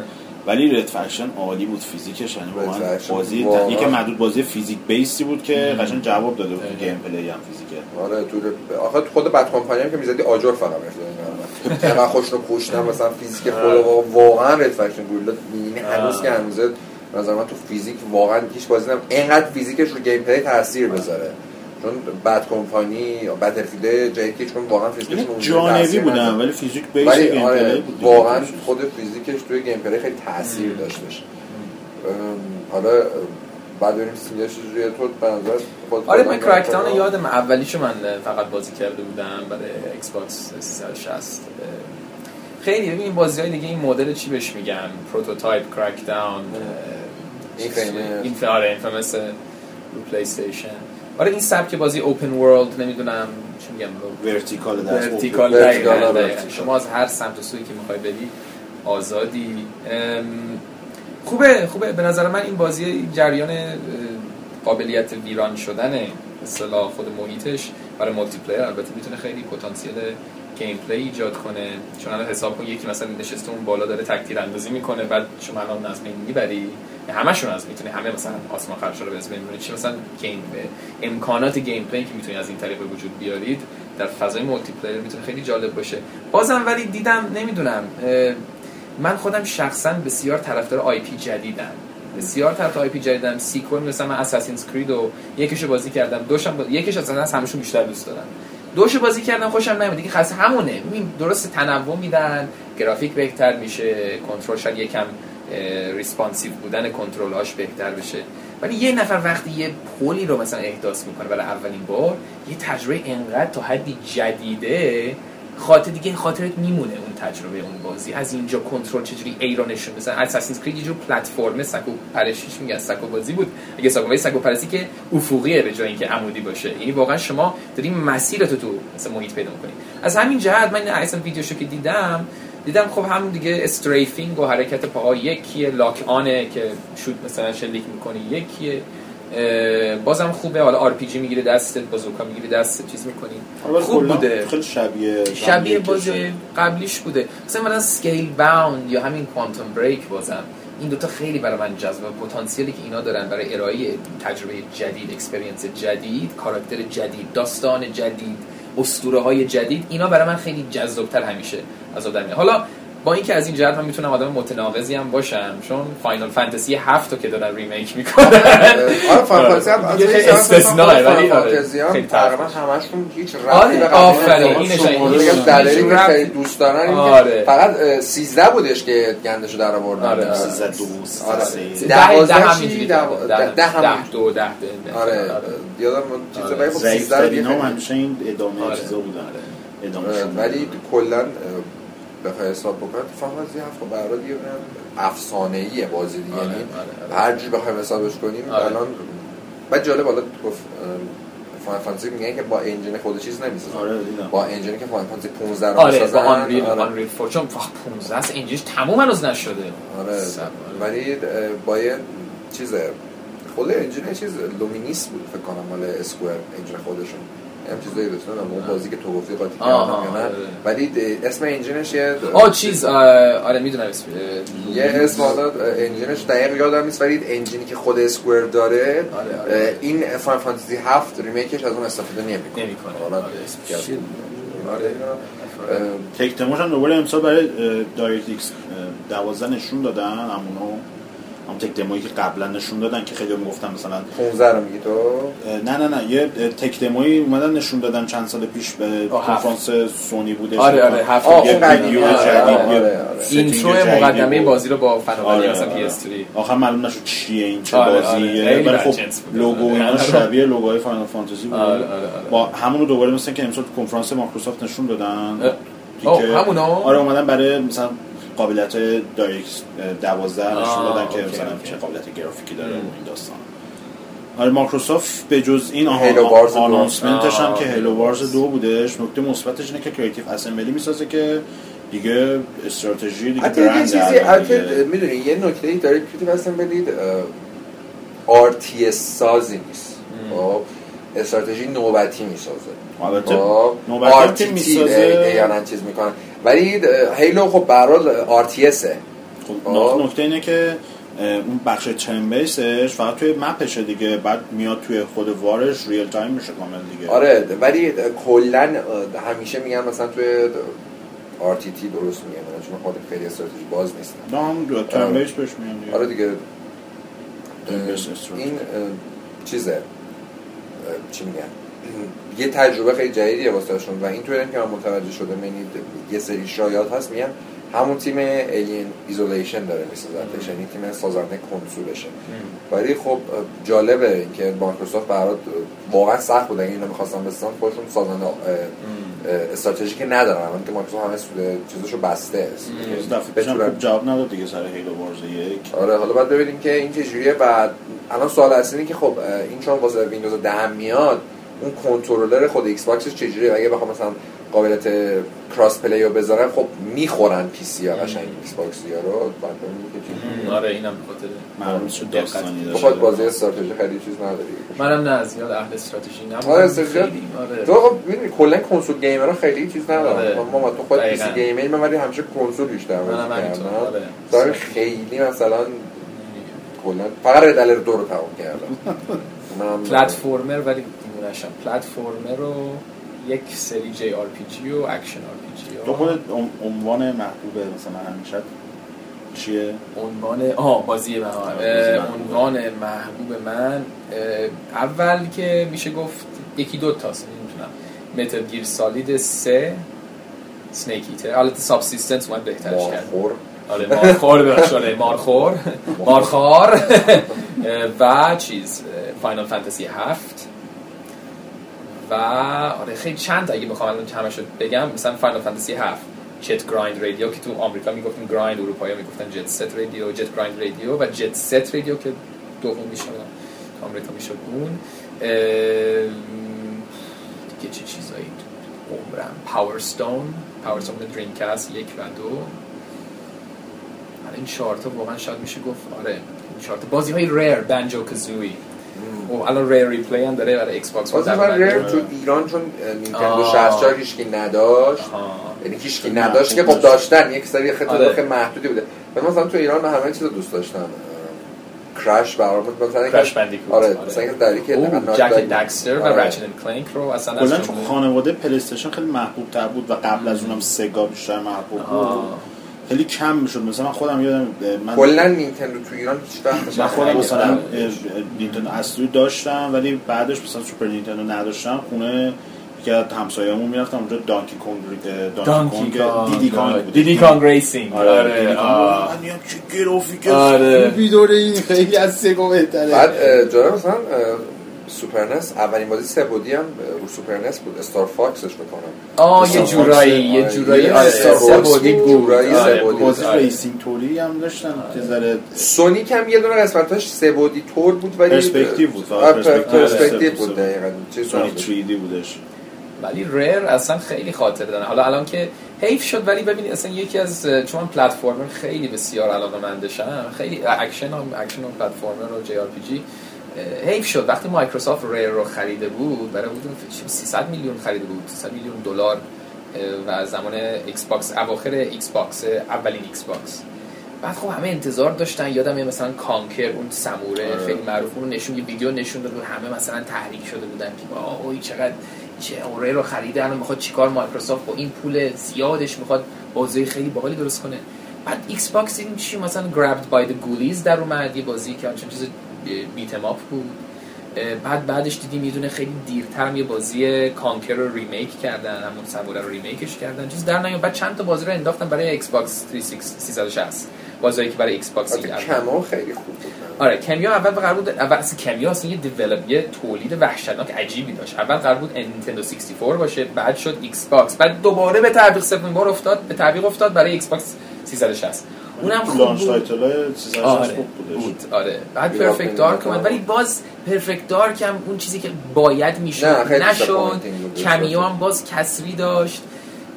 ولی رد فکشن عالی بود فیزیکش یعنی واقعا بازی واقعا. یکی محدود بازی فیزیک بیسی بود که قشنگ جواب داده بود تو آره. گیم پلی هم فیزیکه. آره تو آخه تو خود بد کمپانی هم که می‌زدی آجر فقط می‌رفت اینقدر خوش رو پوشتن مثلا فیزیک خود واقعا رد فکشن گوریلا یعنی هنوز که هنوزه به نظر من تو فیزیک واقعا هیچ بازی نم اینقدر فیزیکش رو gameplay تاثیر بذاره. چون Bad Company یا Battlefield جدید چون واقعا فیزیکش یعنی جانبی بودن. ولی physics base ولی game آره بود. واقعا خود فیزیکش توی gameplay خیلی تاثیر داشتش حالا بعد بریم single ش چجوریه تو به نظر خود آره من Crackdown. یادم اولیشو من فقط بازی کرده بودم برای Xbox 360 خیلی ببین این بازی های دیگه این مدل چی بهش میگن Prototype Crackdown Infamous. این ف- آره رو PlayStation آره این سبک بازی open world نمی‌دونم چی میگم رو vertical vertical. شما از هر سمت و سویی که می‌خوای بری آزادی. خوبه خوبه. به نظر من این بازی جریان قابلیت ویران شدن اصطلاح خود محیطش برای multiplayer البته می‌تونه خیلی پتانسیل gameplay ایجاد کنه. چون الان حساب کن یکی مثلا نشسته اون بالا داره تکتیر اندازی می‌کنه بعد شما الان از بین می‌بری. همشون از می‌تونه همه مثلا آسمان خراشا رو بین می‌بری چی مثلا game امکانات gameplay که می‌تونی از این طریق به وجود بیارید در فضای multiplayer می‌تونه خیلی جالب باشه. بازم ولی دیدم نمی‌دونم من خودم شخصا بسیار طرفدار IP جدیدم. بسیار طرف IP جدیدم. sequel مثلا من Assassin's Creed و یکیشو بازی کردم. دوشم با... یکیش از همشون بیشتر دوست دارم. دوشو بازی کردم خوشم نمیاد. دیگه خاص همونه. درست تنوع میدن گرافیک بهتر میشه کنترل شاید یکم responsive بودن کنترل‌هاش بهتر بشه. ولی یه نفر وقتی یه پولی رو مثلا احداث می‌کنه برای اولین بار یه تجربه انقدر تا حدی جدیده خاطر دیگه خاطرت میمونه اون تجربه اون بازی. از اینجا کنترل چجوری ایرانشون مثلا Assassin's Creed جور پلتفرم سکو پرشیش میگن سکو بازی بود. اگه سکو سکو پرسی که افقیه به جای اینکه عمودی باشه. یعنی واقعا شما داری مسیرت تو مثلا محیط پیدا می‌کنی از همین جهت من اصلا ویدیوشو که دیدم دیدم خب همون دیگه strafing و حرکت پاها یکیه lock on ه که شوت مثلا شلیک می‌کنی یکیه. بازم خوبه. حالا RPG می‌گیره دستت بازوکا می‌گیره دستت چیز می‌کنی؟ خوب بوده. خیلی شبیه شبیه بازی قبلیش بوده. مثلا مثلا Scalebound یا همین Quantum Break بازم این دوتا خیلی برای من جذبه پتانسیلی که اینا دارن برای ارائه تجربه جدید experience جدید کاراکتر جدید داستان جدید اسطوره های جدید اینا برای من خیلی جذابتر همیشه از آدم حالا با اینکه از این جهت من می‌تونم آدم متناقضی هم باشم چون Final Fantasy 7 رو که دارن remake می‌کنن آره Final Fantasy هم استثناء، Final ولی آره، فانتزی هم خیلی تقریبا. همشون هیچ ربطی آره، به قبل آفرین،. اینش دلیلی که. خیلی دوست دارن آره. فقط اه، 13 بودش که گندشو در آوردن آره، آره. سیزده دو سیزده آره. سه. ده دوازده ده چی؟ همینجوری دو- ده ده همین. ده دو ده ده آره یادم اون چیزا آره. ولی خب 13 ضعیفترین دیگه هم خیلی- همیشه این ادامه آره. چیزا بودن آره. آره، ولی کلا بخوای حساب بکنم. تو فانتزی هفت خب برای دیگه افسانه ایه بازی دیگه. آره، یعنی آره، آره. هر جور بخوایم حسابش کنیم آره. الان بعد جالب حالا گفت فاینال فانتزی میگن که با engine خود چیز نمی‌سازن آره با engine ی که فاینال فانتزی 15 رو آره می‌سازن با Unreal آره. Unreal فور. چون واه، 15 است اینجاش تموم هنوز نشده. آره. ولی با یه چیز خود انجین چیز لومینیس بود فکر کنم مال اسکوئر انجین خودشون. هم چیزایی نه اون بازی که تو گفتی قاطی کردم یا نه. ولی اسم انجینش یه آه چیز آره می‌دونم اسم یه اسم حالا انجینش دقیق یادم نیست ولی انجینی که خود اسکوئر داره آره، آره. این فان فانتزی 7 ریمیکش از اون استفاده نمی‌کنه. نمی‌کنه. حالا آره، اسم tech هم دوباره امسال برای DirectX 12 نشون دادن همونو هم tech demo یی که قبلا نشون دادن که خیلی می‌گفتن مثلا 15 رو میگی تو نه نه نه یه tech demo یی اومدن نشون دادن چند سال پیش به. کنفرانس سونی بودش آره، آره، هفت. یه. ویدیو آره، جدید آره، یه آره. intro جدیدی مقدمه بود. بازی رو با فناوری آره، مثلا آره. PS3 آخر معلوم نشد چیه این چه آره، بازیه آره. ولی خب. لوگو اینا آره. شبیه لوگوهای فاینال فانتزی بود آره، آره، آره. با همون رو دوباره مثل که امسال تو کنفرانس مایکروسافت نشون دادن همونا؟ آره اومدن برای مثلا قابلیت Direct 12 نشون دادن که مثلا. چه قابلیت گرافیکی داره. و این داستان آره مایکروسافت به جز این. announcement ش هم که Halo Halo Wars. دو بودش نکته مثبتش اینه که Creative Assembly می‌سازه که دیگه استراتژی دیگه برند چیزی. می‌دونی یه نکته ای داره که هستن بدید RT سازی نیست خب استراتژی نوبتی می‌سازه البته خب نوبتی می‌سازه احیانا چیز می‌کنن ولی Halo خب به هر حال RTS ه خب آه. نکته اینه که اون بخش turn-based ش فقط توی map شه دیگه بعد میاد توی خود war ش real-time میشه کامل دیگه. آره ولی کلا همیشه میگن مثلا توی RTT درست میگن چون خود خیلی استراتژی باز نیستن نه turn آره. base بهش میان دیگه. آره دیگه. این چیزه. چی میگن؟ یه تجربه خیلی جدیدیه واسهشون و اینطوری هم که من متوجه شده یعنی یه سری شایعات هست میگن همون تیم Alien Isolation داره میسازتش یعنی تیم سازنده کنسولشه ولی خب جالبه اینکه مایکروسافت برات واقعا سخت بود اینو می‌خواستن بسازن خودشون سازنده استراتژی که ندارن. الان که مایکروسافت همه سود- چیزاشو بسته. است بتونن- خوب جواب نداد دیگه سر Halo Wars یک. آره حالا باید ببینیم که این چجوریه بعد الان سوال اصلی که خب این چون واسه ویندوز 10 میاد اون کنترلر خود ایکس باکسش چجوریه؟ اگه بخوام مثلا قابلیت cross-play رو بذارن خب می‌خورن پی سی ها قشنگ ایکس باکس ها رو. بعد. آره اینم به خاطر معلوم شد. داستانی داشته خود بازی استراتژی خیلی چیز نداری. منم نه زیاد اهل استراتژی نبودم آره استراتژی آره. تو خب می‌دونی کلا کنسول gamer ها خیلی چیز آره. ندارن ما ما تو خود پی سی. gamer من ولی همیشه کنسول بیشتر بازی منم همینطور، کردم. آره. خیلی مثلا کلا فقط Red Alert دو رو تمام کردم. platformer ولی دیوونشم platformer رو یک سری JRPG و اکشن RPG تو خودت عنوان محبوب مثلا همیشه چیه؟ عنوان آه بازی من. عنوان محبوب من اول که میشه گفت یکی دو تاست نمی‌تونم Metal Gear Solid سه سنیک ایتر البته سابسیستنس اومد بهترش کرد. مارخور. آره مارخور آره مارخور. مارخار و چیز فاینال فانتزی هفت. و آره خیلی چند اگه بخوام الان همشو بگم مثلا فاینال فانتزی هفت جت گرایند رادیو که تو آمریکا می‌گفتن گرایند اروپایی می‌گفتن جت ست رادیو جت گرایند رادیو و جت ست رادیو که دوم میشه تو آمریکا می‌شد اون. دیگه چه چیزایی؟ عمرم. پاور ستون پاور ستون دریم کاست یک و دو. آره این چهار تا واقعا شاید میشه گفت آره این چهار بازی های ریر بنجو کزوی الان ریر ریپلی هم داره برای ایکس باکس بازی من ریر تو ایران چون نینتندو آه. 64 هیچکی نداشت. یعنی هیچکی نداشت که خب داشتن یک سری خیلی آره. خیلی محدودی بوده. ولی مثلا تو ایران همه چیز دوست داشتم. کرش برام مثلا کرش بندیکوت آره مثلا اینکه در که Jak Daxter و آره. رچن اند کلینک رو اصلا کلا چون خانواده پلی استیشن خیلی محبوب تر بود و قبل از اونم سگا بیشتر محبوب بود. خیلی کم می‌شد. مثلا من خودم یادم من کلا نینتندو تو ایران هیچ وقت من خودم مثلا. نینتندو اصلی داشتم ولی بعدش مثلا سوپر نینتندو نداشتم. خونه که همسایه‌مون می‌رفتم اونجا دانکی کونگ دانکی دانکی کونگ دیدی کانگ دیدی کانگ ریسینگ. آره آره چه گرافیک آره. خوبی داره این خیلی از سگا بهتره. بعد جالب مثلا اه، سوپر نس اولین بازی سه بودی هم رو سوپر نس بود. استار فاکسش می‌کنم. آه یه جورایی یه جورایی. آره استار سه فاکس. بودی بود، بود جورایی آره، سه بودی. بازی آره. ریسینگ توری هم داشتن که ذره. سونیک هم یه دونه قسمتاش سه بودی تور بود ولی پرسپکتیو بود، پرسپکتیو بود. دقیقاً. چیز سونیک نبود. 3D بودش. ولی ریر اصلا خیلی خاطر دارن حالا الان که حیف شد ولی ببینید اصلا یکی از چون من platformer خیلی بسیار علاقه مندشم خیلی اکشن هم اکشن و platformer و JRPG حیف شد. وقتی مایکروسافت Rare رو خریده بود برای حدود 300 میلیون خریده بود 300 میلیون دلار و زمان Xbox اواخر Xbox اولین Xbox بعد خب همه انتظار داشتن. یادم میاد مثلا Conker اون سموره آره. خیلی معروف اون نشون یه ویدیو نشون داد بود. همه مثلا تحریک شده بودن که اوی چقدر چه او Rare رو خریده الان می‌خواد چیکار مایکروسافت با این پول زیادش می‌خواد بازی خیلی باحالی درست کنه. بعد Xbox این چی مثلا Grabbed by the Ghoulies در اومد یه بازی که همچین چیز beat 'em up بود بعد بعدش دیدیم یه دونه خیلی دیرتر هم یه بازی Conker رو remake کردن همون سموره رو remake ش کردن. چیز در نیومد. بعد چند تا بازی رو انداختن برای Xbox 360 بازی که برای Xbox Kameo خیلی خوب بود. آره Kameo اول قرار بود اول اصلا Kameo اصلا یه develop یه تولید وحشتناک عجیبی داشت. اول قرار بود نینتندو 64 باشه بعد شد Xbox بعد دوباره به تعویق سومین بار افتاد به تعویق افتاد برای Xbox 360 اونم خوب launch بود. title های 360 آره. خوب بود. آره. بعد Perfect Dark. اومد. ولی باز Perfect Dark هم اون چیزی که باید می‌شد نشد. Kameo هم باز کسری داشت.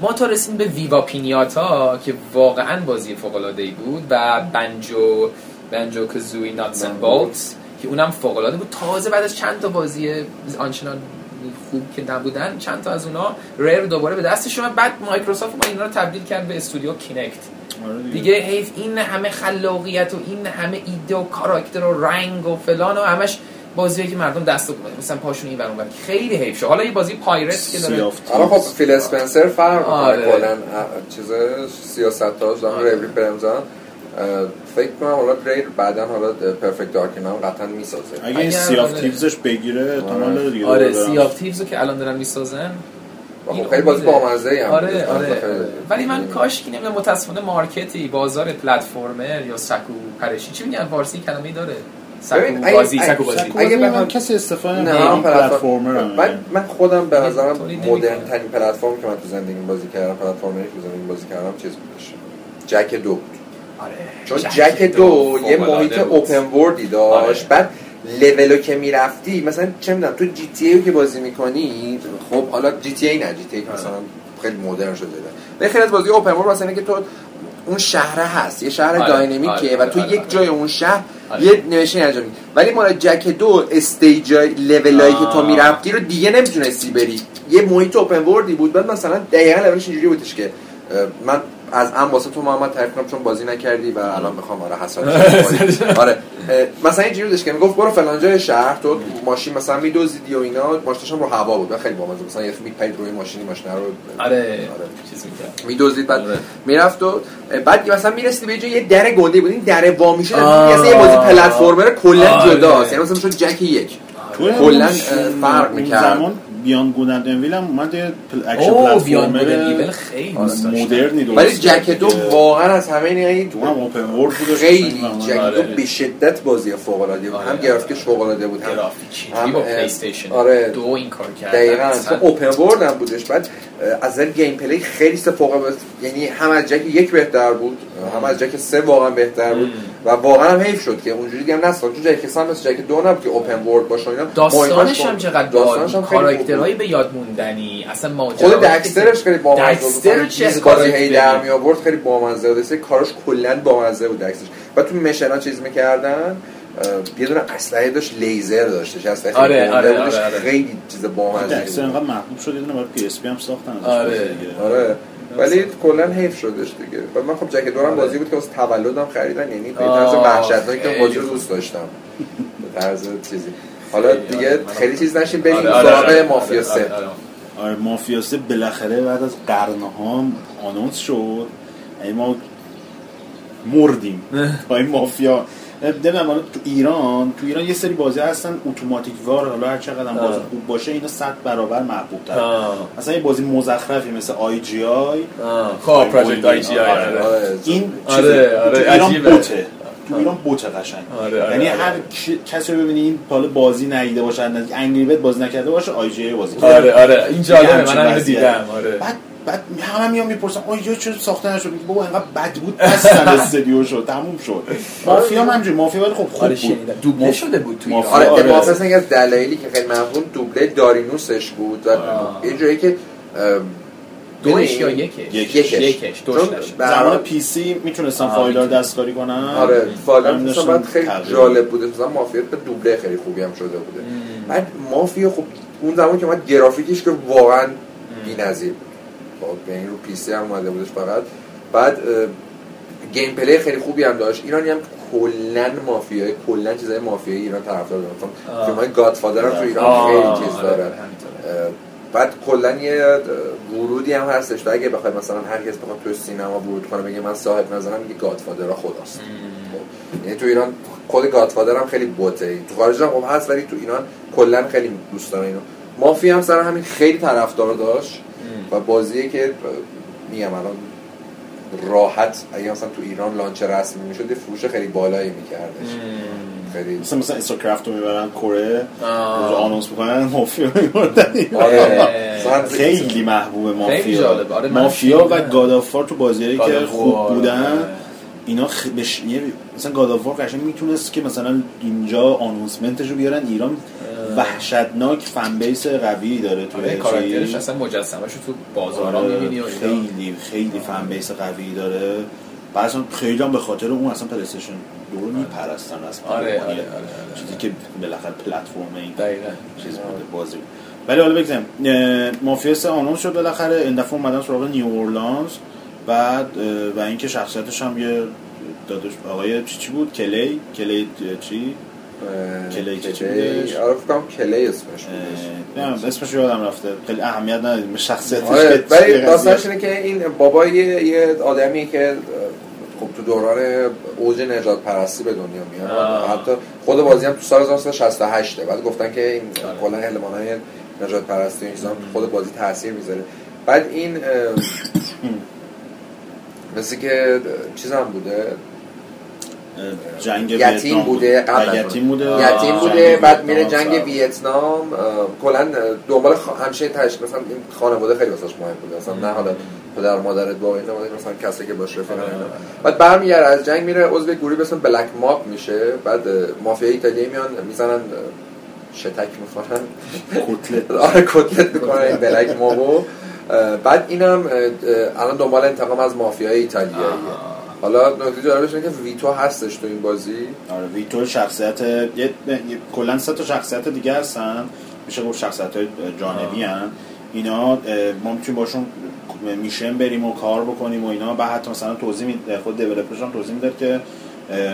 ما تا رسیدیم به Viva Piñata که واقعا بازی فوق العاده ای بود و Banjo Banjo-Kazooie Nuts & Bolts که اونم فوق العاده بود. تازه بعد از چند تا بازی آنچنان خوب که نبودن. چند تا از اونا Rare دوباره به دستش اومد. بعد مایکروسافت ما اینا رو تبدیل کرد به استودیو Kinect. آره دیگه. حیف این همه خلاقیت و این همه ایده و کاراکتر و رنگ و فلان و همش بازیه که مردم دست مثلا پاشون این ور خیلی حیف شد. حالا یه بازی pirate که داره. حالا خب فیل اسپنسر فرق می‌کنه. آره. کلا چیز سیاست هاش دارم آره. فکر کنم حالا Rare بعدا حالا Perfect Dark هم قطعا می‌سازه اگه این Sea of آره. Thieves ش بگیره احتمال داره دیگه آره. سی آف تیوزو که الان دارن می‌سازن خب خیلی بازی امیده. بامزه هم آره. آره, آره. ولی من کاش که نمی‌دونم متاسفانه market ی بازار platformer یا سکو پرشی چی میگن فارسی کلمه‌ای داره سکو بازی اگه- سکو بازی سکو اگه من کسی استفاده نه پلتفرمر من, من خودم به نظرم. مدرن ترین platformer ی که من تو زندگی بازی کردم platformer ی که زندگی بازی کردم چیز بودش Jak دو بود آره چون Jak دو یه محیط open world ی داشت. آره. بعد لولو که می‌رفتی مثلا چه می‌دونم تو GTA که بازی می‌کنی خب حالا جی تی ای نه. جی تی ای مثلا خیلی مدرن شده. به خیلی از بازی open world مثلا اینه که تو اون شهر هست. یه شهر آره، dynamic ه آره، و تو آره، یک آره. جای اون شهر آره. یه نوشته انجام میدی. ولی مال Jak دو stage level هایی که تو. می‌رفتی رو دیگه نمی‌تونستی بری. یه محیط اوپن وردی بود. بعد مثلا دقیقا لولش اینجوری بودش که من از ام واسه تو محمد تعریف کنم چون بازی نکردی و الان می‌خوام آره حسرت آره. اه، مثلا اینجوری بودش که می‌گفت برو فلان جای شهر تو ماشین مثلا میدوزیدی و اینا ماشینش هم رو هوا بود. خیلی بامزه مثلا یه میپرید روی ماشینی ماشین رو آره چیز میگن میدوزید بعد آره. می‌رفت و بعد مثلا می‌رسید به یه جای یه در گنده بود این در وا میشه. مثلا یه بازی پلتفرمر کلا آره. جداست. یعنی مثلا شد Jak یک. کلاً، فرق می‌کرد. Beyond Good and Evil هم اومد یه اکشن platformer ایول خیلی. مدرنی درست ولی Jak دو کرد. واقعا از همه این یعنی تو هم open world بود خیلی Jak آره. دو به شدت بازی فوق العاده بود آره. هم گرافیکش فوق العاده بود هم با PlayStation آره. دو این کار کردن دقیقا open world هم بودش بعد از نظر gameplay خیلی سه فوق العاده- یعنی هم از Jak یک بهتر بود هم از Jak سه واقعا بهتر بود و واقعا هم حیف شد که اونجوری دیگه هم نساخت چون Jak سه هم مثل Jak دو نبود که open world باشه اینا داستانش هم چقدر داستانش هم بود. کاراکترهای به یاد موندنی. اصلا ماجرا خود Daxter ش خیلی بامزه بود. Daxter مثلا چه چیز بازی هی؟ در می آورد خیلی بامزه بود. کارش کلا بامزه بود Daxter ش. و تو mission ا چیز می‌کردن. یه دونه اسلحه داشت لیزر داشتش. اسلحه خیلی آره، آره،. آره، آره. خیلی چیز بامزه Daxter بود انقدر محبوب شد یه دونه برای PSP هم ساختن آره. دیگه. آره. ولی کلا حیف شدش دیگه. و من خب جک دورم بازی بود که واسه تولدم خریدن. یعنی به طرز وحشتناکی که بازی رو. دوست داشتم. به طرز چیزی. حالا دیگه آره. خیلی چیز نشیم بریم آره، آره، سراغ آره، مافیا آره، سه آره، آره. آره مافیا سه بالاخره بعد از قرنها آنونس شد یعنی ما مردیم با این مافیا نمی‌دونم حالا تو ایران تو ایران یه سری بازی هستن اتوماتیک وار حالا هر چقدر هم بازی خوب باشه اینا 100 برابر محبوب تر. مثلا یه بازی مزخرفی مثل آی جی آی کار پراجکت آی جی آی آره. آره. این آره، چیزه. آره، تو ایران عجیبه. بته ایران بته قشنگ آره، آره، یعنی آره. هر کسی رو ببینی این حالا بازی ندیده باشه از Angry Birds بازی نکرده باشه IGI بازی. آره آره این جالبه من اینو. دیدم آره بعد بعد همه میان می‌پرسن IGI چرا ساخته نشد میگه بابا انقدر بد بود بستن استودیو شد تموم شد مافیا هم همینجوری مافیا ولی خب خوب آره بود دوبله شده بود تو آره. مثلا از دلایلی که خیلی مفهوم دوبله دارینوسش بود و. یه جایی که دوش یا یکش؟ یکش. یکش. دوش زمان پی سی می‌تونستن آه، فایل رو می‌تونن. دستکاری کنن. آره فایل هم مثلا داشتن بعد خیلی. جالب بوده مثلا مافیا به دوبله خیلی خوبی هم شده بوده. بعد مافیا خب اون زمان که اومد گرافیکش که واقعا بی‌نظیر بود. خب یعنی رو PC هم اومده بودش فقط. بعد gameplay خیلی خوبی هم داشت. ایرانی هم کلا مافیای کلا چیزای مافیایی ایران طرفدار داره مثلا. فیلم های Godfather هم تو ایران خیلی چیز آره، داره. بعد کلا یه ورودی هم هستش تو اگه بخوای مثلا هر کس بخواد تو سینما ورود کنه بگه من صاحب نظرم میگه گادفادر خداست. خب، یعنی تو ایران خود گادفادر هم خیلی بوته تو خارج هم خب هست ولی تو ایران کلا خیلی دوست دارن اینو. مافیا هم سر همین خیلی طرفدار داشت و بازیه که میگم الان راحت. اگه مثلا تو ایران لانچ رسمی می‌شد فروش خیلی بالایی میکردش. خیلی مثلا مثلا استارکرافت رو می‌برن کره. اونجا آنونس می‌کنن مافیا آره مثلا خیلی محبوب مافیا. آره، مافیا و. Godfather تو بازیایی که خوب بودن آره. اینا خ... بش... یه... مثلا Godfather قشنگ می‌تونست که مثلا اینجا announcement ش رو بیارن ایران وحشتناک fan base قوی داره تو آره کاراکترش اصلا مجسمه‌شو تو بازارا آره، می‌بینی و اینا. خیلی خیلی fan base قوی داره اصلا خیلی هم به خاطر اون اصلا PlayStation دو رو میپرستن اصلا آره، آره، آره، آره. چیزی که بالاخره پلتفرم این چیز بوده بازی بود ولی حالا بگذاریم مافیا سه آنونس شد بالاخره. این دفعه اومدن سراغ نیو اورلانز. بعد و اینکه شخصیتش هم یه داداش آقای چی چی بود؟ کلی؟ کلی چی؟ کلی چی کلی. بودش؟ آره فکر کنم کلی اسمش بودش. اسمش یادم رفته. خیلی اهمیت ندادیم به شخصیتش. آره که ولی داستانش. اینه که این بابا یه, یه آدمی که خب تو دوران اوج نجات پرستی به دنیا میاد. حتی خود بازی هم تو سال 1968 بعد گفتن که این آره. کلا المانای نجات پرستی این چیزا هم تو خود بازی تاثیر می‌ذاره بعد این مثل که چیز هم بوده جنگ یتیم ویتنام بوده بود. قبل یتیم. بوده. یتیم بوده بعد میره جنگ. ویتنام کلا دنبال خ... همیشه تش مثلا این خانواده خیلی واسش مهم بوده مثلا نه حالا پدر مادرت با اینا مثلا کسی که باشه فلان اینا بعد برمیگره از جنگ میره عضو گروهی به اسم بلک ماب میشه. بعد مافیا ایتالیایی میان می‌زنن شتک می‌خورن. کتلت. آره کتلت می‌کنن این بلک مابو بعد اینم الان دنبال انتقام از مافیای ایتالیاییه حالا نکته جالبش اینه که ویتو هستش تو این بازی. آره ویکتور شخصیت یه کلا سه تا شخصیت دیگه هستن. میشه گفت شخصیت های جانبی هن. اینا ما می‌تونیم باشون میشن بریم و کار بکنیم و اینا. بعد حتی مثلا توضیح میده خود دیولپرش هم توضیح میده که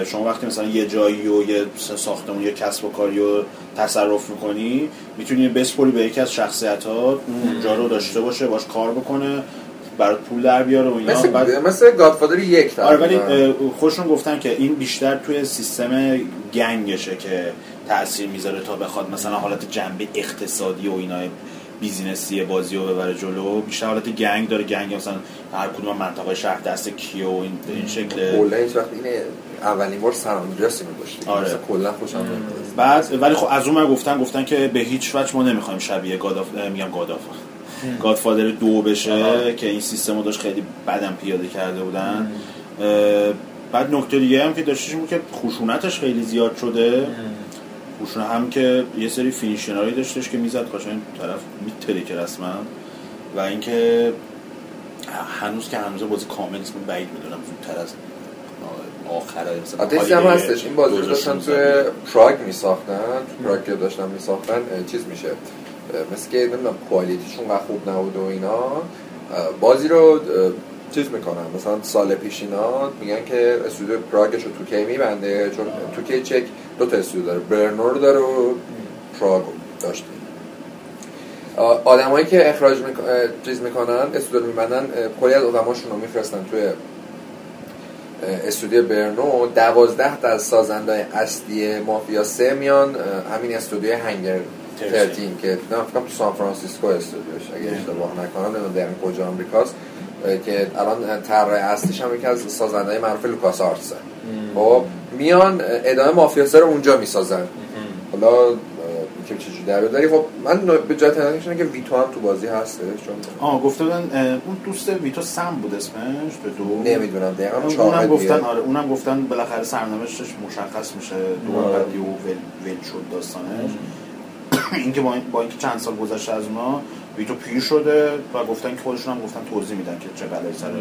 شما وقتی مثلا یه جایی و یه ساختمون یه کسب و کاری رو تصرف می‌کنی می‌تونی بسپوری به یکی از شخصیت ها اونجا رو داشته باشه باش کار بکنه برات پول در بیاره و اینا. مثل بعد مثل گادفادر یک آره ولی خودشون گفتن که این بیشتر توی سیستم gang شه که تاثیر می‌ذاره تا بخواد مثلا حالت جنبه اقتصادی و اینا business ی بازی رو ببره جلو. بیشتر حالت gang داره. gang مثلا هر کدوم منطقه شهر دست کیو این به این شکل. کلا هیچ وقت اینه اولین بار سرمایه‌گذاری می‌داشتی آره. کلا خوشم نمیاد. بعد ولی خب از اون من گفتن گفتن که به هیچ وجه ما نمی‌خوایم شبیه Godfa میگم Godfa Godfather دو بشه که این سیستم رو داشت خیلی بدم پیاده کرده بودن. بعد نکته دیگه هم که داشتش بود که خشونتش خیلی زیاد شده. خشونت هم که یه سری فینیشنرایی داشتش که می‌زد قشنگ طرف میتره که رسما. و اینکه هنوز که هنوز بازی کامل من بعید می‌دونم زودتر از آخر مثلا هم هستش. این بازی داشتن 2016 توی پراگ میساختن. تو پراگ که داشتن میساختن چیز میشه. مثل که نمی‌دونم کوالیتیشون خوب نبود و اینا. بازی رو چیز می‌کنن. مثلا سال پیش اینا میگن که استودیو پراگش رو تو کی میبنده؟ چون تو کی چک دو تا استودیو داره. برنور داره و پراگ داشته. آدمایی که اخراج میک... اه، چیز می‌کنن استودیو رو میبندن کلی از آدماشون رو میفرستن توی استودیو برنو دوازده تا از سازنده اصلی مافیا سه میان همین استودیو هنگر Thirteen که نه فکر تو سان فرانسیسکو استودیوش. اگه اشتباه نکنم نمی‌دونم کجا آمریکاست. که الان طراح اصلیش هم یکی از سازنده معروف LucasArts ه خب میان ادامه مافیا رو اونجا می‌سازن. حالا که چجوری در داری خب من به جای تنظیمش که ویتو هم تو بازی هستش چون آه گفته بودن اون دوست ویتو سم بود اسمش به دو. نمی‌دونم دقیقاً اونم گفتن آره اونم گفتن بالاخره سرنوشتش مشخص میشه دو بعدی و ول, ول شد داستانش. اینکه با, با اینکه چند سال گذشته از اونا ویتو پیر شده و گفتن که خودشون هم گفتن توضیح میدن که چه بلایی سر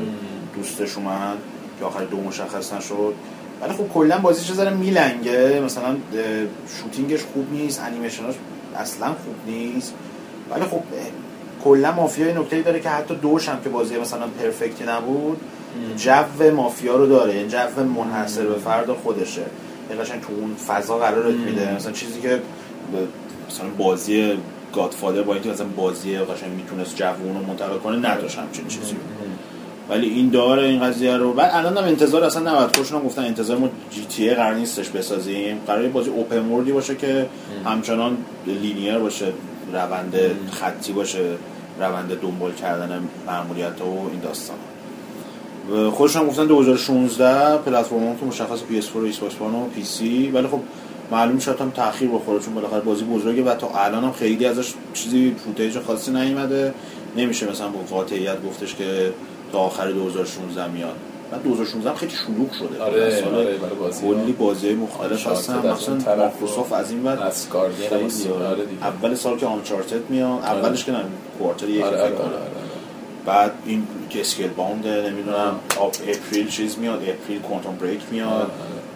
دوستش اومد که آخر دو مشخص نشد. ولی خب کلا بازیش چه ذره میلنگه. مثلا شوتینگش خوب نیست انیمیشناش اصلا خوب نیست. ولی خب کلا مافیا نکته داره که حتی دوش هم که بازی مثلا پرفکتی نبود جو مافیا رو داره. این جو منحصر به فرد خودشه. یعنی قشنگ تو اون فضا قرارت میده. مثلا چیزی که مثلا بازی گادفادر با اینکه مثلا بازی قشنگ می‌تونست جو رو منتقل کنه نداشت همچین چیزی ولی این داره این قضیه رو. بعد الان هم انتظار اصلا 90 خوشون هم گفتن انتظار ما جی تی ای قرار نیستش بسازیم. قرار بازی اوپن وردی باشه که همچنان لینیر باشه روند خطی باشه روند دنبال کردن ماموریت و این داستان. خودشون هم گفتن 2016 پلتفرم که مشخص PS4 و Xbox و PC. ولی خب معلوم شد هم تاخیر بخوره چون بالاخره بازی بزرگه و تا الان هم خیلی ازش چیزی footage خاصی نیومده. نمیشه مثلا با قاطعیت گفتش که تا آخر 2016 میاد. بعد 2016 خیلی شلوغ شده. آره, آره بازی کلی بازی مختلف هستن. مثلا مایکروسافت از این بعد از گاردین اول سال که Uncharted میاد اولش که quarter یک آره آره بعد این که Scalebound ه نمی‌دونم April چیز میاد April Quantum Break میاد.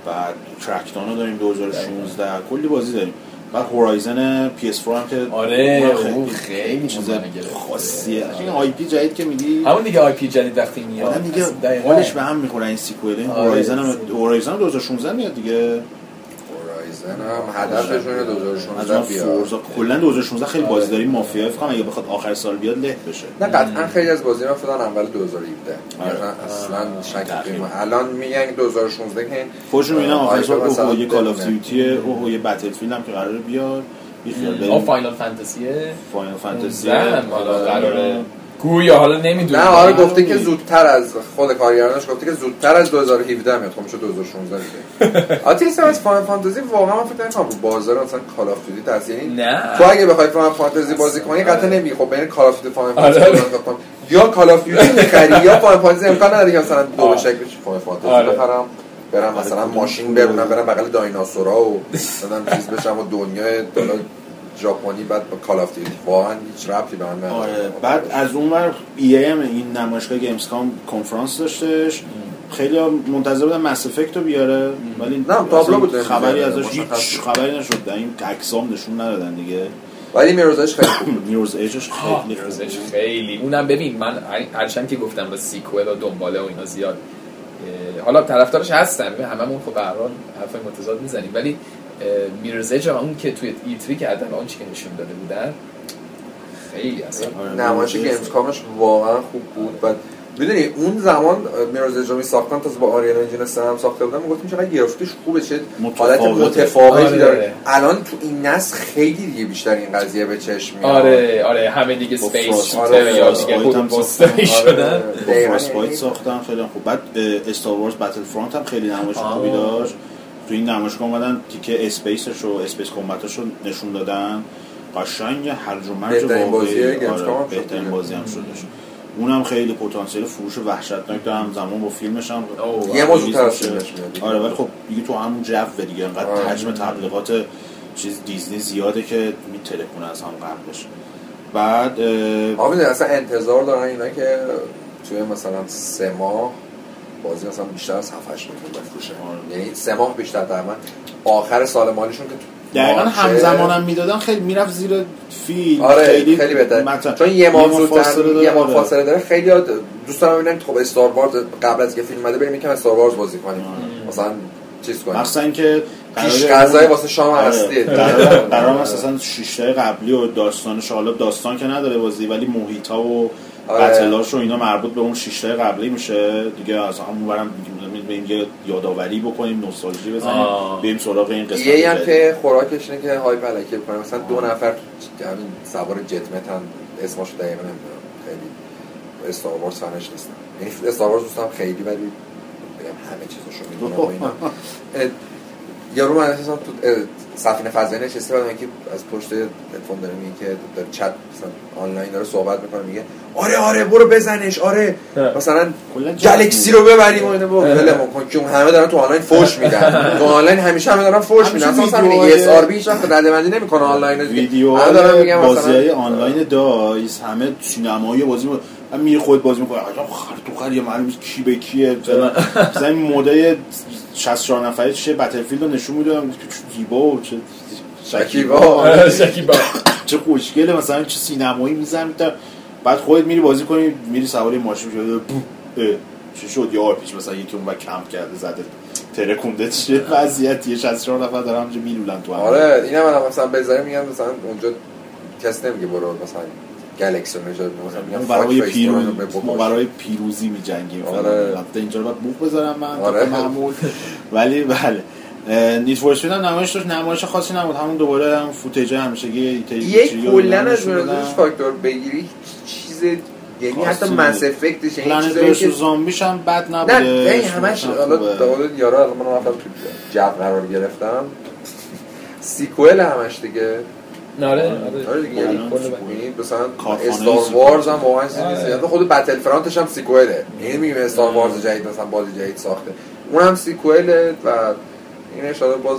بعد Crackdown رو داریم 2016 کلی بازی داریم. بعد Horizon PS4 هم که آره خیلی خیلی چیز خاصیه. این IP جدید که میگی؟ همون دیگه IP جدید وقتی میاد. دیگه حالش به هم می‌خوره این sequel. این Horizon هم Horizon 2016 میاد دیگه. هم هدفشون 2016 بیاد کلا 2016 خیلی بازی داریم مافیا فکر کنم اگه بخواد آخر سال بیاد له بشه. نه قطعا خیلی از بازی من فکر اول 2017 اصلا شک الان میگن 2016 که خودشون میگن آخر سال اوه یه Call of Duty اوه یه Battlefield هم که قراره بیاد. آ Final Fantasy ه Final Fantasy حالا قراره گویا حالا نمی‌دونم. نه آره گفته که زودتر از خود کارگردانش گفته که زودتر از 2017 میاد. خب میشه 2016 دیگه. آتیس از Final Fantasy واقعا من فکر کنم بازار مثلا Call of Duty تاثیر یعنی نه. تو اگه بخوای Final Fantasy بازی کنی قطعا نمی خب بین Call of Duty Final Fantasy یا Call of Duty می‌خری یا Final Fantasy امکان نداره که مثلا دو شکل Final Fantasy بخرم برم مثلا ماشین برونم برم بغل دایناسورا و مثلا چیز بشم و دنیای ژاپنی بعد با کال اف دیوتی واقعا هیچ ربطی به هم نداره. آره بعد از اون ور EA هم این نمایشگاه Gamescom کنفرانس داشتش خیلی منتظر بودن Mass Effect رو بیاره ولی نه تابلو بود. خبری ازش هیچ خبری نشد. این عکسام نشون ندادن دیگه. ولی Mirror's ش خیلی خوب بود. Mirror's Edge ش خیلی Mirror's Edge خیلی. اونم ببین من هرچند که گفتم با sequel و دنباله و اینا زیاد حالا طرفدارش هستن. هممون خب به هر حال حرف متضاد می‌زنیم. ولی Mirror's Edge اون که توی E3 که اون چی که نشون داده بودن خیلی اصلا نمایش گیمز کامش واقعا خوب بود. بعد می‌دونی اون زمان Mirror's Edge را می ساختن تا با Unreal Engine هم ساخته بودن می‌گفتیم چقدر گرافیکش خوبه چه حالت متفاوتی آره. داره. الان تو این نسل خیلی دیگه بیشتر این قضیه به چشم میاد. آره آره همه دیگه space shooter یا دیگه خود شدن. fast ساختن خیلی خوب. بعد Star Wars Battlefront هم خیلی نمایش خوبی داشت. تو این نمایشگاه اومدن تیکه space ش رو space combat ش رو نشون دادن. قشنگ هرج و مرج واقعی. آره بهترین بازی هم شدش. اونم خیلی پتانسیل فروش وحشتناک داره هم زمان با فیلمش هم یه ما زودتر آره ولی خب دیگه تو همون جو دیگه. انقدر آره. حجم تبلیغات چیز دیزنی زیاده که میترکونه از هم قبلش. بعد آمین اصلا انتظار دارن اینا که توی مثلا سه ماه بازی مثلا بیشتر از 7 8 میلیون بفروشه یعنی سه ماه بیشتر من آخر سال مالیشون که دقیقا همزمان هم می‌دادن خیلی می‌رفت زیر فیلم آره خیلی, خیلی بهتر. چون یه ماه زودتر یه ماه فاصله داره. خیلی دوست دارم ببینم خب استار وارز قبل از که فیلم بده بریم یکم استار وارز بازی کنیم. مثلا چیز کنیم. مثلا که پیش غذای واسه شام آره. هستی. قرار مثلا شیشته قبلی و داستانش حالا داستان که نداره بازی ولی محیط ها و آره. بتلاش و اینا مربوط به اون شیشته قبلی میشه دیگه از همون برم بریم یه یادآوری بکنیم نوستالژی بزنیم. بریم سراغ این قسمت یه هم. که خوراکش اینه که هایپ علکی بکنه مثلا دو نفر همین سوار جتمتن اسمشو دقیقا نمی‌دونم خیلی استار وارز فنش نیستم یعنی استار وارز دوستم خیلی ولی بگم همه چیزشو می‌دونم و اینا یارو من احساسم تو سفینه فضایی نشسته بعد که از پشت تلفن داره میگه که داره چت مثلا آنلاین داره صحبت می‌کنه میگه آره آره برو بزنش آره. اه. مثلا گلکسی رو ببریم و اینو بابا ولمون کن که همه دارن تو آنلاین فوش میدن. تو آنلاین همیشه همه دارن فوش میدن. اصلا مثلا ویدیوهای- اس آر بی هیچ وقت رده بندی نمی‌کنه آنلاین. ویدیو همه دارن میگن بازی آنلاین DICE همه سینمایی بازی می- هم میری خود بازی می‌کنه خر تو خر یه معلوم نیست کی به کیه. مثلا مثلا این مدل 64 نفره چه Battlefield رو نشون میدم که چه زیبا و چه شکیبا. شکیبا چه خوشگله. مثلا چه سینمایی میزن بعد خودت میری بازی کنی میری سواری ماشین شده چی شد؟ یه RPG ش مثلا یکی اون کمپ کرده زده. ترکونده. چه وضعیتیه؟ 64 نفر دارن همونجا میلولن تو هم آره اینم الان مثلا بذاریم میگن مثلا اونجا کسی نمیگه برو مثلا گلکسی رو نجات برای فاک پیروز فیس برو ما. برای پیروزی می جنگیم آره. اینجا رو باید بوق بذارم من. آره. معمول. ولی بله. نیت فور اسپید هم نمایش داشت. نمایش خاصی نبود. همون دوباره هم فوتیج همیشگی یک کلا از منظورش فاکتور بگیری. چیز یعنی حتی مس. افکتش پلنت چیزایی که زامبیش هم بد نه نبوده. نه اسمش همش هم حالا. داخل یارا الان من رفتم تو جو قرار گرفتم. سیکوئل همش دیگه. آره. آره یعنی مثلا استار. وارز هم واقعا چیزی خود بتل فرانتش هم سیکوئله یعنی میگیم استار وارز جدید مثلا بازی جدید ساخته. اون هم سیکوئله و این اشاره باز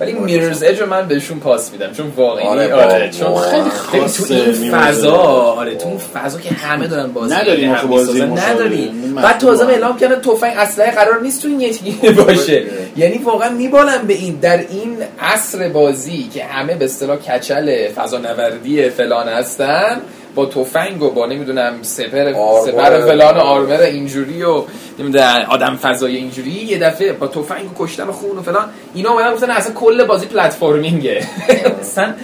ولی میررز اج من بهشون پاس میدم چون واقعی آره، آره, چون خیلی خیلی تو این فضا. آره تو اون فضا که همه دارن بازی نداریم هم آخه بازی. نداریم این بعد تازه مفهوم. اعلام کردن تفنگ اسلحه قرار نیست تو این یکی باشه یعنی واقعا میبالم به این در این عصر بازی که همه به اصطلاح کچل فضا نوردی فلان هستن با تفنگ و با نمی‌دونم سپر. سپر فلان آرمر اینجوری و نمی‌دونم آدم فضای اینجوری. یه دفعه با تفنگ و کشتن و خون و فلان اینا اومدن گفتن اصلا کل بازی پلتفرمینگه. اصلا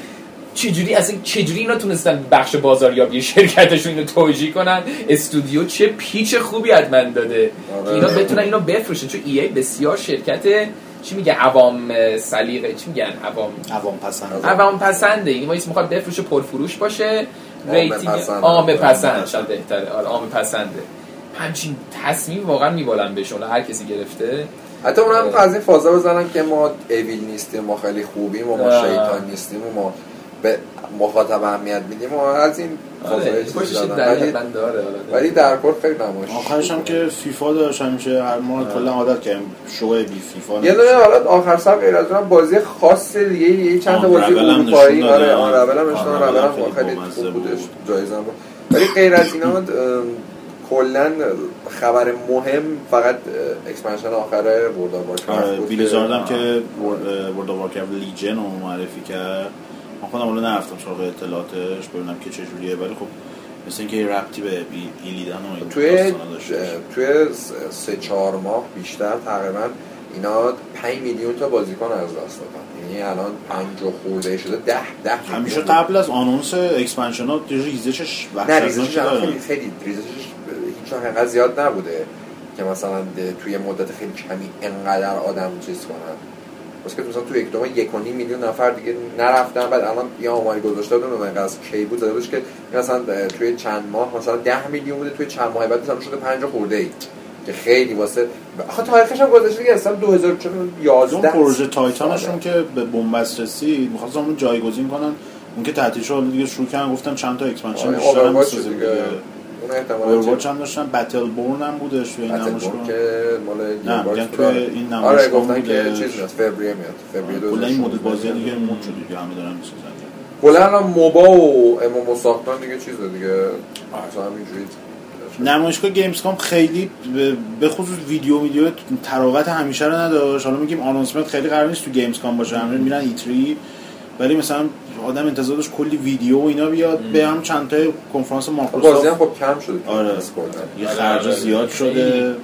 چجوری اصلا چجوری اینا تونستن بخش بازاریابی شرکتشون اینو توجیه کنن؟ استودیو چه pitch خوبی حتما داده. آره. که اینا بتونن اینو بفروشن. چون ای بسیار شرکت چی میگه عوام سلیقه چی میگن؟ عوام عوام پسند عوام پسنده این وایس می‌خواد بفروشه پرفروش باشه. rating. عام پسند شاید بهتره. آره عام پسنده. همچین تصمیم واقعا میبالن بهشون. هر کسی گرفته. حتی اون هم از این فازا بزنن که ما اویل نیستیم ما خیلی خوبیم و ما. شیطان نیستیم و ما به مخاطب اهمیت میدیم و از این آره. در ولی ولی در کل خیلی نمایش آخرش هم که فیفا داشت همیشه هر ما کلا عادت کردیم شو بی فیفا یه دونه حالا آخر سر غیر از اونم بازی خاص دیگه یه چند تا بازی اروپایی آره. آن رول هم نشون هم خیلی خوب بودش بود. جایزه ولی غیر از اینا کلا خبر مهم فقط expansion آخر آره Warcraft بود Blizzard هم. که of Warcraft Legion رو معرفی کرد من خودم حالا نرفتم سراغ اطلاعاتش ببینم که چجوریه ولی خب مثل اینکه یه ربطی به Illidan و این توی. توی سه چهار ماه بیشتر تقریبا اینا 5 میلیون تا بازیکن از دست دادن. یعنی الان 5 و خورده شده 10 10 همیشه قبل از announce expansion ها ریزشش نه ریزشش الان. خیلی خیلی ریزشش هیچ انقدر زیاد نبوده که مثلا توی مدت خیلی کمی انقدر آدم چیز کنن. بس که مثلا توی یک دومه یک و نیم میلیون نفر دیگه نرفتن. بعد الان یه آماری گذاشته بودن من از کی بود؟ بودش که این مثلا توی چند ماه مثلا 10 میلیون بوده توی چند ماه بعد مثلا شده 5 خورده ای که خیلی واسه آخه تاریخش هم گذاشته که اصلا از 2011 اون پروژه تایتانشون. که به بنبست رسید می‌خواستم اون جایگزین کنن. اون که تعطیل شد دیگه شروع کردن گفتم چند تا expansion آره، بیشتر هم دیگه. اون احتمالاً Overwatch هم داشتن Battleborn هم بودش توی این بورن که مال نه، game میگن. توی آره. این آره نمایشگاه گفتن که. چیز میاد فوریه میاد. فوریه کلا این مدل 2016 بازی دیگه مود شده دیگه همه دارن می‌سازن کلا الان MOBA و MMO ساختن دیگه چیز دیگه. مثلا همینجوری. نمایشگاه Gamescom خیلی به- به خصوص ویدیو ویدیو طراوت همیشه رو نداشت. حالا میگیم announcement خیلی قرار نیست تو Gamescom باشه. همه میرن E3 ولی مثلا آدم انتظار داشت کلی ویدیو و اینا بیاد به هم چند تا کنفرانس بازی هم مایکروسافت خب کم شده آره. یه خرج. زیاد شده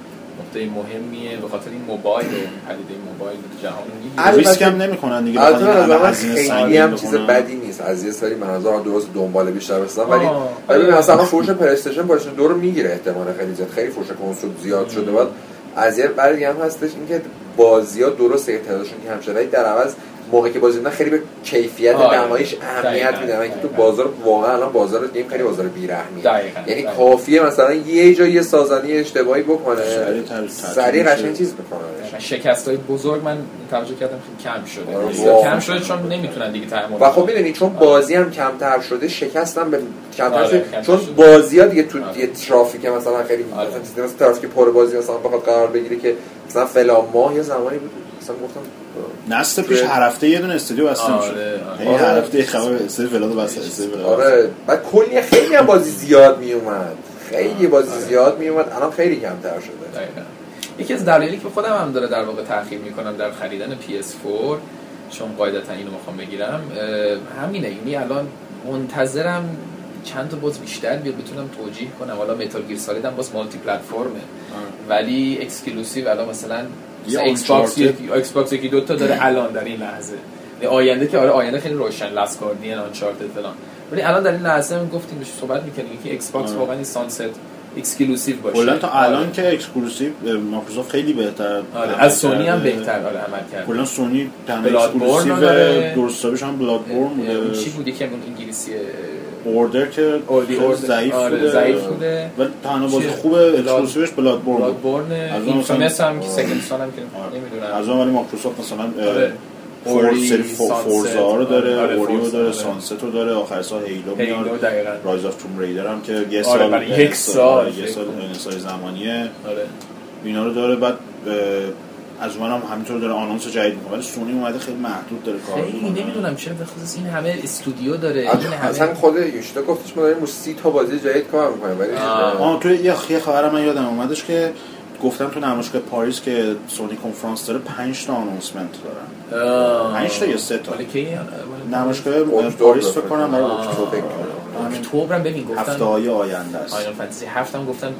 نقطه مهمیه به خاطر این موبایل پدیده موبایل تو جهان می‌گیره. البته- ریسک هم نمی‌کنن دیگه من خیلی هم چیز. بدی نیست از یه سری مناظر درست دنبال بیشتر بسازن ولی. ولی مثلا فروش پلی استیشن پلی استیشن دو رو می‌گیره احتمال خیلی زیاد خیلی فروش کنسول زیاد شده بعد از یه دیگه هم هستش اینکه بازی ها درست تعدادشون کم شده ولی در عوض موقعی که بازی می‌کنن خیلی به کیفیت آره. نمایش اهمیت. میدن اینکه تو دقیقاً. بازار واقعا الان بازار گیم خیلی بازار بیرحمیه. یعنی. کافیه مثلا یه جایی یه سازنده یه اشتباهی بکنه سریع قشنگ چیز می‌کنه شکست های بزرگ من توجه کردم خیلی کم شده آره،. کم شده چون نمی‌تونن دیگه تحمل و خب. می‌دونی چون بازی هم کمتر شده شکستم به کمتر آره، شده چون. بازی ها دیگه تو آره. یه ترافیک مثلا خیلی آره. مثلا ترافیک پر بازی مثلا بخواد قرار بگیره که مثلا فلان ماه یه زمانی بود مثلا گفتم نسل پیش هر هفته یه دونه استودیو بسته آره، میشه آره. یعنی هر آره. هفته خبر استودیو ولاد بسته. آره. بعد کلی خیلی هم بازی زیاد می اومد خیلی بازی زیاد می اومد الان خیلی کمتر شده. دقیقاً. یکی از دلایلی که خودم هم داره در واقع تاخیر می‌کنم در خریدن PS4 چون قاعدتا اینو می‌خوام بگیرم همینه. یعنی الان منتظرم چند تا باز بیشتر بیاد بتونم توجیه کنم. حالا متال گیر سالید هم باز مالتی پلتفرمه. ولی exclusive الان مثلا ایکس باکس. یکی ایکس باکس یکی دو تا داره الان در این لحظه یعنی آینده که آره آینده خیلی روشن Last Guardian Uncharted فلان ولی الان در این لحظه هم گفتیم صحبت می‌کنیم که ایکس باکس آره. واقعا این Sunset exclusive باشه کلا تا الان آره. که exclusive مایکروسافت خیلی بهتر آره. از سونی هم بهتر آره عمل کرد کلا سونی تنها Bloodborne exclusive رو داره. درست حسابش هم Bloodborne اون بوده چی بودی که اون انگلیسی Order که. ضعیف آره، بوده ضعیف بوده. ولی تنها بازی چیه؟ خوب Blood- exclusive ش Bloodborne بود Bloodborne از اون هم که مثلا- Second Son هم که آره. نمی‌دونم از اون ولی مایکروسافت مثلا. For سری. Forza رو داره آره، Ori رو Forza، داره آره. Sunset رو داره آخر سال Halo میاد Rise of Tomb Raider هم که یه آره، سال یک سال آره، یه سال کنم. انحصار زمانیه آره اینا رو داره بعد از اون هم همینطور داره announce جدید می‌کنه ولی سونی اومده خیلی محدود داره کار خیلی نمی‌دونم چرا به خصوص این همه استودیو داره این اصلا همه خود یوشیدا گفتش ما داریم رو سی تا بازی جدید کار می‌کنیم ولی آه. آه تو یه یه خبر من یادم اومدش که گفتم تو نمایشگاه پاریس که سونی کنفرانس داره 5 تا announcement دارن آه. 5 تا یا 3 تا؟ نمایشگاه اکتبر پاریس فکر کنم برای آه. اکتبر اکتبرم ببین هفته گفتن های آینده است. Final Fantasy هفتم گفتن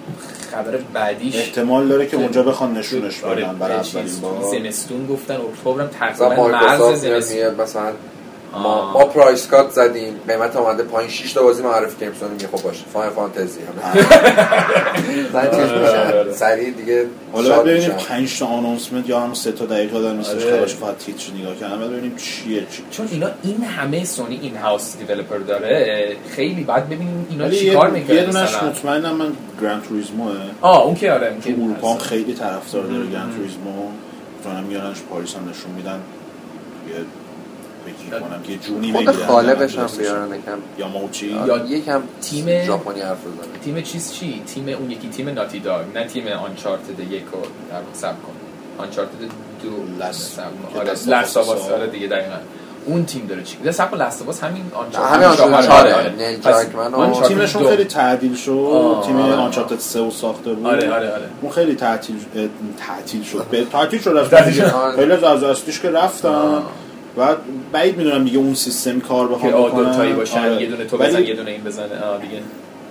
خبر بعدیش احتمال داره که اونجا بخوان نشونش آره، بدن برای چیز، اولین بار. زمستون گفتن اکتبرم مثلا تقریبا مرز زمستون. مثلا ما. ما پرایس کات زدیم. قیمت آمده پایین. 6 تا بازی معرفی کردیم. سونی میگه خب باشه. فاین فانتزی. هم چیز آره. میشه سریع دیگه حالا ببینیم میشم. 5 تا آنونسمنت یا هم 3 تا دقیقه دارن نیستش. آره. خبرش فقط تیتر نگاه کردم ببینیم چیه. چی چون اینا این همه سونی این هاوس دیولپر داره. خیلی بعد ببینیم اینا چیکار می‌کنن یه دونش مطمئنم من گرند توریزموه آه اون که آره اروپا. خیلی طرفدار داره گرند توریزمو مثلا میارنش پاریس هم نشون میدن. یه فکر کنم که یه جونی خود خالقش هم دستش. بیارن یکم یا موچی یا- یکم تیم- ژاپنی حرف بزنه تیم چیز چی تیم اون یکی تیم ناتی داگ نه تیم آنچارتد یک رو در واقع سب کن آنچارتد دو لست- سب کن. که آره. آره دیگه دقیقاً اون تیم داره چی ده سب کن لست آواس همین آنچارتد همین آنچارتد. آره. نیل تیمشون. خیلی تعدیل شد تیم. آنچارتد سه و ساخته بود آره آره آره اون خیلی تعطیل اه، تعطیل شد به تعطیل شد از. خیلی از از اصلیش که رفتن بعد بعید می‌دونم دیگه اون سیستم کار که بخوام آدو بکنن تایی باشن آره. یه دونه تو بزن یه دونه این بزنه آه دیگه.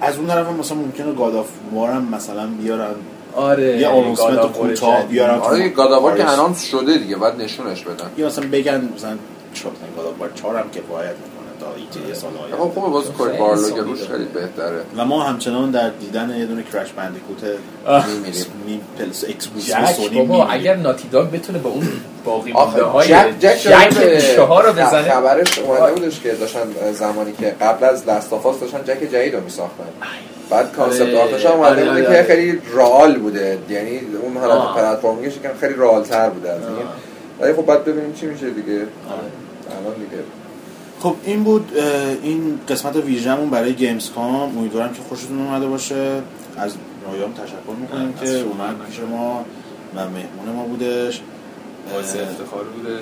از اون طرف هم مثلا ممکنه گاد آف وارم مثلا بیارن. آره. یه آنونسمنت کوتاه بیارن آره گاداوار که. انانس شده دیگه بعد نشونش بدن. یا مثلا بگن مثلا چون گاد آف وار 4 هم کفایت می‌کنه؟ تا ایتی یه سال آینده خب خوبه باز کوری خیلی بارلو سونی که روش. خیلی بهتره و ما همچنان در دیدن یه دونه کرش بندیکوت میمیریم می plus exclusive Jak سونی بابا. اگر Naughty Dog بتونه با اون باقی مونده های Jak Jak ها رو بزنه خبرش اومده بودش که داشتن زمانی که قبل از Last of Us داشتن Jak جدید رو میساختن بعد concept. art ش هم اومده آره، بوده آره، که آره. خیلی real بوده یعنی اون حالت. platforming ش یکم خیلی real تر بوده از این. ولی خب بعد ببینیم چی میشه دیگه. الان دیگه خب این بود این قسمت ویژمون برای Gamescom امیدوارم که خوشتون اومده باشه. از رایام تشکر می‌کنیم از که شما. اومد پیش ما و مهمون ما بودش. باعث افتخار بوده.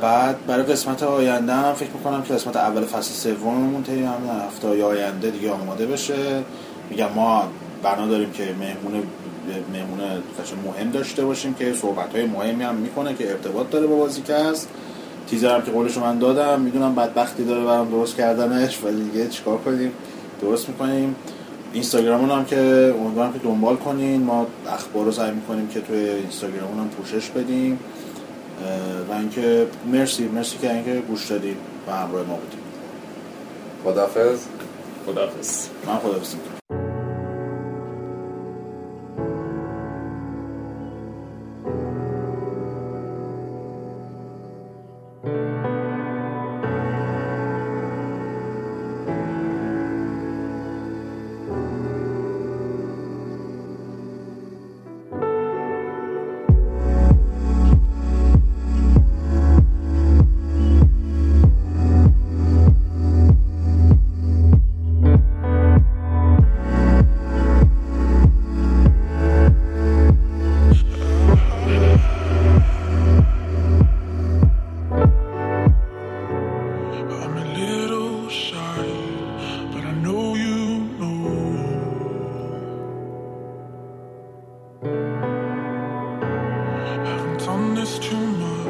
بعد برای قسمت آینده هم فکر می‌کنم که قسمت اول فصل سوممون طی همین هفته های آینده دیگه آماده بشه. میگم ما بنا داریم که مهمون مهمون مهم داشته باشیم که صحبت های مهمی هم می‌کنه که ارتباط داره با بازیکست. تیزر هم که قولشو من دادم می‌دونم بدبختی داره برام درست کردنش ولی دیگه چیکار کنیم؟ درست می‌کنیم. اینستاگرامون هم که امیدوارم که دنبال کنین. ما اخبار رو سعی می‌کنیم که توی اینستاگرامون هم پوشش بدیم. و اینکه مرسی مرسی که اینکه گوش دادید و همراه ما بودید خدافظ خداحافظ. من خدا می‌کنم. on this too much.